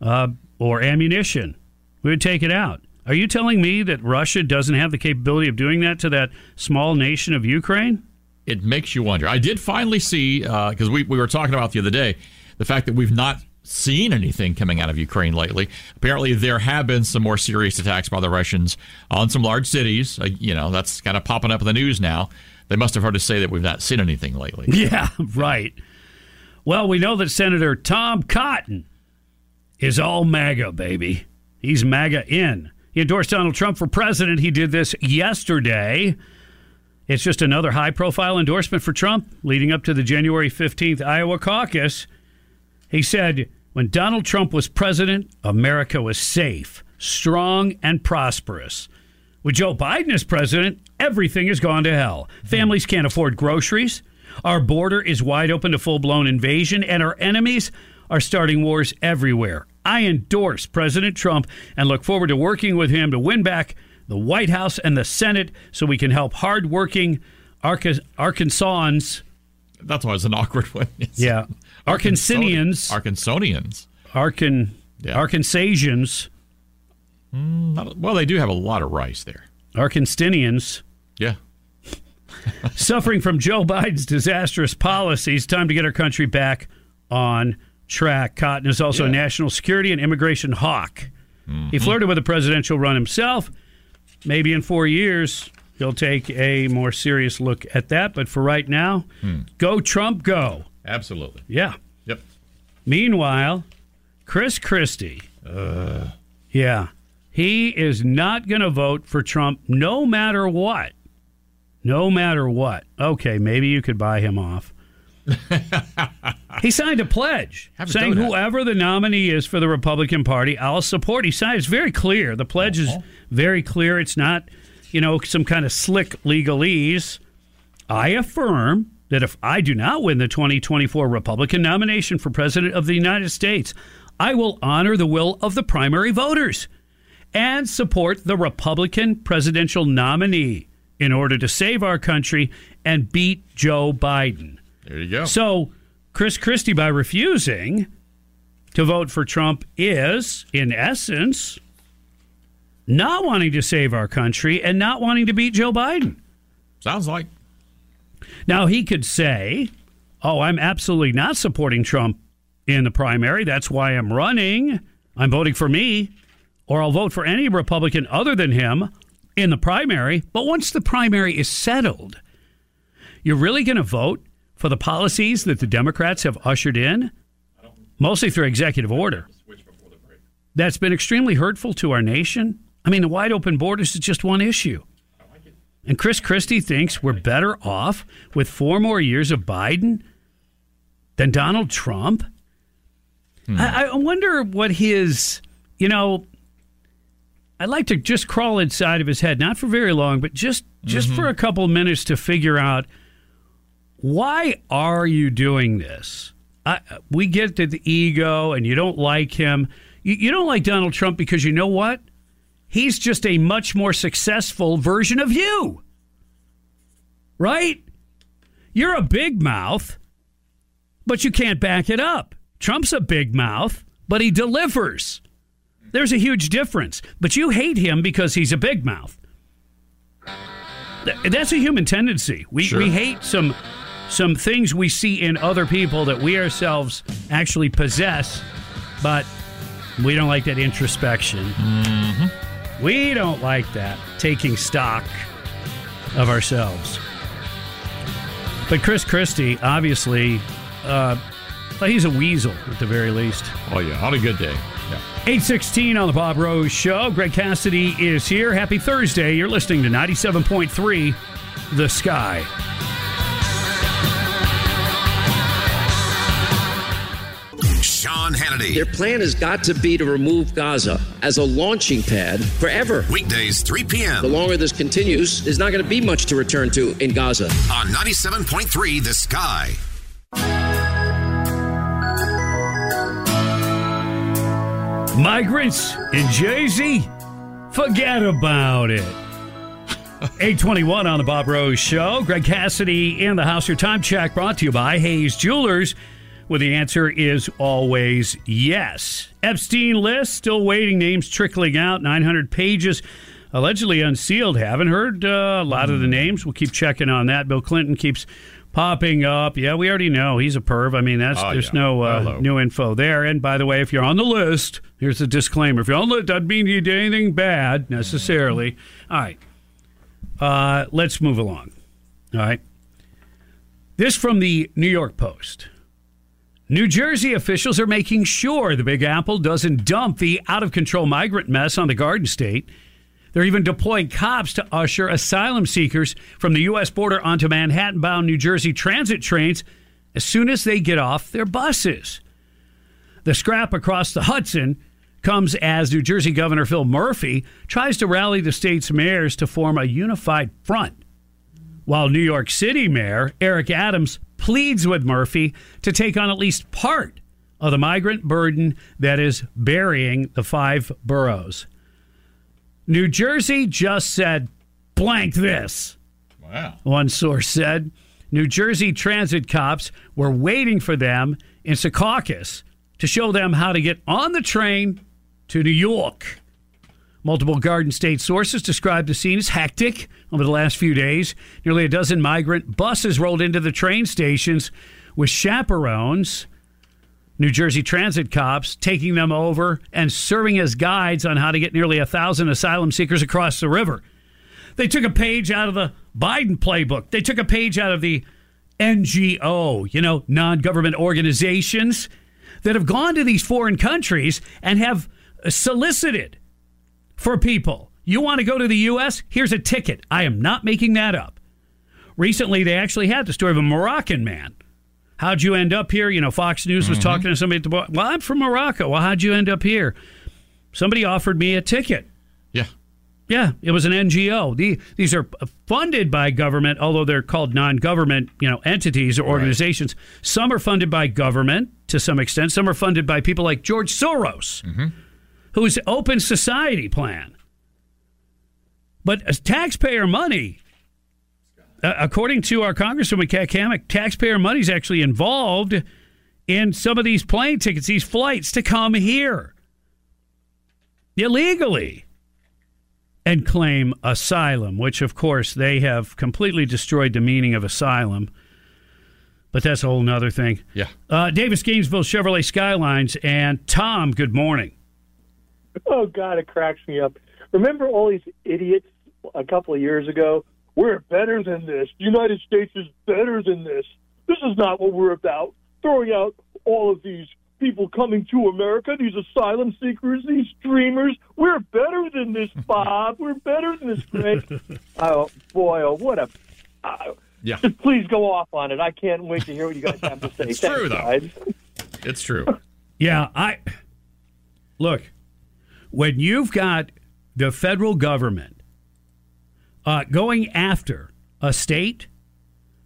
uh, or ammunition. We would take it out. Are you telling me that Russia doesn't have the capability of doing that to that small nation of Ukraine? it makes you wonder. I did finally see because we we were talking about the other day the fact that we've not seen anything coming out of Ukraine lately. Apparently, there have been some more serious attacks by the Russians on some large cities. Uh, you know, that's kind of popping up in the news now. They must have heard us say that we've not seen anything lately. Yeah, right. Well, we know that Senator Tom Cotton is all MAGA, baby. He's MAGA in. He endorsed Donald Trump for president. He did this yesterday. It's just another high profile endorsement for Trump leading up to the January 15th Iowa caucus. He said, when Donald Trump was president, America was safe, strong, and prosperous. With Joe Biden as president, everything has gone to hell. Hmm. Families can't afford groceries. Our border is wide open to full blown invasion, and our enemies are starting wars everywhere. I endorse President Trump and look forward to working with him to win back the White House and the Senate so we can help hardworking Arca- Arkansans. That's why it's an awkward one. Yeah. Arkansanians. Arkansonians. Arkan, Arkansasians. Hmm, not- well, they do have a lot of rice there. Arkanstinians. Yeah. suffering from Joe Biden's disastrous policies. Time to get our country back on track. Cotton is also a national security and immigration hawk. Mm-hmm. He flirted with a presidential run himself. Maybe in four years, he'll take a more serious look at that. But for right now, hmm. go Trump, go. Absolutely. Yeah. Yep. Meanwhile, Chris Christie. Yeah. He is not going to vote for Trump no matter what. No matter what. Okay, maybe you could buy him off. he signed a pledge Have saying whoever the nominee is for the Republican Party, I'll support. He signed. It's very clear. The pledge Uh-huh. is very clear. It's not, you know, some kind of slick legalese. I affirm that if I do not win the 2024 Republican nomination for President of the United States, I will honor the will of the primary voters and support the Republican presidential nominee in order to save our country and beat Joe Biden. There you go. So, Chris Christie, by refusing to vote for Trump, is, in essence, not wanting to save our country and not wanting to beat Joe Biden. Sounds like. Now, he could say, Oh, I'm absolutely not supporting Trump in the primary. That's why I'm running. I'm voting for me. Or I'll vote for any Republican other than him in the primary. But once the primary is settled, you're really going to vote for the policies that the Democrats have ushered in, mostly through executive order. That's been extremely hurtful to our nation. I mean, the wide open borders is just one issue. And Chris Christie thinks we're better off with four more years of Biden than Donald Trump. Hmm. I, I wonder what his, you know, I'd like to just crawl inside of his head, not for very long, but just just mm-hmm. for a couple minutes to figure out why are you doing this? I, we get to the ego, and you don't like him. You, you don't like Donald Trump because you know what? He's just a much more successful version of you. Right? You're a big mouth, but you can't back it up. Trump's a big mouth, but he delivers. There's a huge difference. But you hate him because he's a big mouth. That's a human tendency. We, Sure. we hate some some things we see in other people that we ourselves actually possess, but we don't like that introspection. Mm-hmm. We don't like that taking stock of ourselves. But Chris Christie, obviously, uh, he's a weasel at the very least. Oh, yeah. On a good day. Yeah. 816 on the Bob Rose Show. Greg Cassidy is here. Happy Thursday. You're listening to 97.3 The Sky. Sean Hannity. Their plan has got to be to remove Gaza as a launching pad forever. Weekdays, 3 p.m. The longer this continues, there's not going to be much to return to in Gaza. on 97.3 The Sky. Migrants in Jay Z, forget about it. 821 on the Bob Rose Show. Greg Cassidy in the house. Your time check brought to you by Hayes Jewelers, where the answer is always yes. Epstein list, still waiting. Names trickling out. 900 pages, allegedly unsealed. Haven't heard uh, a lot of the names. We'll keep checking on that. Bill Clinton keeps popping up. Yeah, we already know he's a perv. I mean, that's Oh, there's yeah. no uh, new info there. And by the way, if you're on the list, here's a disclaimer: if you're on the list, doesn't mean you did anything bad necessarily. All right, uh, let's move along. All right, this from the New York Post. New Jersey officials are making sure the Big Apple doesn't dump the out of control migrant mess on the Garden State. They're even deploying cops to usher asylum seekers from the U.S. border onto Manhattan bound New Jersey transit trains as soon as they get off their buses. The scrap across the Hudson comes as New Jersey Governor Phil Murphy tries to rally the state's mayors to form a unified front, while New York City Mayor Eric Adams pleads with Murphy to take on at least part of the migrant burden that is burying the five boroughs. New Jersey just said blank this. Wow. One source said New Jersey transit cops were waiting for them in Secaucus to show them how to get on the train to New York. Multiple Garden State sources described the scene as hectic over the last few days. Nearly a dozen migrant buses rolled into the train stations with chaperones. New Jersey transit cops taking them over and serving as guides on how to get nearly a thousand asylum seekers across the river. They took a page out of the Biden playbook. They took a page out of the NGO, you know, non government organizations that have gone to these foreign countries and have solicited for people. You want to go to the U.S.? Here's a ticket. I am not making that up. Recently, they actually had the story of a Moroccan man. How'd you end up here? You know, Fox News was mm-hmm. talking to somebody at the bar. Well, I'm from Morocco. Well, how'd you end up here? Somebody offered me a ticket. Yeah. Yeah, it was an NGO. The, these are funded by government, although they're called non-government, you know, entities or organizations. Some are funded by government to some extent. Some are funded by people like George Soros, mm-hmm. whose Open Society plan. But as taxpayer money, uh, according to our Congresswoman Kat Cammack, taxpayer money is actually involved in some of these plane tickets, these flights to come here illegally and claim asylum, which, of course, they have completely destroyed the meaning of asylum. But that's a whole nother thing. Yeah. Uh, Davis Gainesville Chevrolet Skylines and Tom, good morning. Oh God, it cracks me up. Remember all these idiots a couple of years ago? We're better than this. The United States is better than this. This is not what we're about. Throwing out all of these people coming to America, these asylum seekers, these dreamers. We're better than this, Bob. We're better than this, Greg. oh boy, oh what a. Uh, Yeah. Just please go off on it. I can't wait to hear what you guys have to say. It's Thanks, true, though. guys. It's true. Yeah, I look when you've got the federal government uh, going after a state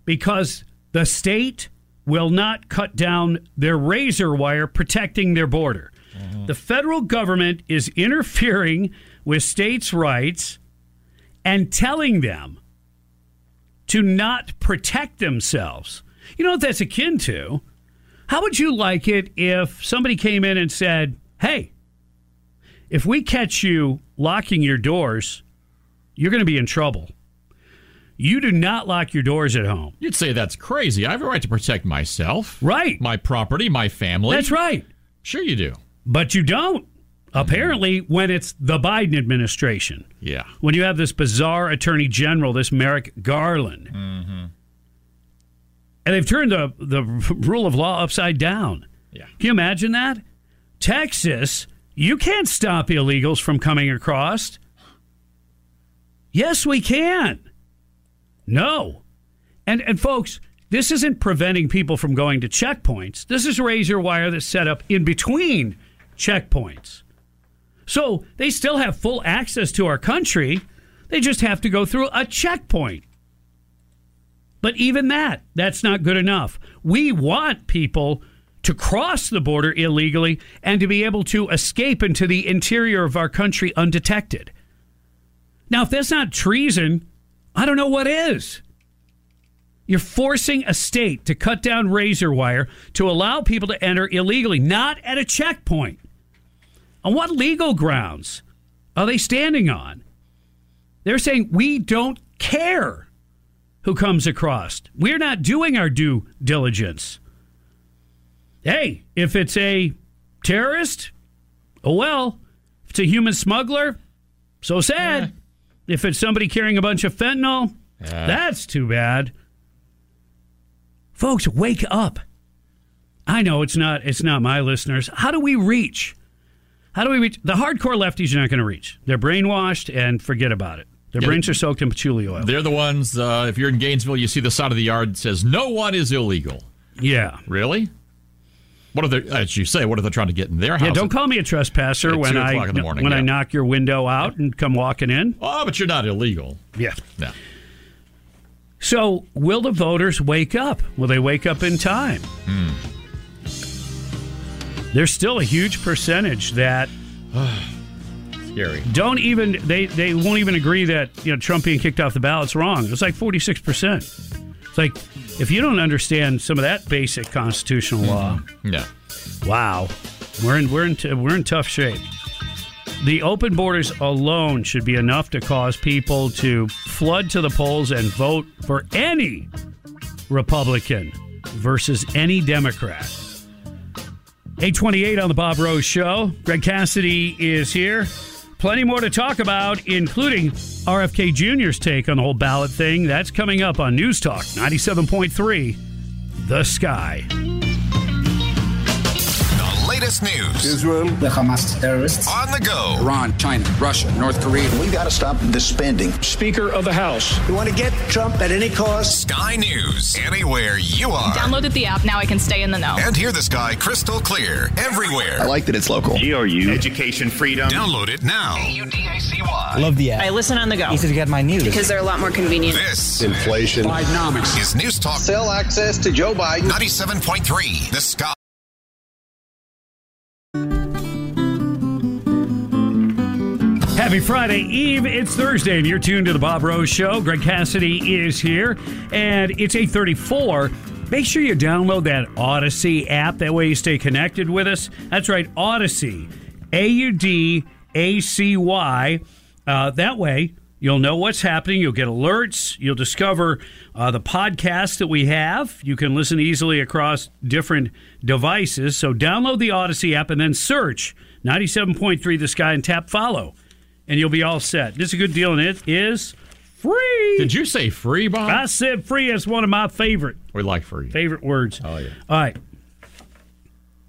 because the state will not cut down their razor wire protecting their border. The federal government is interfering with states' rights and telling them to not protect themselves. You know what that's akin to? How would you like it if somebody came in and said, hey, if we catch you locking your doors, you're going to be in trouble. You do not lock your doors at home. You'd say that's crazy. I have a right to protect myself. Right. My property, my family. That's right. Sure, you do. But you don't. Apparently, when it's the Biden administration, Yeah. when you have this bizarre attorney general, this Merrick Garland, Mm-hmm. and they've turned the, the rule of law upside down. Yeah. Can you imagine that? Texas, you can't stop illegals from coming across. Yes, we can. No. And and folks, this isn't preventing people from going to checkpoints. This is razor wire that's set up in between checkpoints. So they still have full access to our country. They just have to go through a checkpoint. But even that, that's not good enough. We want people to cross the border illegally and to be able to escape into the interior of our country undetected. Now, if that's not treason, I don't know what is. You're forcing a state to cut down razor wire to allow people to enter illegally, not at a checkpoint. On what legal grounds are they standing on? They're saying we don't care who comes across. We're not doing our due diligence. Hey, if it's a terrorist, oh well. If it's a human smuggler, so sad. If it's somebody carrying a bunch of fentanyl, that's too bad. Folks, wake up. I know it's not it's not my listeners. How do we reach? How do we reach? The hardcore lefties you're not going to reach. They're brainwashed and forget about it. Their Yeah, brains are soaked in patchouli oil. They're the ones, uh, if you're in Gainesville, you see the side of the yard that says, no one is illegal. Yeah. Really? What are they, as you say, what are they trying to get in their house? Yeah, don't call me a trespasser when I morning, when I knock your window out and come walking in. Oh, but you're not illegal. Yeah. No. So, will the voters wake up? Will they wake up in time? Hmm. There's still a huge percentage that Scary. don't even they they won't even agree that you know Trump being kicked off the ballot's wrong. It's like 46 percent. Like if you don't understand some of that basic constitutional law, mm-hmm. Yeah. wow, we're in we're in t- we're in tough shape. The open borders alone should be enough to cause people to flood to the polls and vote for any Republican versus any Democrat. 828 on the Bob Rose Show. Greg Cassidy is here. Plenty more to talk about, including RFK Jr.'s take on the whole ballot thing. That's coming up on News Talk 97.3, The Sky. The latest news Israel, the Hamas terrorists, on the go. Iran, China, Russia, North Korea. We got to stop the spending. Speaker of the House. We want to get Trump at any cost. Sky News, anywhere you are. Downloaded the app. Now I can stay in the know. And hear the sky crystal clear everywhere. I like that it's local. GRU. Education freedom. Download it now. A-U-D-A-C-Y. Love the app. I listen on the go. Easy to get my news. Because they're a lot more convenient. This Inflation. Bidenomics. is News Talk Sell access to Joe Biden. 97.3. The Sky. Happy Friday Eve. It's Thursday, and you're tuned to the Bob Rose Show. Greg Cassidy is here, and it's 834. Make sure you download that Audacy app. That way you stay connected with us. That's right, Audacy. A U D A C Y. Uh, that way, you'll know what's happening. You'll get alerts. You'll discover uh, the podcasts that we have. You can listen easily across different devices. So download the Audacy app and then search 97.3 The Sky and tap follow, and you'll be all set. This is a good deal, and it is free. Did you say free, Bob? I said free. It's one of my favorite We like free. favorite words. Oh, yeah. All right.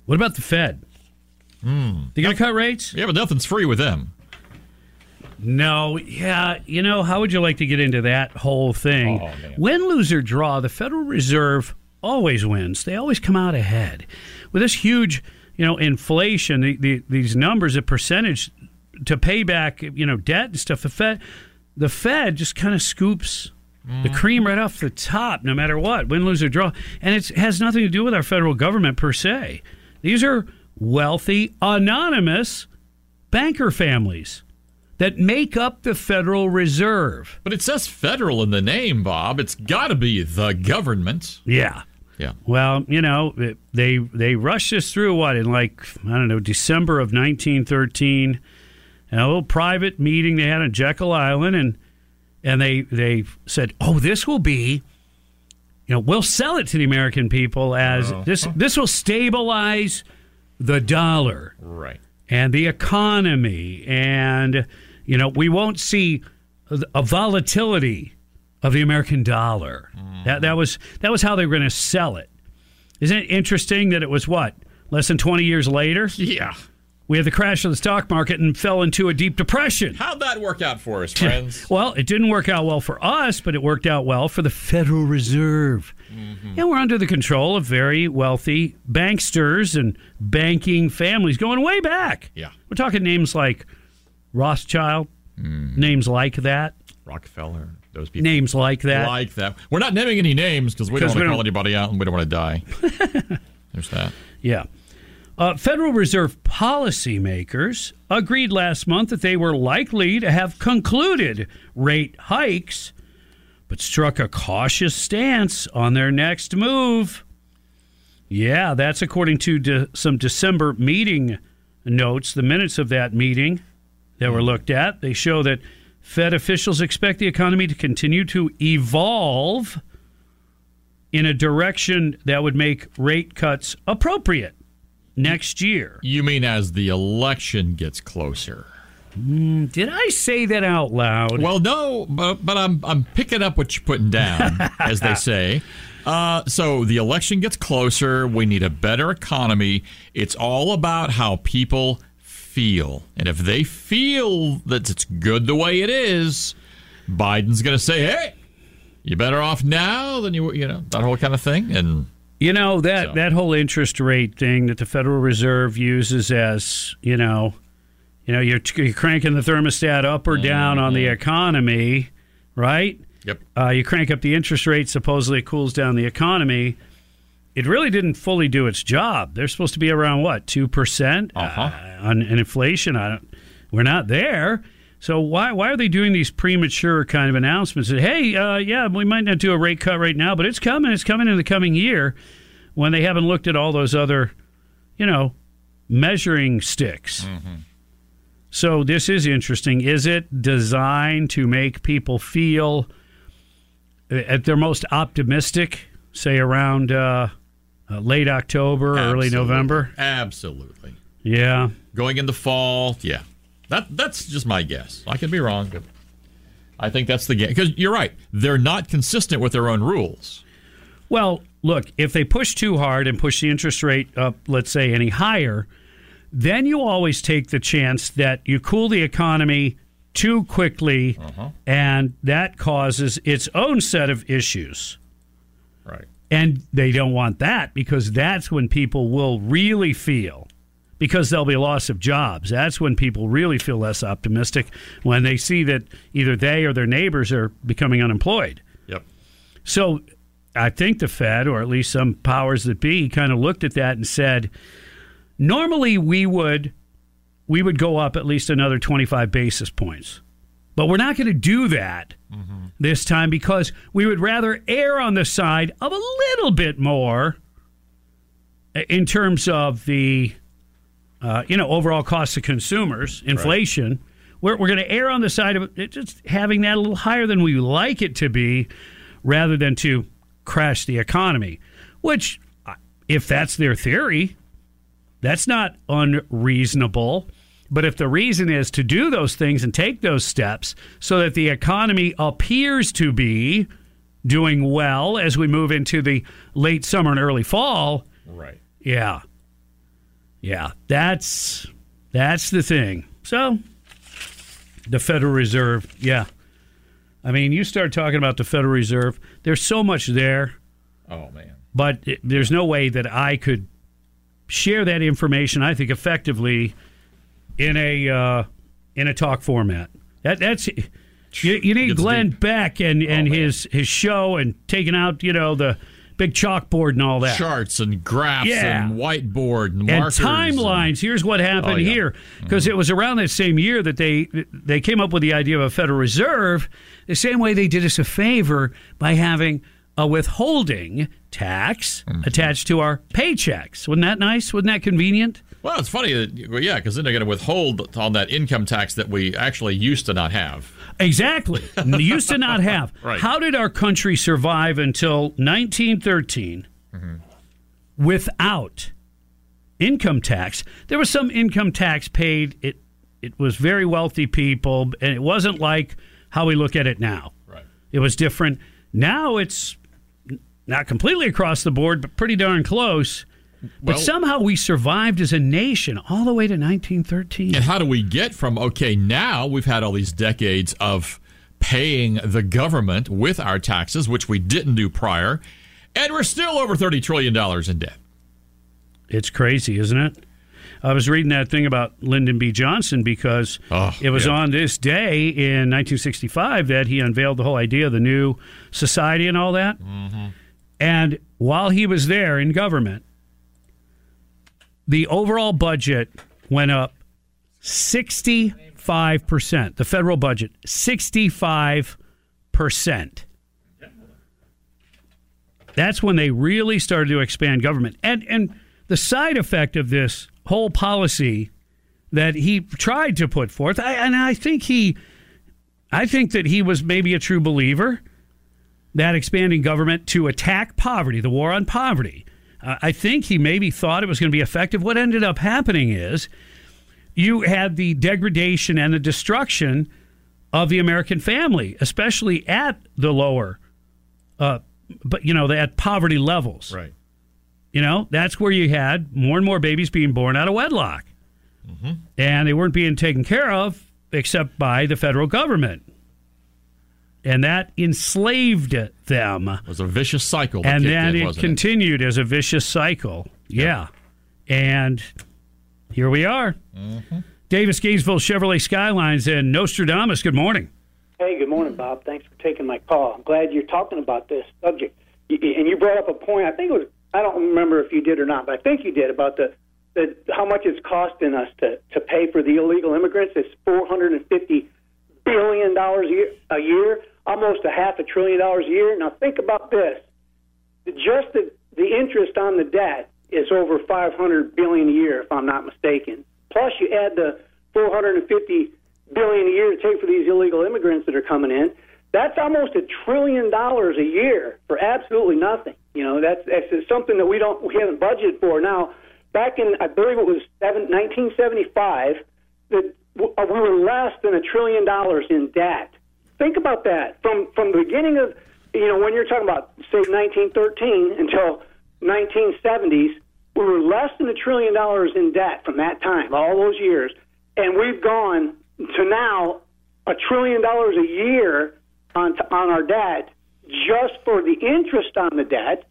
What about the Fed? Hmm. They going to cut rates? Yeah, but nothing's free with them. No, yeah. You know, how would you like to get into that whole thing? Oh. Win, lose, or draw, the Federal Reserve always wins. They always come out ahead. With this huge, you know, inflation, the, the, these numbers, a percentage to pay back, you know, debt and stuff, the Fed, the Fed just kind of scoops the mm. cream right off the top, no matter what, win, lose, or draw. And it has nothing to do with our federal government per se. These are wealthy, anonymous banker families that make up the Federal Reserve. But it says federal in the name, Bob. It's got to be the government. Yeah. Yeah. Well, you know, it- they they rushed us through what in like I don't know December of 1913, and a little private meeting they had on Jekyll Island, and and they they said, oh, this will be, you know, we'll sell it to the American people as Oh. this this will stabilize the dollar Right. and the economy and you know we won't see a volatility of the American dollar. Mm. That that was that was how they were going to sell it. Isn't it interesting that it was what less than twenty years later? Yeah. We had the crash of the stock market and fell into a deep depression. How'd that work out for us, friends? Well, it didn't work out well for us, but it worked out well for the Federal Reserve. Mm-hmm. And we're under the control of very wealthy banksters and banking families going way back. Yeah. We're talking names like Rothschild, mm-hmm. names like that, Rockefeller, those people. names like that. Like that. We're not naming any names because we don't want to call anybody out and we don't want to die. There's that. Yeah. Uh, Federal Reserve policymakers agreed last month that they were likely to have concluded rate hikes, but struck a cautious stance on their next move. Yeah, that's according to de- some December meeting notes, the minutes of that meeting that were looked at. They show that Fed officials expect the economy to continue to evolve in a direction that would make rate cuts appropriate next year. You mean as the election gets closer? Did I say that out loud? Well, no, but, but I'm I'm picking up what you're putting down, as they say. Uh, so the election gets closer. We need a better economy. It's all about how people feel, and if they feel that it's good the way it is, Biden's going to say, "Hey, you're better off now than you were," you know, that whole kind of thing. And You know that So- that whole interest rate thing that the Federal Reserve uses as you know, you know, you're, you're cranking the thermostat up or down on the economy, right? Yep. Uh, you crank up the interest rate, supposedly it cools down the economy. It really didn't fully do its job. They're supposed to be around what two percent Uh-huh. on, on inflation. I don't, we're not there. So why why are they doing these premature kind of announcements that hey, uh, yeah, we might not do a rate cut right now, but it's coming. It's coming in the coming year, when they haven't looked at all those other, you know, measuring sticks. So this is interesting. Is it designed to make people feel uh, at their most optimistic, say around uh, uh, late October, early November? absolutely Yeah. going into fall, yeah, that that's just my guess. I could be wrong, but I think that's the game. Because you're right, they're not consistent with their own rules. Well, look, if they push too hard and push the interest rate up, let's say, any higher, then you always take the chance that you cool the economy too quickly, uh-huh. and that causes its own set of issues. Right. And they don't want that because that's when people will really feel, because there'll be a loss of jobs. That's when people really feel less optimistic when they see that either they or their neighbors are becoming unemployed. Yep. So I think the Fed, or at least some powers that be, kind of looked at that and said, normally we would we would go up at least another 25 basis points. But we're not going to do that mm-hmm. this time because we would rather err on the side of a little bit more in terms of the uh, you know overall cost to consumers, inflation. We're, we're going to err on the side of it just having that a little higher than we like it to be, rather than to crash the economy. Which, uh, if that's their theory, that's not unreasonable. But if the reason is to do those things and take those steps so that the economy appears to be doing well as we move into the late summer and early fall, Right. yeah. Yeah, that's that's the thing. So the Federal Reserve, yeah. I mean, you start talking about the Federal Reserve, there's so much there, Oh man. but it, there's no way that I could share that information I think effectively in a uh, in a talk format. That that's you, you need Glenn deep. Beck and and his his show and taking out, you know, the big chalkboard and all that. Charts and graphs Yeah. and whiteboard and, and timelines. Here's what happened Oh, yeah. here, because it was around that same year that they they came up with the idea of a Federal Reserve. The same way they did us a favor by having a withholding tax Mm-hmm. attached to our paychecks. Wasn't that nice? Wasn't that convenient? Well, it's funny that yeah, because then they're going to withhold on that income tax that we actually used to not have. Exactly. Used to not have. Right. How did our country survive until 1913 mm-hmm. without income tax? There was some income tax paid. It it was very wealthy people, and it wasn't like how we look at it now. Right. It was different. Now it's not completely across the board, but pretty darn close. But Well- somehow we survived as a nation all the way to 1913. And how do we get from okay now we've had all these decades of paying the government with our taxes, which we didn't do prior, and we're still over thirty trillion dollars in debt. It's crazy, isn't it? I was reading that thing about Lyndon B. Johnson because Oh, it was yeah. on this day in 1965 that he unveiled the whole idea of the new society and all that. Mm-hmm. And while he was there in government, the overall budget went up 65%. The federal budget, 65%. That's when they really started to expand government. And and the side effect of this whole policy that he tried to put forth, I, and I think he I think that he was maybe a true believer that expanding government to attack poverty, the war on poverty. Uh, I think he maybe thought it was going to be effective. What ended up happening is you had the degradation and the destruction of the American family, especially at the lower, uh, but you know, at poverty levels. Right. You know, that's where you had more and more babies being born out of wedlock. And they weren't being taken care of except by the federal government. And that enslaved them. It was a vicious cycle. that And then in, it wasn't continued as a vicious cycle. Yeah. And here we are. Mm-hmm. Davis Gainesville Chevrolet Skylines and Nostradamus. Good morning. Hey, good morning, Bob. Thanks for taking my call. I'm glad you're talking about this subject. Y- y- And you brought up a point. I think it was. I don't remember if you did or not, but I think you did about the, the how much it's costing us to to pay for the illegal immigrants. It's 450 billion dollars a year, almost a half a trillion dollars a year. Now think about this: just the the interest on the debt is over 500 billion a year, if I'm not mistaken. Plus, you add the 450 billion a year to take for these illegal immigrants that are coming in. That's almost a trillion dollars a year for absolutely nothing. You know, that's that's something that we don't we haven't budgeted for. Now, back in I believe it was seven, 1975, that we were less than a trillion dollars in debt. Think about that from from the beginning of you know when you're talking about say 1913 until 1970s, we were less than a trillion dollars in debt from that time, all those years, and we've gone to now a trillion dollars a year on on our debt just for the interest on the debt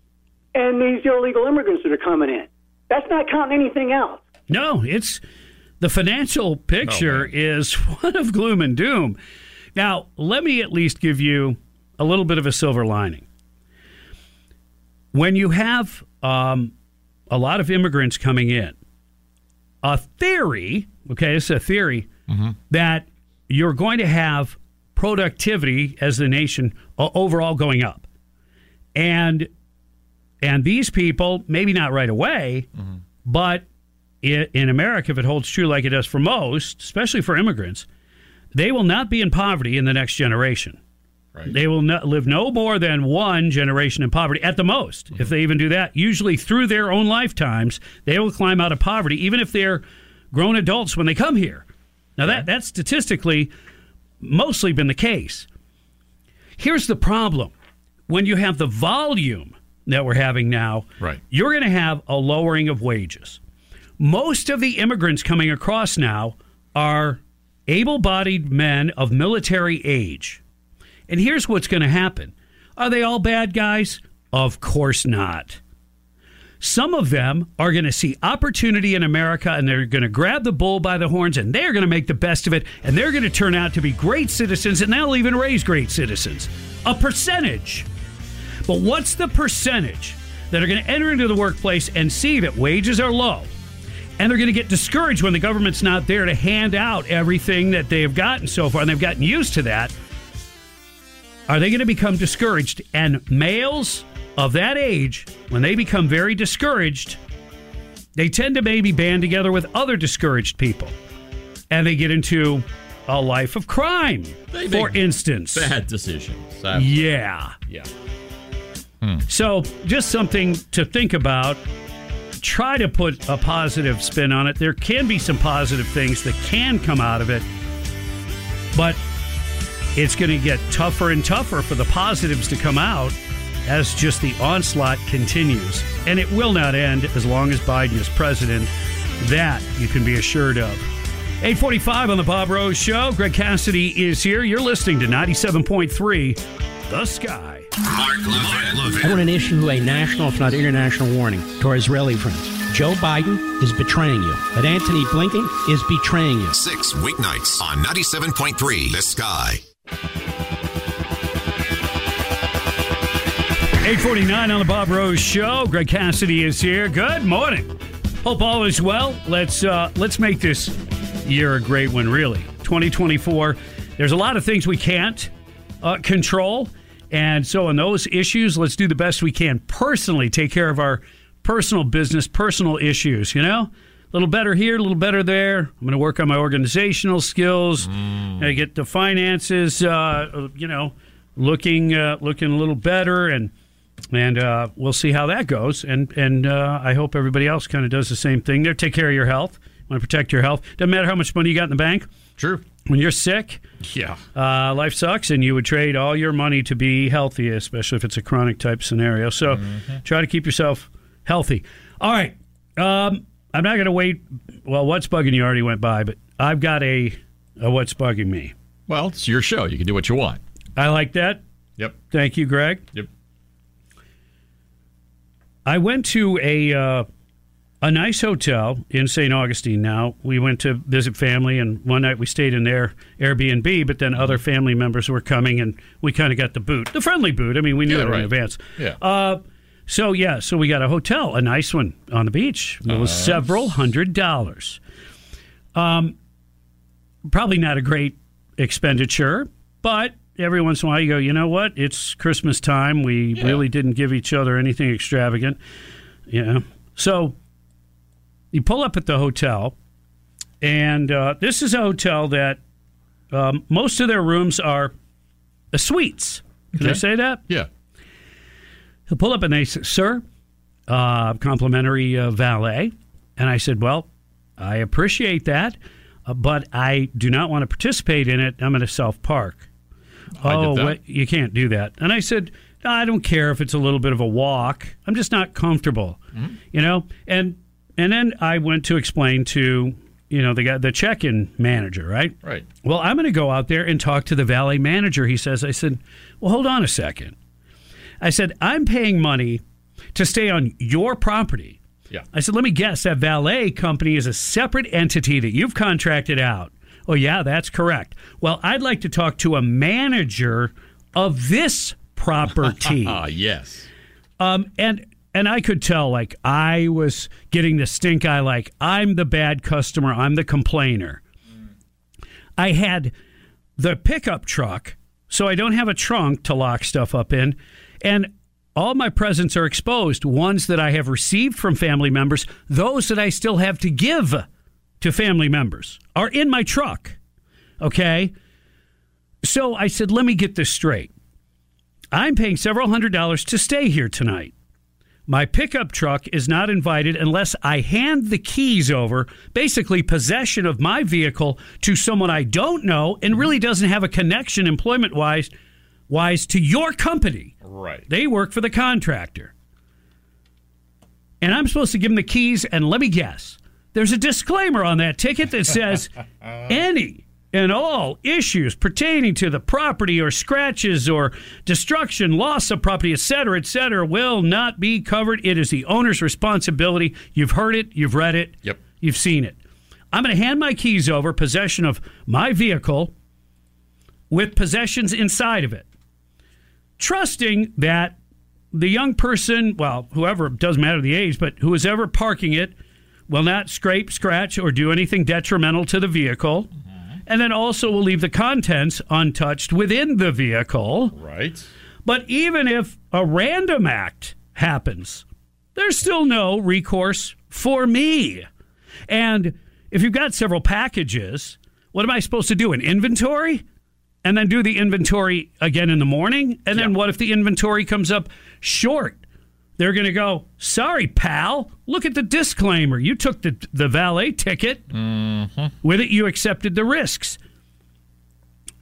and these illegal immigrants that are coming in. That's not counting anything else. No, it's the financial picture oh, is one of gloom and doom. Now, let me at least give you a little bit of a silver lining. When you have um, a lot of immigrants coming in, a theory okay, it's a theory mm-hmm. that you're going to have productivity as the nation o- overall going up. And and these people, maybe not right away, mm-hmm. but i in America, if it holds true like it does for most, especially for immigrants, they will not be in poverty in the next generation. They will not live no more than one generation in poverty at the most, if mm-hmm. they even do that. Usually through their own lifetimes, they will climb out of poverty, even if they're grown adults when they come here. Now that that's statistically mostly been the case. Here's the problem: when you have the volume that we're having now, Right. you're going to have a lowering of wages. Most of the immigrants coming across now are able-bodied men of military age. And here's what's going to happen. Are they all bad guys? Of course not. Some of them are going to see opportunity in America and they're going to grab the bull by the horns and they're going to make the best of it and they're going to turn out to be great citizens and they'll even raise great citizens. A percentage. But what's the percentage that are going to enter into the workplace and see that wages are low? And they're going to get discouraged when the government's not there to hand out everything that they have gotten so far, and they've gotten used to that. Are they going to become discouraged? And males of that age, when they become very discouraged, they tend to maybe band together with other discouraged people. And they get into a life of crime, They for instance. Bad decisions. Yeah. Yeah. So, just something to think about. Try to put a positive spin on it. There can be some positive things that can come out of it, but it's going to get tougher and tougher for the positives to come out as just the onslaught continues. And it will not end as long as Biden is president. That you can be assured of. 845 on the Bob Rose Show. Greg Cassidy is here. You're listening to 97.3 The Sky. Mark Levin. I want to issue a national, if not international, warning to our Israeli friends. Joe Biden is betraying you, but Antony Blinken is betraying you. Six weeknights on 97.3 The Sky. 849 on the Bob Rose Show. Greg Cassidy is here. Good morning. Hope all is well. Let's uh, let's make this year a great one. Really, 2024. There's a lot of things we can't uh, control, and so on those issues, let's do the best we can. Personally, take care of our personal business, personal issues. You know, a little better here, a little better there. I'm going to work on my organizational skills. I get the finances. Uh, you know, looking uh, looking a little better and and uh, we'll see how that goes. And and uh, I hope everybody else kind of does the same thing. There, take care of your health. Want to protect your health. Doesn't matter how much money you got in the bank. True. When you're sick, Yeah. uh, life sucks, and you would trade all your money to be healthy, especially if it's a chronic type scenario. So try to keep yourself healthy. All right. Um, I'm not going to wait. Well, what's bugging you already went by, but I've got a, a what's bugging me. Well, it's your show. You can do what you want. I like that. Yep. Thank you, Greg. Yep. I went to a uh, a nice hotel in St. Augustine. Now we went to visit family, and one night we stayed in their Airbnb. But then other family members were coming, and we kind of got the boot, the friendly boot. I mean, we knew Yeah, it in advance. Yeah. Uh, so yeah, so we got a hotel, a nice one on the beach. It was Uh, several hundred dollars. Um, probably not a great expenditure, but every once in a while you go, you know what? It's Christmas time. We really didn't give each other anything extravagant. Yeah. So you pull up at the hotel, and uh, this is a hotel that um, most of their rooms are suites. Can I say that? Yeah. He'll pull up and they say, Sir, uh, complimentary uh, valet. And I said, Well, I appreciate that, uh, but I do not want to participate in it. I'm going to self park. Oh, wait, you can't do that. And I said, "No, I don't care if it's a little bit of a walk. I'm just not comfortable, Mm-hmm. you know. And and then I went to explain to you know the guy, the check-in manager, right? Right. Well, I'm going to go out there and talk to the valet manager. He says, I said, well, hold on a second. I said, I'm paying money to stay on your property. Yeah. I said, let me guess, that valet company is a separate entity that you've contracted out. Oh, yeah, that's correct. Well, I'd like to talk to a manager of this property. Ah, yes. Um, and and I could tell like I was getting the stink eye like I'm the bad customer, I'm the complainer. I had the pickup truck, so I don't have a trunk to lock stuff up in, and all my presents are exposed, ones that I have received from family members, those that I still have to give to family members are in my truck. Okay? So I said, let me get this straight. I'm paying several hundred dollars to stay here tonight. My pickup truck is not invited unless I hand the keys over, basically possession of my vehicle, to someone I don't know and really doesn't have a connection employment wise wise to your company. Right. They work for the contractor. And I'm supposed to give them the keys, and let me guess. There's a disclaimer on that ticket that says any and all issues pertaining to the property or scratches or destruction, loss of property, etc., etc., will not be covered. It is the owner's responsibility. You've heard it, you've read it, Yep. you've seen it. I'm going to hand my keys over, possession of my vehicle, with possessions inside of it, trusting that the young person, well, whoever, doesn't matter the age, but who is ever parking it, will not scrape, scratch, or do anything detrimental to the vehicle. Mm-hmm. And then also will leave the contents untouched within the vehicle. Right. But even if a random act happens, there's still no recourse for me. And if you've got several packages, what am I supposed to do? An inventory? And then do the inventory again in the morning? And then what if the inventory comes up short? They're going to go, sorry, pal. Look at the disclaimer. You took the, the valet ticket. Mm-hmm. With it, you accepted the risks.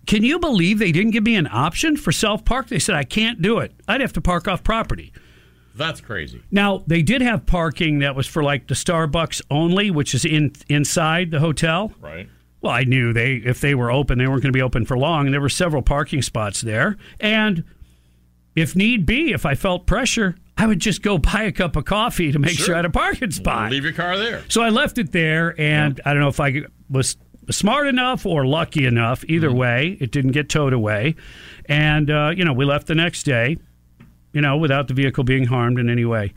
Can you believe they didn't give me an option for self park? They said I can't do it. I'd have to park off property. That's crazy. Now they did have parking that was for like the Starbucks only, which is in inside the hotel. Right. Well, I knew they if they were open, they weren't going to be open for long, and there were several parking spots there. And if need be, if I felt pressure, I would just go buy a cup of coffee to make sure, Sure. I had a parking spot. Leave your car there. So I left it there, and I don't know if I was smart enough or lucky enough. Either Mm-hmm. way, it didn't get towed away, and uh, you know we left the next day, you know, without the vehicle being harmed in any way.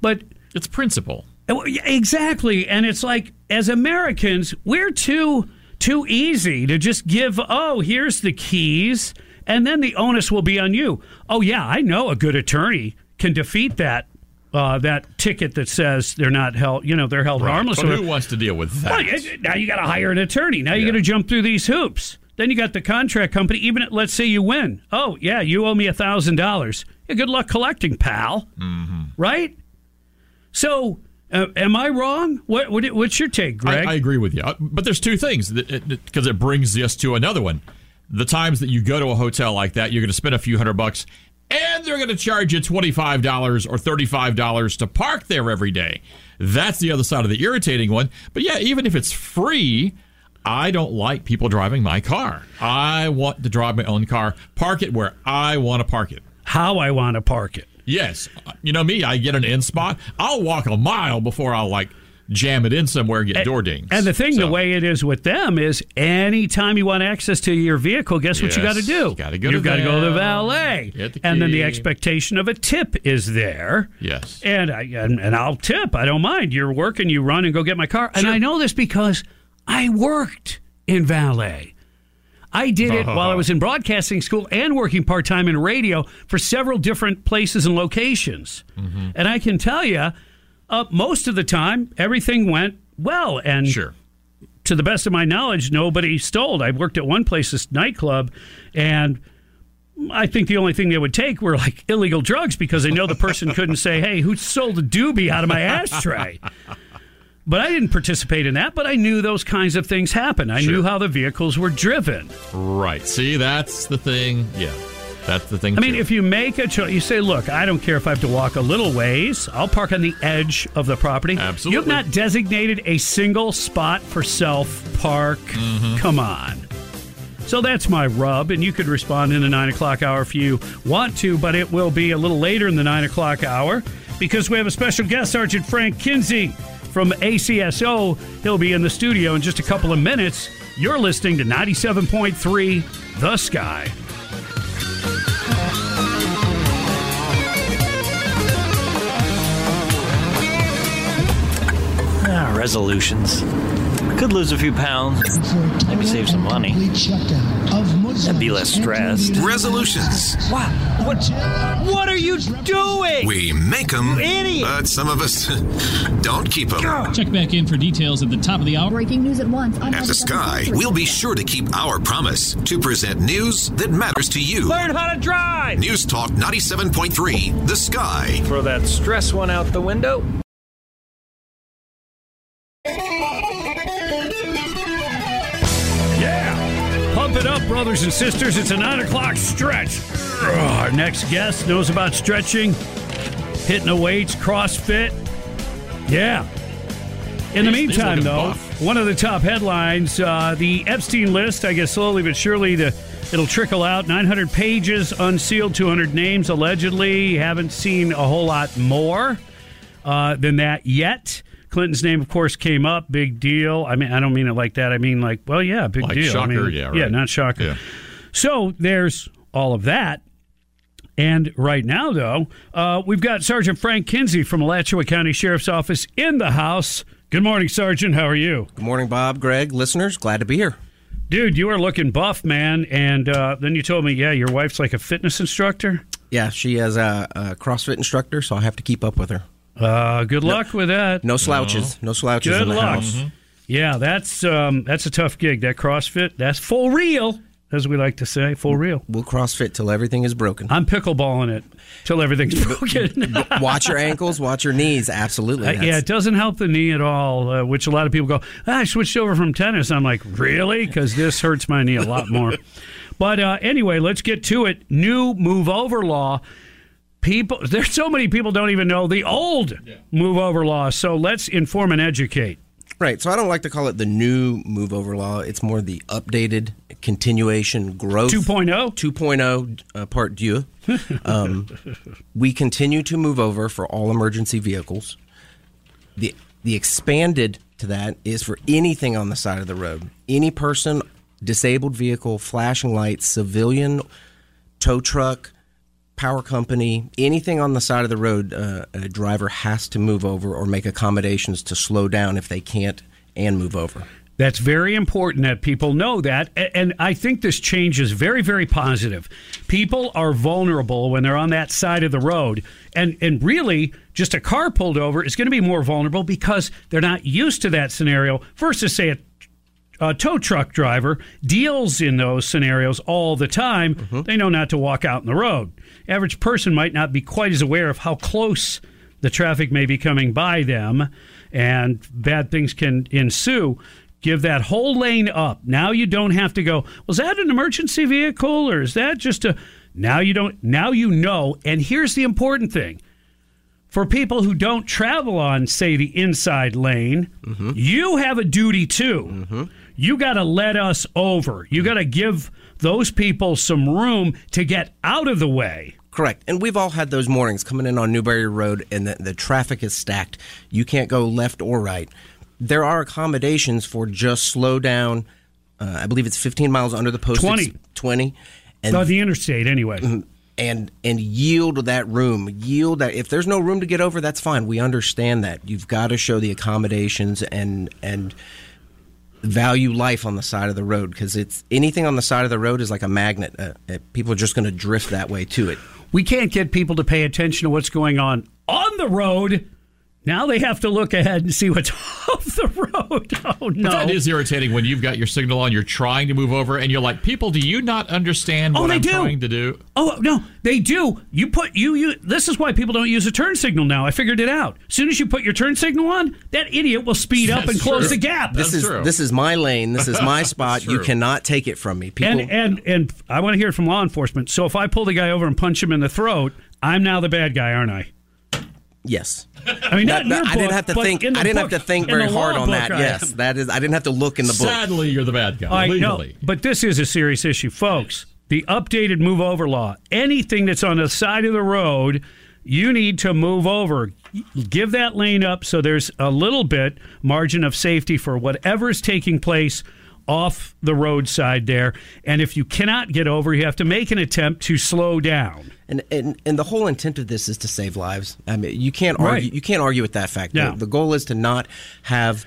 But it's principle. Exactly, and it's like as Americans, we're too too easy to just give. Oh, here's the keys, and then the onus will be on you. Oh yeah, I know a good attorney can defeat that. Uh, that ticket that says they're not held, you know, they're held Right. harmless. But who wants to deal with that? well, now you got to hire an attorney. Now you got to jump through these hoops. Then you got the contract company. Even at, let's say you win. Oh yeah, you owe me a thousand dollars. Good luck collecting, pal. Mm-hmm. Right. So, uh, am I wrong? What, what what's your take, Greg? I, I agree with you. Uh, But there's two things because it, brings us to another one. The times that you go to a hotel like that, you're going to spend a few hundred bucks and they're going to charge you $25 or $35 to park there every day. That's the other side of the irritating one. But yeah, even if it's free, I don't like people driving my car. I want to drive my own car, park it where I want to park it. How I want to park it. Yes. You know me, I get an in spot. I'll walk a mile before I'll like jam it in somewhere and get door dings. And the thing, So- the way it is with them is, anytime you want access to your vehicle, guess what you got to do? you gotta go You've got to go to the valet, the and then the expectation of a tip is there. Yes. And I and, and I'll tip. I don't mind. You're working. You run and go get my car. And I know this because I worked in valet. I did it while I was in broadcasting school and working part time in radio for several different places and locations. Mm-hmm. And I can tell you, uh, most of the time, everything went well. And sure. to the best of my knowledge, nobody stole. I worked at one place, this nightclub, and I think the only thing they would take were like illegal drugs because they know the person couldn't say, "Hey, who sold a doobie out of my ashtray?" But I didn't participate in that. But I knew those kinds of things happen. I knew how the vehicles were driven. Right. See, that's the thing. Yeah. That's the thing. I mean, too. if you make a choice, you say, "Look, I don't care if I have to walk a little ways. I'll park on the edge of the property." Absolutely. You've not designated a single spot for self park. Mm-hmm. Come on. So that's my rub, and you could respond in the nine o'clock hour if you want to, but it will be a little later in the nine o'clock hour because we have a special guest, Sergeant Frank Kinsey from ACSO. He'll be in the studio in just a couple of minutes. You're listening to 97.3 The Sky. Ah, resolutions. Could lose a few pounds. Maybe save some money and be less stressed. Resolutions. What? What? What are you doing? We make them, idiot. but some of us don't keep them. Check back in for details at the top of the hour. Breaking news at once. At the Sky, we'll be sure to keep our promise to present news that matters to you. Learn how to drive. News Talk 97.3, The Sky. Throw that stress one out the window. Brothers and sisters. It's a nine o'clock stretch. Our next guest knows about stretching, hitting the weights, CrossFit. Yeah. In the He's- he's meantime, looking though, buff. one of the top headlines uh, the Epstein list, I guess slowly but surely, the, it'll trickle out. 900 pages, unsealed, 200 names allegedly. Haven't seen a whole lot more uh, than that yet. Clinton's name, of course, came up. Big deal. I mean, I don't mean it like that. I mean, like, well, yeah, big Like deal. I shocker, mean, yeah, Yeah, not shocker. Yeah. So there's all of that. And right now, though, uh, we've got Sergeant Frank Kinsey from Alachua County Sheriff's Office in the house. Good morning, Sergeant. How are you? Good morning, Bob, Greg, listeners. Glad to be here. Dude, you are looking buff, man. And uh, then you told me, yeah, your wife's like a fitness instructor. Yeah, she is a, a CrossFit instructor, so I have to keep up with her. Uh, good luck with that. No slouches. No slouches Good in the luck. house. Yeah, that's um, that's a tough gig. That CrossFit, that's full real, as we like to say, full real. We'll CrossFit till everything is broken. I'm pickleballing it till everything's broken. watch your ankles, watch your knees. Absolutely. Uh, yeah, it doesn't help the knee at all, uh, which a lot of people go, ah, I switched over from tennis. I'm like, really? Because this hurts my knee a lot more. but uh, anyway, let's get to it. New move over law. People, there's so many people don't even know the old move over law. So let's inform and educate. Right. So I don't like to call it the new move over law. It's more the updated continuation growth 2.0? 2.0 uh, part deux. Um, we continue to move over for all emergency vehicles. The the expanded to that is for anything on the side of the road. Any person, disabled vehicle, flashing lights, civilian, tow truck, power company, anything on the side of the road, uh, a driver has to move over or make accommodations to slow down if they can't and move over. That's very important that people know that. And I think this change is very, very positive. People are vulnerable when they're on that side of the road. And, and really, just a car pulled over is going to be more vulnerable because they're not used to that scenario versus, say, a a tow truck driver deals in those scenarios all the time. Mm-hmm. They know not to walk out in the road. Average person might not be quite as aware of how close the traffic may be coming by them, and bad things can ensue. Give that whole lane up. Now you don't have to go, was that an emergency vehicle or is that just a. Now you don't. Now you know. And here's the important thing for people who don't travel on, say, the inside lane, mm-hmm. you have a duty too. Mm-hmm. You got to let us over. You got to give those people some room to get out of the way. Correct. And we've all had those mornings coming in on Newberry Road and the, the traffic is stacked. You can't go left or right. There are accommodations for just slow down. Uh, I believe it's 15 miles under the post. 20. 20. And Oh, the interstate, anyway. and and yield that room yield that if there's no room to get over that's fine we understand that you've got to show the accommodations and and value life on the side of the road because it's anything on the side of the road is like a magnet uh, uh, people are just going to drift that way to it We can't get people to pay attention to what's going on on the road. Now they have to look ahead and see what's off the road. Oh, no. But that is irritating when you've got your signal on, you're trying to move over, and you're like, people, do you not understand Oh, what they I'm do. trying to do? Oh no, they do. You put you you. This is why people don't use a turn signal now. I figured it out. As soon as you put your turn signal on, that idiot will speed up and close the gap. this is this is my lane this is my spot you cannot take it from me people and and and I want to hear it from law enforcement. So if I pull the guy over and punch him in the throat, I'm now the bad guy, aren't I? Yes I mean, not in That- I didn't have to think. I didn't book- have to think very hard on book, that. I Yes, am. that is. I didn't have to look in the book. Sadly, you're the bad guy. I know, but this is a serious issue, folks. The updated move over law. Anything that's on the side of the road, you need to move over. Give that lane up so there's a little bit margin of safety for whatever is taking place off the roadside there. And if you cannot get over, you have to make an attempt to slow down. And, and and the whole intent of this is to save lives. I mean, you can't Right. argue. You can't argue with that fact. Yeah. The, the goal is to not have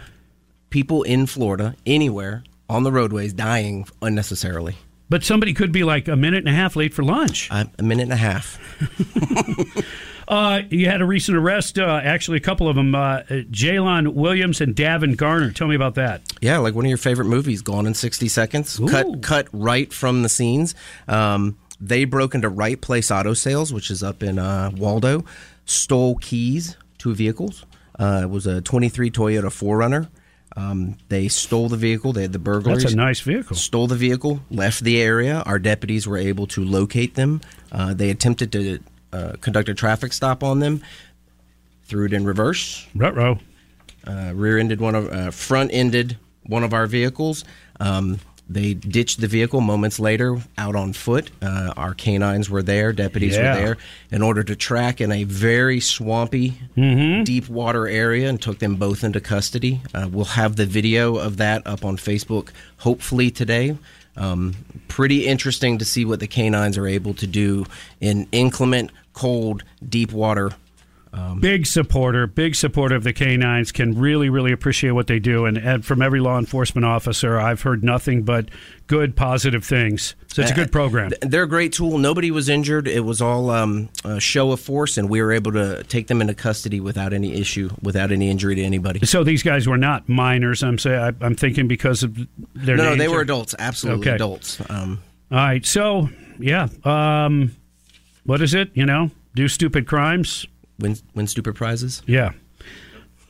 people in Florida anywhere on the roadways dying unnecessarily. But somebody could be like a minute and a half late for lunch. Uh, a minute and a half. Uh, you had a recent arrest, uh, actually, a couple of them. Uh, Jalon Williams and Davin Garner. Tell me about that. Yeah, like one of your favorite movies, Gone in 60 Seconds. Cut cut right from the scenes. Um, they broke into Right Place Auto Sales, which is up in uh, Waldo, stole keys to vehicles. Uh, it was a 23 Toyota 4Runner. Um, they stole the vehicle. They had the burglaries. That's a nice vehicle. Stole the vehicle, left the area. Our deputies were able to locate them. Uh, they attempted to uh, conduct a traffic stop on them, threw it in reverse. Uh, rear-ended one of, uh, front-ended one of our vehicles. Um, they ditched the vehicle moments later out on foot. Uh, our canines were there, deputies Yeah. were there, in order to track in a very swampy, Mm-hmm. deep water area and took them both into custody. Uh, we'll have the video of that up on Facebook hopefully today. Um, pretty interesting to see what the canines are able to do in inclement, cold, deep water. Um, big supporter, big supporter of the canines. Can really, really appreciate what they do, and, and from every law enforcement officer, I've heard nothing but good, positive things. So it's a good program. Uh, They're a great tool. Nobody was injured. It was all um, a show of force, and we were able to take them into custody without any issue, without any injury to anybody. So these guys were not minors. I'm saying I, I'm thinking because of their no, they or- were adults. Absolutely Okay. adults. Um, All right. So yeah, um, what is it? You know, do stupid crimes, win win stupid prizes. Yeah.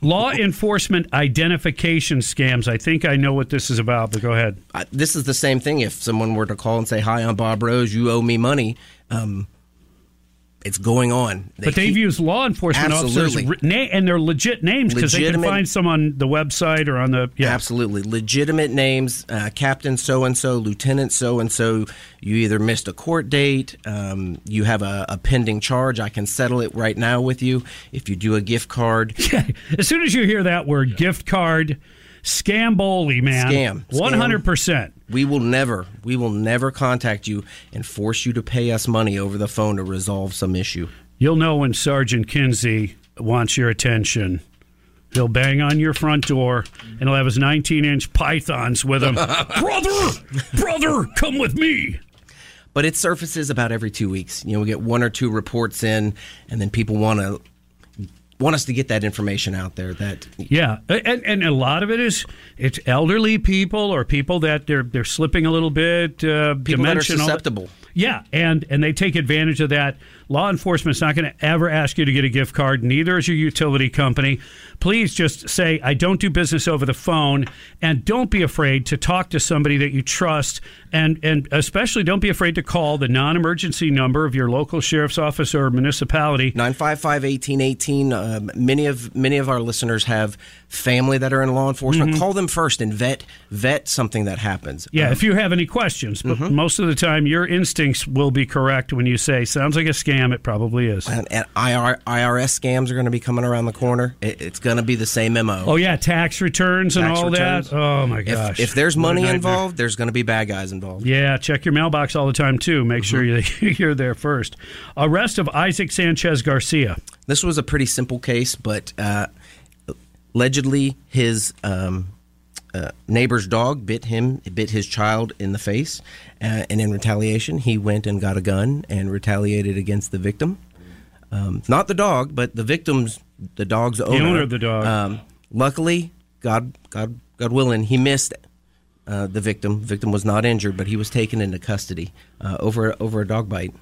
Law enforcement identification scams. I think I know what this is about, but go ahead. I, this is the same thing. If someone were to call and say, "Hi, I'm Bob Rose. You owe me money," um, it's going on. They but they've keep- used law enforcement Absolutely. officers, na- and they're legit names because they can find some on the website or on the. Yeah. Absolutely. Legitimate names, uh, Captain so and so, Lieutenant so and so. You either missed a court date, um, you have a, a pending charge. I can settle it right now with you. If you do a gift card, As soon as you hear that word, gift card, scamboli, man. Scam. One hundred percent. we will never, we will never contact you and force you to pay us money over the phone to resolve some issue. You'll know when Sergeant Kinsey wants your attention. He'll bang on your front door and he'll have his 19 inch pythons with him. brother, brother, come with me. But it surfaces about every two weeks. You know, we get one or two reports in, and then people want to want us to get that information out there. That Yeah, and, and a lot of it is it's elderly people or people that they're they're slipping a little bit. Uh, people that are dementia and all that. susceptible. Yeah, and and they take advantage of that. Law enforcement's not going to ever ask you to get a gift card. Neither is your utility company. Please just say I don't do business over the phone, and don't be afraid to talk to somebody that you trust, and and especially don't be afraid to call the non-emergency number of your local sheriff's office or municipality. 955-1818. Um, many of many of our listeners have family that are in law enforcement. Mhm. Call them first and vet vet something that happens. Yeah, Um, if you have any questions, but Mhm. most of the time your instincts will be correct when you say sounds like a scam. It probably is. and, and IR, IRS scams are going to be coming around the corner. It, it's going to be the same MO. Oh yeah, tax returns and all returns. that. Oh my If- gosh! If, there's money involved, there's going to be bad guys involved. Yeah, check your mailbox all the time too. Make sure you, you're there first. Arrest of Isaac Sanchez Garcia. This was a pretty simple case, but uh, allegedly his um, uh, neighbor's dog bit him, bit his child in the face, uh, and in retaliation, he went and got a gun and retaliated against the victim. Um, not the dog, but the victim's, the dog's owner. owner of the dog. Um, luckily, God, God, God willing, he missed uh, the victim. Victim was not injured, but he was taken into custody uh, over over a dog bite.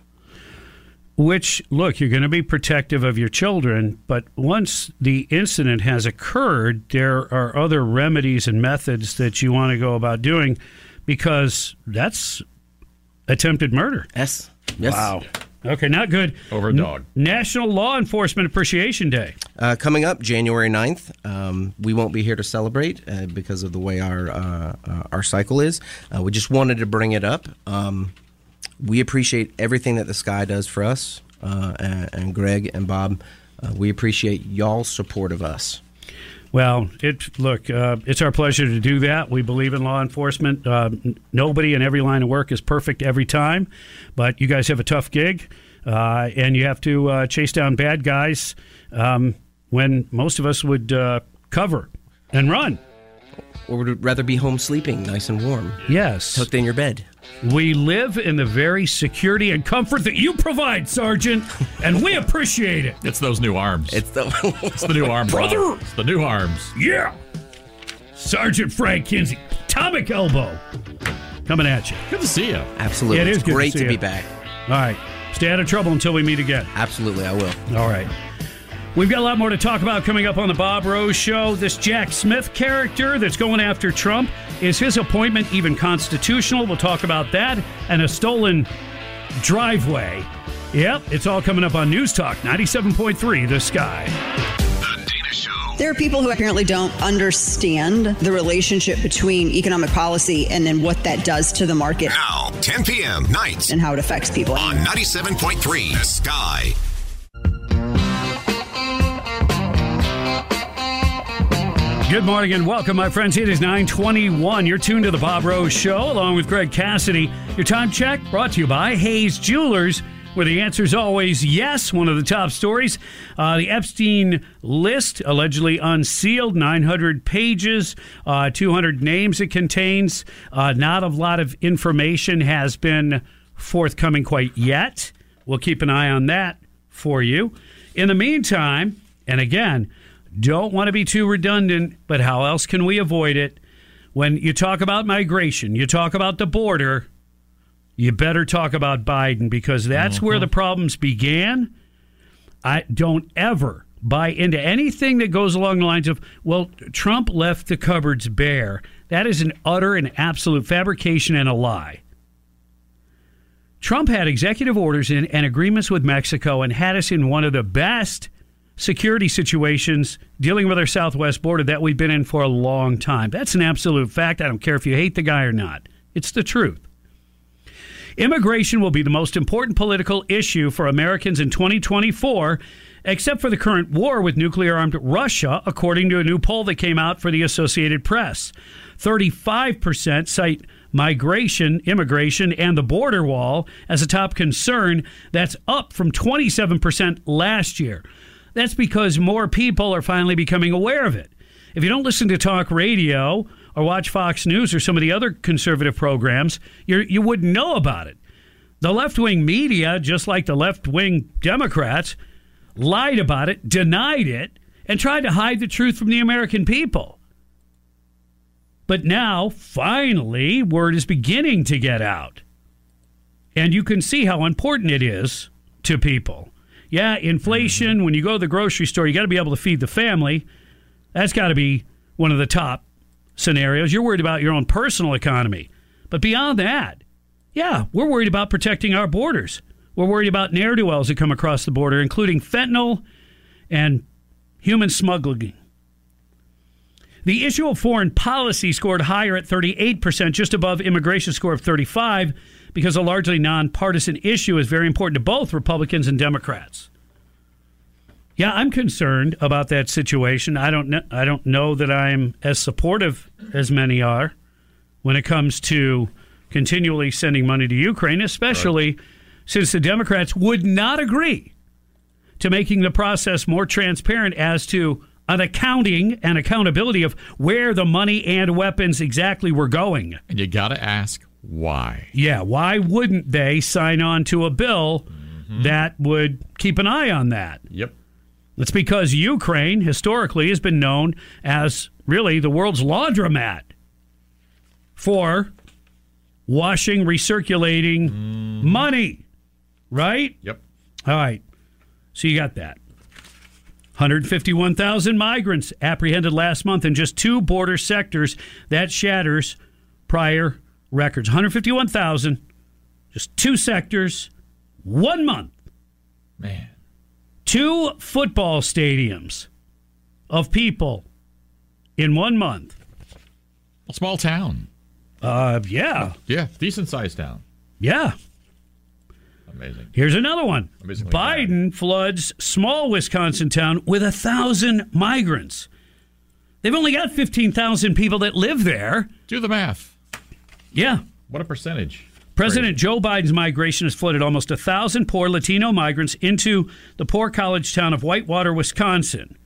Which look, you're going to be protective of your children, but once the incident has occurred, there are other remedies and methods that you want to go about doing, because that's attempted murder. Yes. Yes. Wow. Okay, not good. Over a dog. National Law Enforcement Appreciation Day. Uh, coming up January 9th, um, we won't be here to celebrate uh, because of the way our uh, uh, our cycle is. Uh, we just wanted to bring it up. Um, we appreciate everything that the Sky does for us, uh, and, and Greg and Bob. Uh, we appreciate y'all's support of us. Well, it look, uh, it's our pleasure to do that. We believe in law enforcement. Uh, nobody in every line of work is perfect every time, but you guys have a tough gig, uh, and you have to uh, chase down bad guys um, when most of us would uh, cover and run. Or would rather be home sleeping, nice and warm. Yes. Tucked in your bed. We live in the very security and comfort that you provide, Sergeant, and we appreciate it. It's those new arms. It's the it's the new arm, Brother! Rob. It's the new arms. Yeah. Sergeant Frank Kinsey, Atomic Elbow, coming at you. Good to see you. Absolutely. It is It's good great to, to, be you. back. All right. Stay out of trouble until we meet again. Absolutely, I will. All right. We've got a lot more to talk about coming up on the Bob Rose Show. This Jack Smith character that's going after Trump. Is his appointment even constitutional? We'll talk about that. And a stolen driveway. Yep, it's all coming up on News Talk 97.3 The Sky. There are people who apparently don't understand the relationship between economic policy and then what that does to the market. Now, 10 p.m. nights and how it affects people. on 97.3 The Sky. Good morning and welcome, my friends. It is 921. You're tuned to the Bob Rose Show along with Greg Cassidy. Your time check brought to you by Hayes Jewelers, where the answer is always yes. One of the top stories. Uh, the Epstein list, allegedly unsealed, 900 pages, uh, 200 names it contains. Uh, not a lot of information has been forthcoming quite yet. We'll keep an eye on that for you. In the meantime, and again, don't want to be too redundant, but how else can we avoid it? When you talk about migration, you talk about the border, you better talk about Biden because that's where the uh-huh. problems began. I don't ever buy into anything that goes along the lines of, well, Trump left the cupboards bare. That is an utter and absolute fabrication and a lie. Trump had executive orders in, and agreements with Mexico and had us in one of the best security situations dealing with our southwest border that we've been in for a long time. That's an absolute fact. I don't care if you hate the guy or not. It's the truth. Immigration will be the most important political issue for Americans in 2024, except for the current war with nuclear armed Russia, according to a new poll that came out for the Associated Press. 35% cite migration, immigration, and the border wall as a top concern. That's up from 27% last year. That's because more people are finally becoming aware of it. If you don't listen to talk radio or watch Fox News or some of the other conservative programs, you're, you wouldn't know about it. The left wing media, just like the left wing Democrats, lied about it, denied it, and tried to hide the truth from the American people. But now, finally, word is beginning to get out. And you can see how important it is to people. Yeah, inflation, when you go to the grocery store, you got to be able to feed the family. That's got to be one of the top scenarios. You're worried about your own personal economy. But beyond that, yeah, we're worried about protecting our borders. We're worried about ne'er do wells that come across the border, including fentanyl and human smuggling. The issue of foreign policy scored higher at 38%, just above immigration score of 35, because a largely nonpartisan issue is very important to both Republicans and Democrats. Yeah, I'm concerned about that situation. I don't know, I don't know that I'm as supportive as many are when it comes to continually sending money to Ukraine, especially since the Democrats would not agree to making the process more transparent as to an accounting and accountability of where the money and weapons exactly were going. And you got to ask why. Yeah, why wouldn't they sign on to a bill mm-hmm. that would keep an eye on that? Yep. It's because Ukraine historically has been known as really the world's laundromat for washing, recirculating mm-hmm. money, right? Yep. All right. So you got that. 151,000 migrants apprehended last month in just two border sectors. That shatters prior records. 151,000, just two sectors, one month. Man. Two football stadiums of people in one month. A small town. Uh, yeah. Yeah, decent sized town. Yeah. Amazing. Here's another one. Amazingly Biden floods small Wisconsin town with a thousand migrants. They've only got 15,000 people that live there. Do the math. Yeah. What a percentage. President Joe Biden's migration has flooded almost a thousand poor Latino migrants into the poor college town of Whitewater, Wisconsin.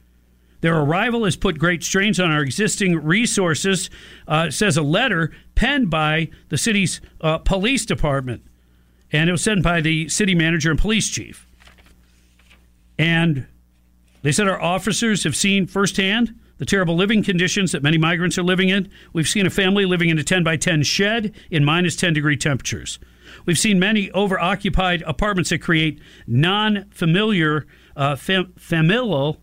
Their arrival has put great strains on our existing resources, uh, says a letter penned by the city's uh, police department. And it was sent by the city manager and police chief. And they said our officers have seen firsthand the terrible living conditions that many migrants are living in. We've seen a family living in a 10 by 10 shed in minus 10 degree temperatures. We've seen many overoccupied apartments that create non familiar, uh, fam- familial,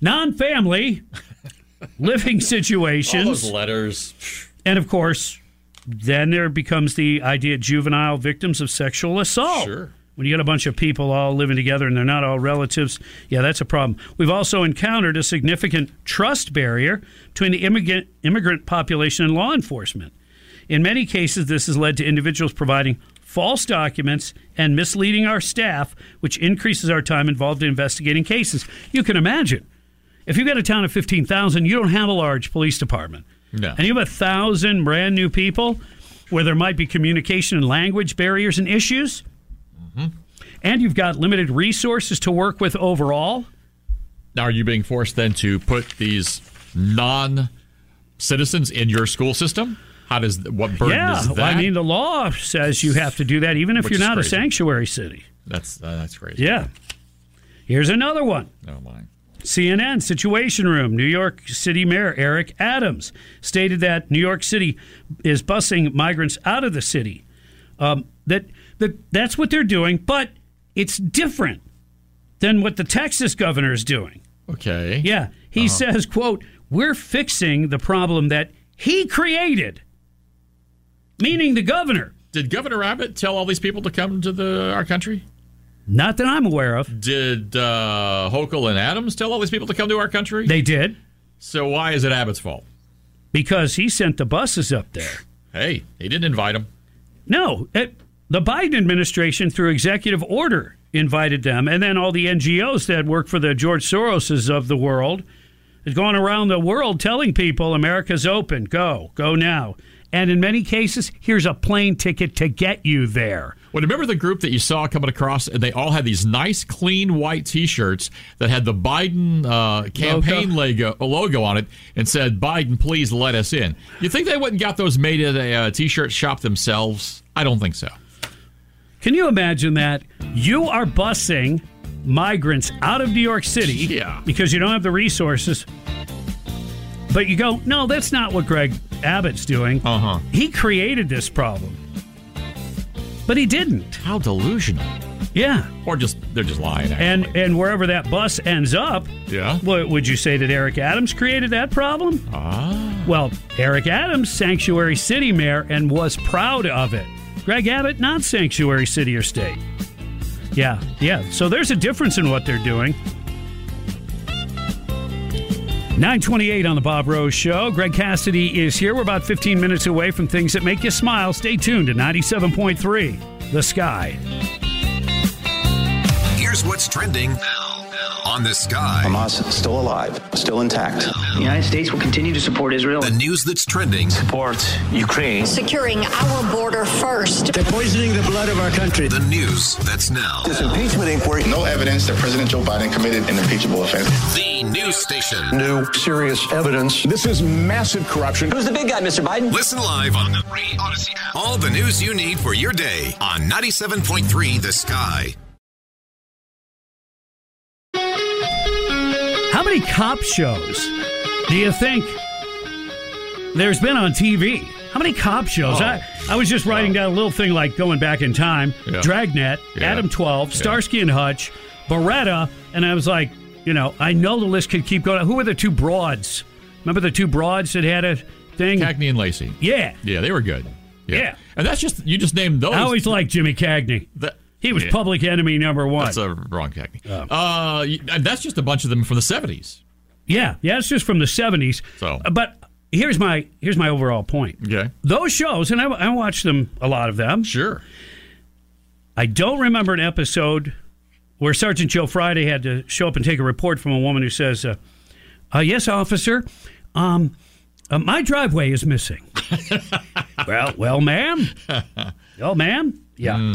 non family living situations. All those letters. And of course, then there becomes the idea of juvenile victims of sexual assault. Sure. When you got a bunch of people all living together and they're not all relatives, yeah, that's a problem. We've also encountered a significant trust barrier between the immigrant, immigrant population and law enforcement. In many cases, this has led to individuals providing false documents and misleading our staff, which increases our time involved in investigating cases. You can imagine if you've got a town of 15,000, you don't have a large police department. No. And you have a thousand brand new people where there might be communication and language barriers and issues. And you've got limited resources to work with overall. Now, are you being forced then to put these non citizens in your school system? How does what burden yeah, is that? I mean, the law says you have to do that even if Which you're not crazy. a sanctuary city. that's uh, that's crazy. Yeah. Here's another one. Oh my. CNN Situation Room. New York City Mayor Eric Adams stated that New York City is busing migrants out of the city. Um, that that that's what they're doing, but it's different than what the Texas governor is doing. Okay. Yeah, he Uh-huh. says, "quote We're fixing the problem that he created," meaning the governor. Did Governor Abbott tell all these people to come to the our country? Not that I'm aware of. Did uh, Hochul and Adams tell all these people to come to our country? They did So why is it Abbott's fault? because he sent the buses up there. Hey, he didn't invite them. No, it, the Biden administration, through executive order, invited them, and then all the NGOs that work for the George Soroses of the world is going around the world telling people America's open, go, go now. And in many cases, here's a plane ticket to get you there. Well, remember the group that you saw coming across, and they all had these nice, clean white T-shirts that had the Biden uh, campaign logo. logo on it and said, "Biden, please let us in." You think they wouldn't got those made at a uh, T-shirt shop themselves? I don't think so. Can you imagine that? You are busing migrants out of New York City Yeah. because you don't have the resources. But you go, no, that's not what Greg Abbott's doing. Uh huh. He created this problem. But he didn't. How delusional. Yeah. Or just they're just lying. And and wherever that bus ends up, Yeah. what, would you say that Eric Adams created that problem? Ah. Well, Eric Adams, sanctuary city mayor, and was proud of it. Greg Abbott, not sanctuary city or state. Yeah, yeah. So there's a difference in what they're doing. 928 on the Bob Rose Show. Greg Cassidy is here. We're about 15 minutes away from things that make you smile. Stay tuned to 97.3 The Sky. Here's what's trending on the sky. Hamas still alive, still intact. The United States will continue to support Israel. The news that's trending. Support Ukraine. Securing our border first. They're poisoning the blood of our country. The news that's now. This impeachment inquiry, no evidence that President Joe Biden committed an impeachable offense. The news station. New serious evidence. This is massive corruption. Who's the big guy, Mr. Biden? Listen live on the free Audacy app. All the news you need for your day on 97.3 The Sky. Many cop shows do you think there's been on TV? How many cop shows? Oh. I, I was just writing down a little thing like going back in time, Yeah. Dragnet, Yeah. Adam 12, Starsky and Hutch, Baretta, and I was like, you know, I know the list could keep going. Who were the two broads? Remember the two broads that had a thing? Cagney and Lacey. Yeah. Yeah, they were good. Yeah. And that's just you just named those. I always liked Jimmy Cagney. That- He was yeah. public enemy number one. That's a wrong Cagney. Oh. Uh, that's just a bunch of them from the seventies. yeah, yeah, it's just from the 70s. So. Uh, But here's my here's my overall point. Okay. Those shows, and I, I watched them, a lot of them. Sure. I don't remember an episode where Sergeant Joe Friday had to show up and take a report from a woman who says, uh, Uh, yes, officer. Um, uh, my driveway is missing. well, well, ma'am. Well, ma'am. Yeah.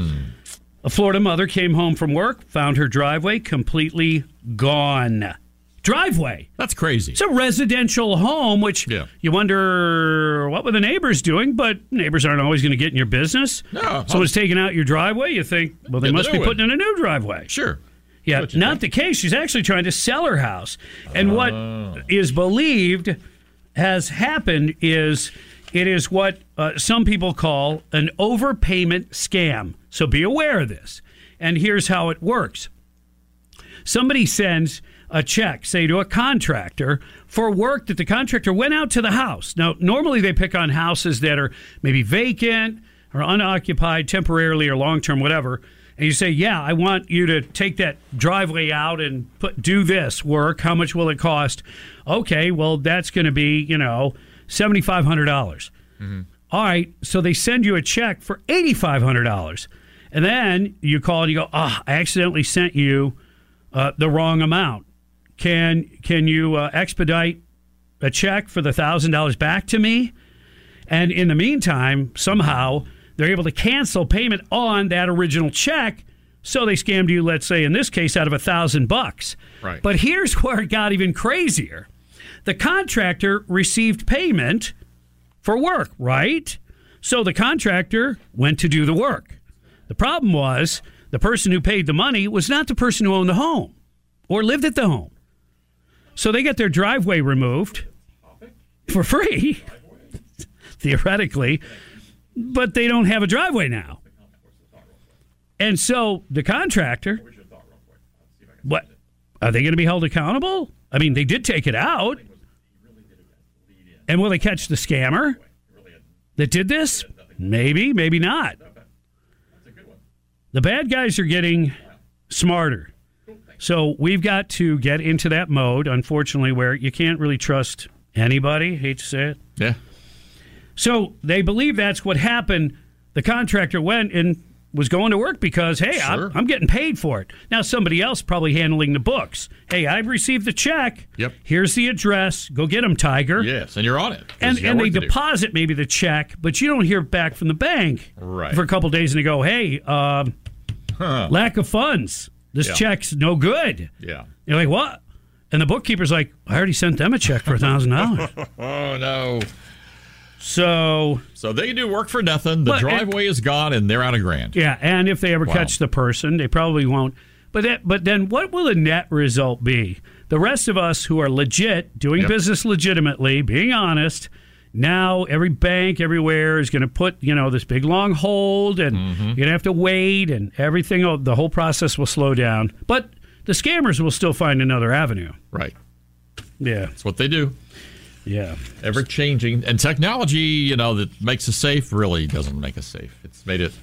A Florida mother came home from work, found her driveway completely gone. Driveway. That's crazy. It's a residential home, which yeah. you wonder what were the neighbors doing, but neighbors aren't always going to get in your business. No. Someone's taking out your driveway, you think, well, they the must be putting in a new driveway. Sure. Yeah, not the case. She's actually trying to sell her house. And Oh. what is believed has happened is it is what uh, some people call an overpayment scam. So be aware of this. And here's how it works somebody sends a check, say to a contractor, for work that the contractor went out to the house. Now, normally they pick on houses that are maybe vacant or unoccupied temporarily or long term, whatever. And you say, "Yeah, I want you to take that driveway out and put do this work. How much will it cost?" Okay, well, that's going to be you know seventy five hundred dollars. All right, so they send you a check for eighty five hundred dollars, and then you call and you go, "Ah, I accidentally sent you uh, the wrong amount. Can can you uh, expedite a check for the thousand dollars back to me?" And in the meantime, somehow they're able to cancel payment on that original check. So they scammed you, let's say in this case, out of a thousand bucks. Right. But here's where it got even crazier. The contractor received payment for work, right? So the contractor went to do the work. The problem was the person who paid the money was not the person who owned the home or lived at the home. So they get their driveway removed for free, theoretically, but they don't have a driveway now. And so the contractor, what are they going to be held accountable? I mean, they did take it out. And will they catch the scammer that did this? Maybe, maybe not. The bad guys are getting smarter. So we've got to get into that mode, unfortunately, where you can't really trust anybody. Hate to say it. Yeah. So they believe that's what happened. The contractor went and was going to work because, hey, I'm, I'm getting paid for it. Now somebody else probably handling the books. Hey, I've received the check. Yep. Here's the address. Go get them, Tiger. Yes, and you're on it. And, and they to do. deposit maybe the check, but you don't hear back from the bank Right. for a couple days, and they go, "Hey, um, Huh. lack of funds. This Yeah. check's no good." Yeah. You're like, "What?" And the bookkeeper's like, "I already sent them a check for a thousand dollars." oh no. So So they do work for nothing. The driveway is gone, and they're out of grand. Yeah, and if they ever Wow. catch the person, they probably won't. But that, but then what will the net result be? The rest of us who are legit, doing Yep. business legitimately, being honest, now every bank everywhere is going to put, you know, this big long hold and Mm-hmm. you're going to have to wait and everything the whole process will slow down. But the scammers will still find another avenue. Right. Yeah. That's what they do. Yeah. Ever changing. And technology, you know, that makes us safe really doesn't make us safe. It's made it,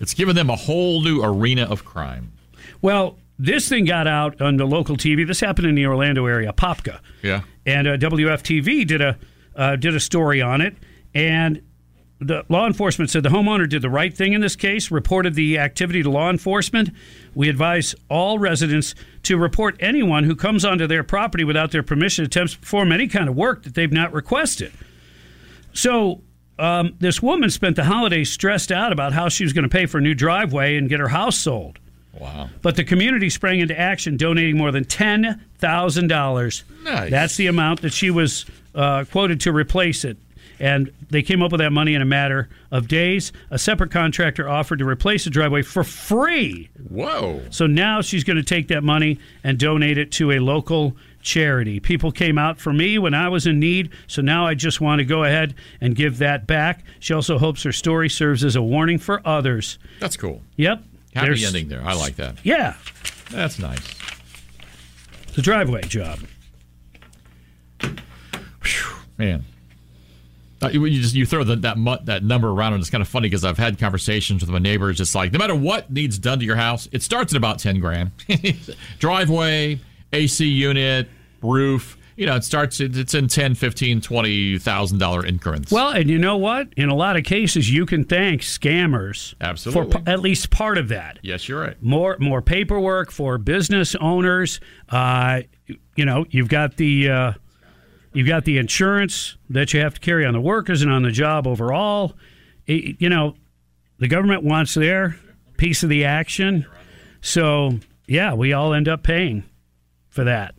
it's given them a whole new arena of crime. Well, this thing got out on the local TV. This happened in the Orlando area, Apopka. Yeah. and uh, WFTV did a uh, did a story on it, and the law enforcement said the homeowner did the right thing in this case, reported the activity to law enforcement. We advise all residents to report anyone who comes onto their property without their permission, attempts to perform any kind of work that they've not requested. So. Um, this woman spent the holidays stressed out about how she was going to pay for a new driveway and get her house sold. Wow. But the community sprang into action, donating more than ten thousand dollars. Nice. That's the amount that she was uh, quoted to replace it, and they came up with that money in a matter of days. A separate contractor offered to replace the driveway for free. Whoa! So now she's going to take that money and donate it to a local charity. People came out for me when I was in need, so now I just want to go ahead and give that back. She also hopes her story serves as a warning for others. That's cool. Yep. Happy There's- ending there. I like that. Yeah. That's nice. The driveway job. Man. Uh, you, just you throw the, that mu- that number around and it's kind of funny because I've had conversations with my neighbors. It's like no matter what needs done to your house, it starts at about ten grand. Driveway, AC unit, roof. You know, it starts. It's in ten, fifteen, twenty thousand dollar increments. Well, and you know what? In a lot of cases, you can thank scammers Absolutely. for p- at least part of that. yes, you're right. More more paperwork for business owners. Uh, you know, you've got the uh, You've got the insurance that you have to carry on the workers and on the job overall. It- you know, the government wants their piece of the action. So, yeah, we all end up paying for that.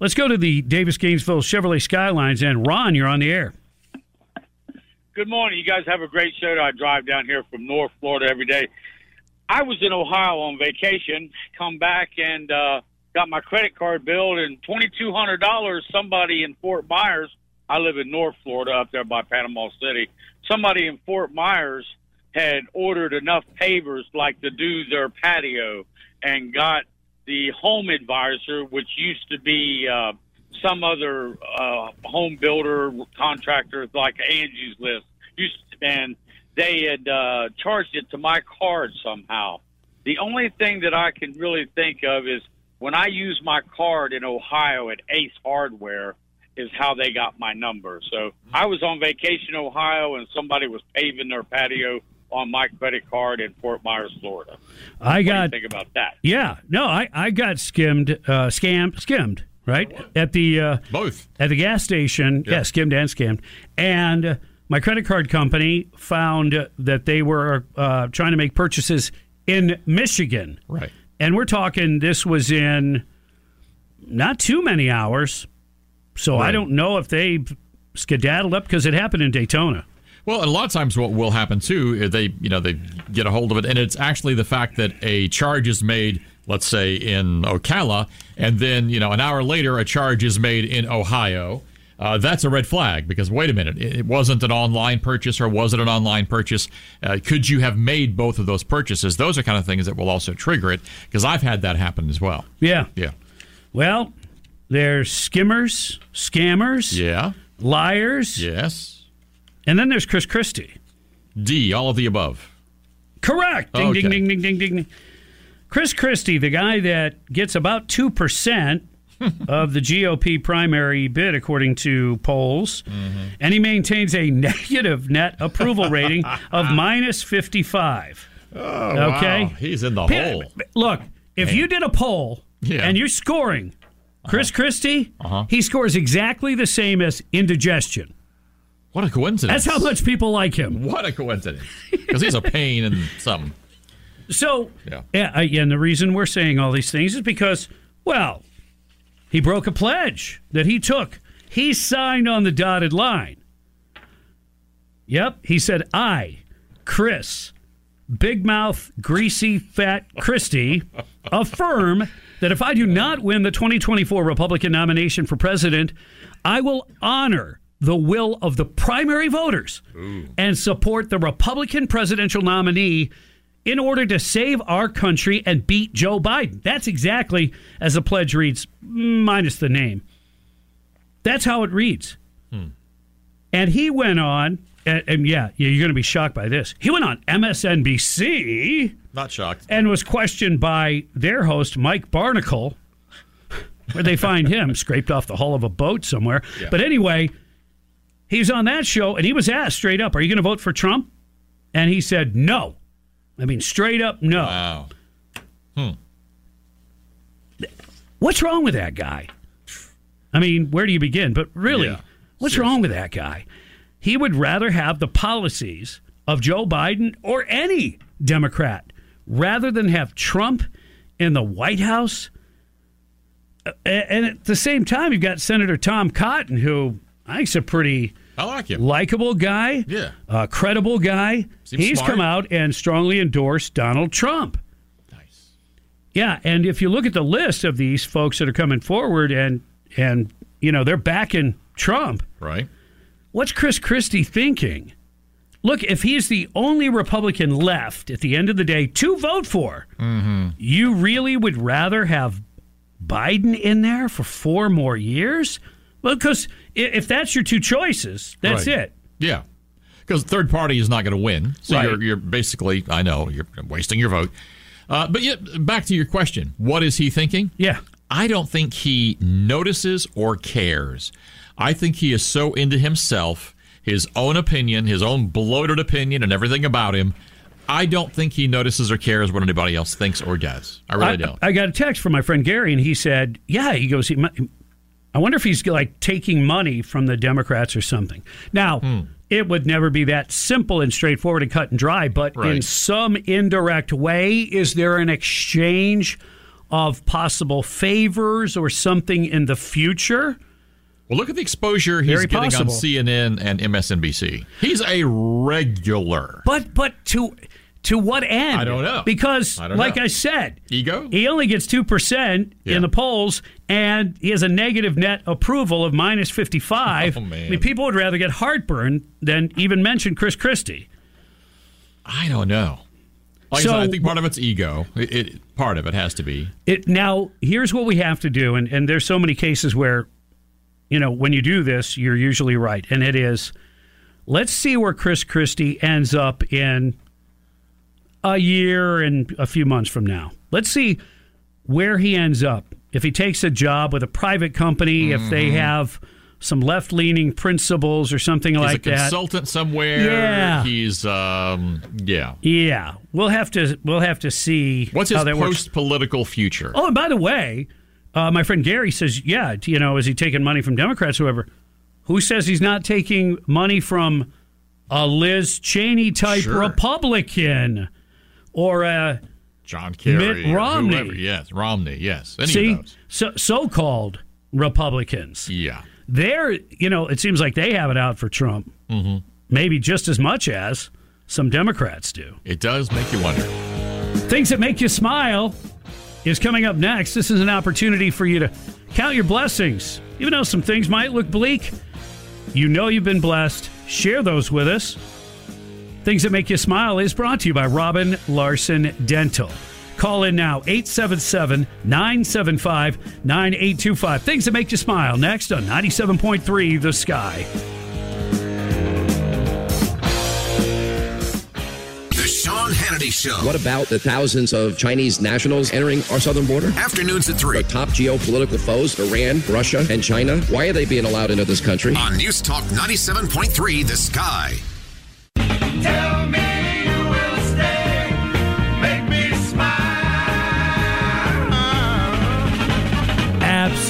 Let's go to the Davis Gainesville Chevrolet Skylines. And Ron, you're on the air. Good morning. You guys have a great show. I drive down here from North Florida every day. I was in Ohio on vacation, come back and uh, got my credit card billed and twenty two hundred dollars. Somebody in Fort Myers, I live in North Florida, up there by Panama City. Somebody in Fort Myers had ordered enough pavers, like to do their patio, and got the home advisor, which used to be uh, some other uh, home builder contractor, like Angie's List, used to, and they had uh, charged it to my card somehow. The only thing that I can really think of is when I use my card in Ohio at Ace Hardware, is how they got my number. So I was on vacation in Ohio, and somebody was paving their patio on my credit card in Fort Myers, Florida. I What do you got think about that? Yeah, no, I, I got skimmed, uh, scammed, skimmed, right at the uh, both at the gas station. Yeah, skimmed and scammed, and uh, my credit card company found that they were uh, trying to make purchases in Michigan. Right, and we're talking. This was in not too many hours, so I don't know if they skedaddled up because it happened in Daytona. Well, and a lot of times what will happen too, is they you know they get a hold of it, and it's actually the fact that a charge is made, let's say in Ocala, and then you know an hour later a charge is made in Ohio. Uh, that's a red flag because wait a minute, it wasn't an online purchase or was it an online purchase? Uh, could you have made both of those purchases? Those are kind of things that will also trigger it because I've had that happen as well. Yeah. Yeah. Well, there's skimmers, scammers, Yeah. liars, Yes. and then there's Chris Christie. D, all of the above. Correct. Ding, Okay. ding, ding, ding, ding, ding. Chris Christie, the guy that gets about 2% of the GOP primary bid, according to polls, Mm-hmm. and he maintains a negative net approval rating of minus 55. Oh, okay. wow. He's in the P- hole. Look, if Man. you did a poll Yeah. and you're scoring, Chris Christie, Uh-huh. he scores exactly the same as indigestion. What a coincidence. That's how much people like him. What a coincidence. Because he's a pain and something. So, Yeah. yeah, and the reason we're saying all these things is because, well, he broke a pledge that he took. He signed on the dotted line. Yep, he said, "I, Chris, big mouth, greasy, fat Christie, affirm that if I do not win the 2024 Republican nomination for president, I will honor." The will of the primary voters and support the Republican presidential nominee in order to save our country and beat Joe Biden. That's exactly as the pledge reads, minus the name. That's how it reads. Hmm. And he went on, and, and yeah, yeah, you're going to be shocked by this. He went on MSNBC Not shocked. and was questioned by their host, Mike Barnicle, where they find him scraped off the hull of a boat somewhere. Yeah. But anyway, he was on that show and he was asked straight up, Are you going to vote for Trump? And he said, No. I mean, straight up, no. Wow. Hmm. What's wrong with that guy? I mean, where do you begin? But really, Yeah, what's wrong with that guy? He would rather have the policies of Joe Biden or any Democrat rather than have Trump in the White House. And at the same time, you've got Senator Tom Cotton, who I think's a pretty I like him. likable guy, Yeah. a credible guy. Seems He's smart. come out and strongly endorsed Donald Trump. Nice. Yeah, and if you look at the list of these folks that are coming forward and and you know they're backing Trump, Right. what's Chris Christie thinking? Look, if he's the only Republican left at the end of the day to vote for, Mm-hmm. you really would rather have Biden in there for four more years? Well, because if that's your two choices, that's Right. it. Yeah. Because third party is not going to win. So Right. you're, you're basically, I know, you're wasting your vote. Uh, but yet, back to your question. What is he thinking? Yeah. I don't think he notices or cares. I think he is so into himself, his own opinion, his own bloated opinion, and everything about him. I don't think he notices or cares what anybody else thinks or does. I really don't. I got a text from my friend Gary, and he said, "Yeah." He goes, he, I wonder if he's like taking money from the Democrats or something. Now, Hmm. it would never be that simple and straightforward and cut and dry, but in some indirect way, is there an exchange of possible favors or something in the future? Well, look at the exposure he's Very getting possible. on CNN and MSNBC. He's a regular. But but to to what end? I don't know. Because, I don't like know. I said, Ego? he only gets two percent Yeah. in the polls, and he has a negative net approval of minus fifty five. Oh. I mean, people would rather get heartburn than even mention Chris Christie. I don't know. Like I So- said, I think part of it's ego. It, it, part of it has to be. It now here's what we have to do, and, and there's so many cases where, you know, when you do this, you're usually right, and it is, let's see where Chris Christie ends up in a year and a few months from now. Let's see where he ends up. If he takes a job with a private company, if they Mhm. have some left leaning principles or something He's like a that. consultant somewhere. Yeah. He's um yeah. Yeah, we'll have to we'll have to see What's his how that works. post political future? Oh, and by the way, uh, my friend Gary says, yeah, you know, is he taking money from Democrats, whoever? Who says he's not taking money from a Liz Cheney type Sure. Republican or a John Kerry, Mitt or Romney? whoever, yes, Romney, yes. Any See, so so-called Republicans. Yeah. They're, you know, it seems like they have it out for Trump. Mm-hmm. Maybe just as much as some Democrats do. It does make you wonder. Things that make you smile is coming up next. This is an opportunity for you to count your blessings. Even though some things might look bleak, you know you've been blessed. Share those with us. Things that make you smile is brought to you by Robin Larson Dental. Call in now 877 975 9825. Things that make you smile next on 97.3 The Sky. The Sean Hannity Show. What about the thousands of Chinese nationals entering our southern border? Afternoons at 3. Our top geopolitical foes, Iran, Russia, and China. Why are they being allowed into this country? On News Talk 97.3 The Sky.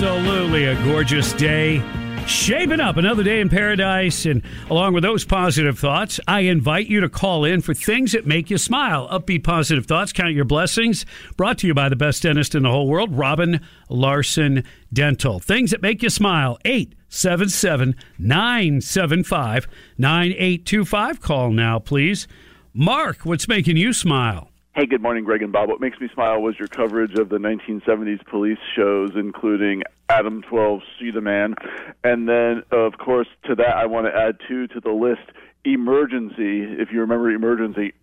Absolutely a gorgeous day. Shaping up another day in paradise. And along with those positive thoughts, I invite you to call in for things that make you smile. Upbeat positive thoughts, count your blessings. Brought to you by the best dentist in the whole world, Robin Larson Dental. Things that make you smile. 877 975 9825. Call now, please. Mark, what's making you smile? Hey, good morning, Greg and Bob. What makes me smile was your coverage of the 1970s police shows, including Adam 12, See the Man. And then, of course, to that, I want to add two to the list Emergency, if you remember Emergency.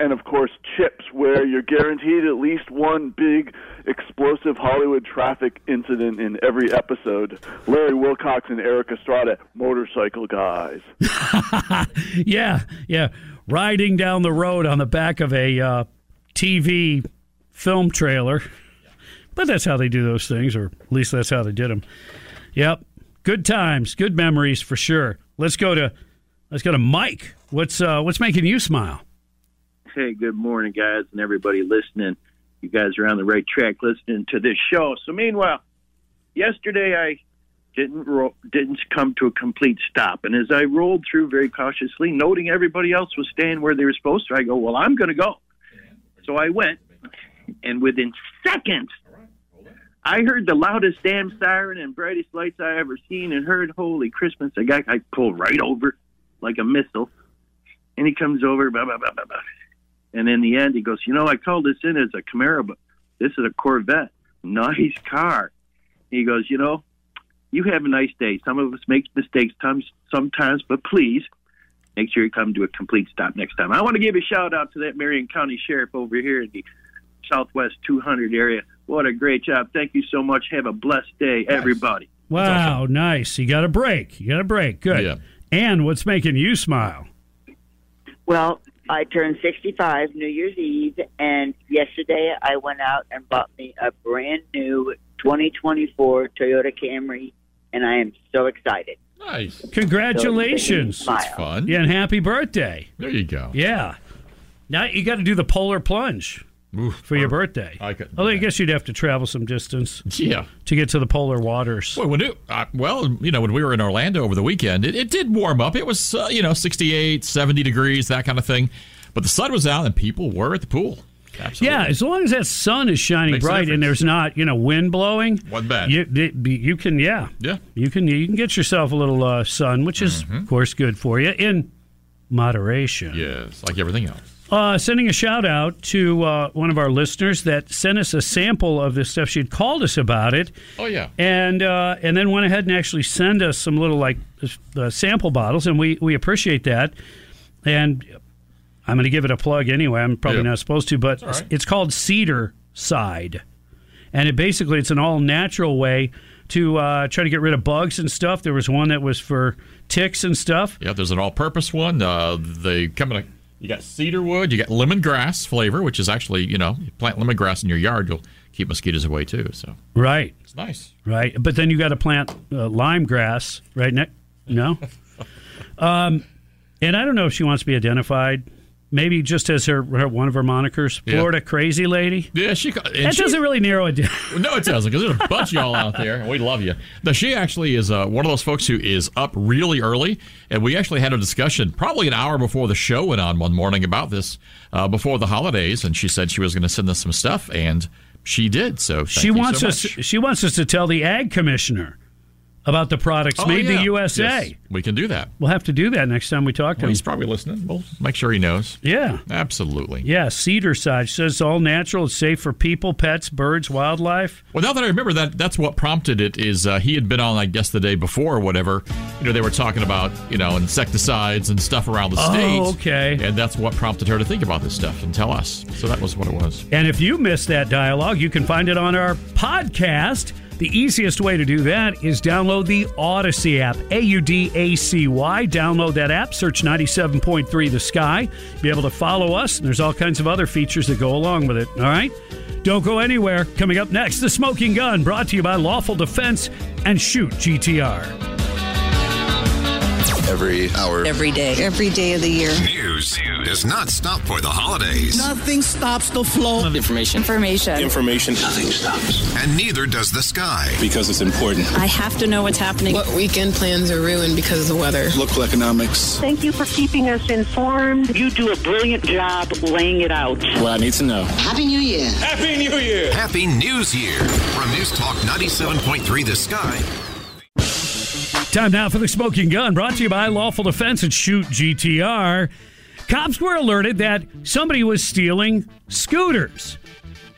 And, of course, Chips, where you're guaranteed at least one big explosive Hollywood traffic incident in every episode. Larry Wilcox and Erik Estrada, motorcycle guys. yeah, yeah. Riding down the road on the back of a uh, TV film trailer. But that's how they do those things, or at least that's how they did them. Yep. Good times, good memories for sure. Let's go to let's go to Mike. What's uh, what's making you smile? Hey, good morning, guys, and everybody listening. You guys are on the right track listening to this show. So, meanwhile, yesterday I didn't ro- didn't come to a complete stop, and as I rolled through very cautiously, noting everybody else was staying where they were supposed to, I go, "Well, I'm going to go." So I went, and within seconds, I heard the loudest damn siren and brightest lights I ever seen, and heard, "Holy Christmas!" I got I pulled right over like a missile, and he comes over, blah blah blah blah blah. And in the end, he goes, You know, I called this in as a Camaro, but this is a Corvette. Nice car. He goes, You know, you have a nice day. Some of us make mistakes times, sometimes, but please make sure you come to a complete stop next time. I want to give a shout out to that Marion County Sheriff over here in the Southwest 200 area. What a great job. Thank you so much. Have a blessed day, everybody. Wow, nice. You got a break. You got a break. Good. Yeah. And what's making you smile? Well, I turned 65 New Year's Eve, and yesterday I went out and bought me a brand new 2024 Toyota Camry, and I am so excited. Nice. Congratulations. So, That's fun. Yeah, and happy birthday. There you go. Yeah. Now you got to do the polar plunge. for your birthday. I couldn't. Although I guess you'd have to travel some distance. Yeah. To get to the polar waters. Well, when it, uh, well, you know, when we were in Orlando over the weekend, it, it did warm up. It was, uh, you know, 68, 70 degrees, that kind of thing. But the sun was out and people were at the pool. Absolutely. Yeah, as long as that sun is shining Makes bright and there's not, you know, wind blowing. Wasn't bad. You, you can, yeah, Yeah. you can you can get yourself a little uh, sun, which is Mm-hmm. of course good for you in moderation. Yes, like everything else. Uh, sending a shout out to uh, one of our listeners that sent us a sample of this stuff. She'd called us about it. Oh, yeah. and uh, and then went ahead and actually send us some little like uh, sample bottles, and we we appreciate that. And I'm going to give it a plug anyway. I'm probably Yeah. not supposed to, but all right. it's called Cedar Side, and it basically it's an all natural way to uh, try to get rid of bugs and stuff. There was one that was for ticks and stuff. Yeah, there's an all-purpose one. Uh, they come in a, you got cedar wood, you got lemongrass flavor, which is actually, you know, you plant lemongrass in your yard, you'll keep mosquitoes away too. So Right. it's nice. Right, but then you got to plant uh, lime grass right next. No, um, and I don't know if she wants to be identified. Maybe just as her, her one of her monikers, Yeah. Florida crazy lady. Yeah, she. That she- doesn't really narrow it down. No, it doesn't, because there's a bunch of y'all out there, and we love you. Now, she actually is uh, one of those folks who is up really early, and we actually had a discussion probably an hour before the show went on one morning about this uh, before the holidays, and she said she was going to send us some stuff, and she did. So she wants so us. She wants us to tell the ag commissioner about the products Oh, made in the USA. Yes, we can do that. We'll have to do that next time we talk to Well, him. he's probably listening. We'll make sure he knows. Yeah. Absolutely. Yeah, Cedarcide says all natural. It's safe for people, pets, birds, wildlife. Well, now that I remember that, that's what prompted it. Is uh, he had been on, I guess, the day before or whatever. You know, they were talking about you know insecticides and stuff around the Oh, state. okay. And that's what prompted her to think about this stuff and tell us. So that was what it was. And if you missed that dialogue, you can find it on our podcast. The easiest way to do that is download the Audacy app, A U D A C Y. Download that app, search 97.3 The Sky. Be able to follow us, and there's all kinds of other features that go along with it. All right? Don't go anywhere. Coming up next, The Smoking Gun, brought to you by Lawful Defense and Shoot GTR. Every hour. Every day. Every day of the year. News does not stop for the holidays. Nothing stops the flow of information. Information. Information. Nothing stops. And neither does the sky. Because it's important. I have to know what's happening. What weekend plans are ruined because of the weather? Local economics. Thank you for keeping us informed. You do a brilliant job laying it out. What I need to know. Happy New Year. Happy New Year. Happy News Year from News Talk 97.3 The Sky. Time now for the smoking gun, brought to you by Lawful Defense and Shoot GTR. Cops were alerted that somebody was stealing scooters.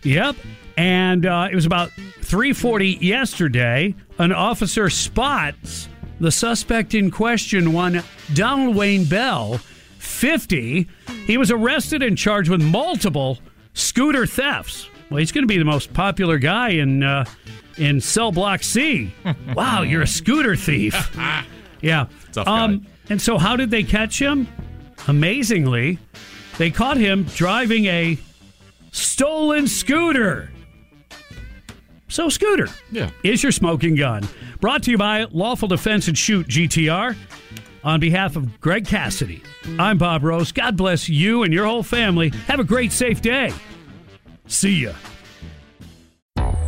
Yep, and uh, it was about 3:40 yesterday. An officer spots the suspect in question, one Donald Wayne Bell, 50. He was arrested and charged with multiple scooter thefts. Well, he's going to be the most popular guy in uh, in Cell Block C. wow, you're a scooter thief. yeah. Um, and so, how did they catch him? Amazingly, they caught him driving a stolen scooter. So, scooter Yeah. is your smoking gun. Brought to you by Lawful Defense and Shoot GTR. On behalf of Greg Cassidy, I'm Bob Rose. God bless you and your whole family. Have a great, safe day. See ya.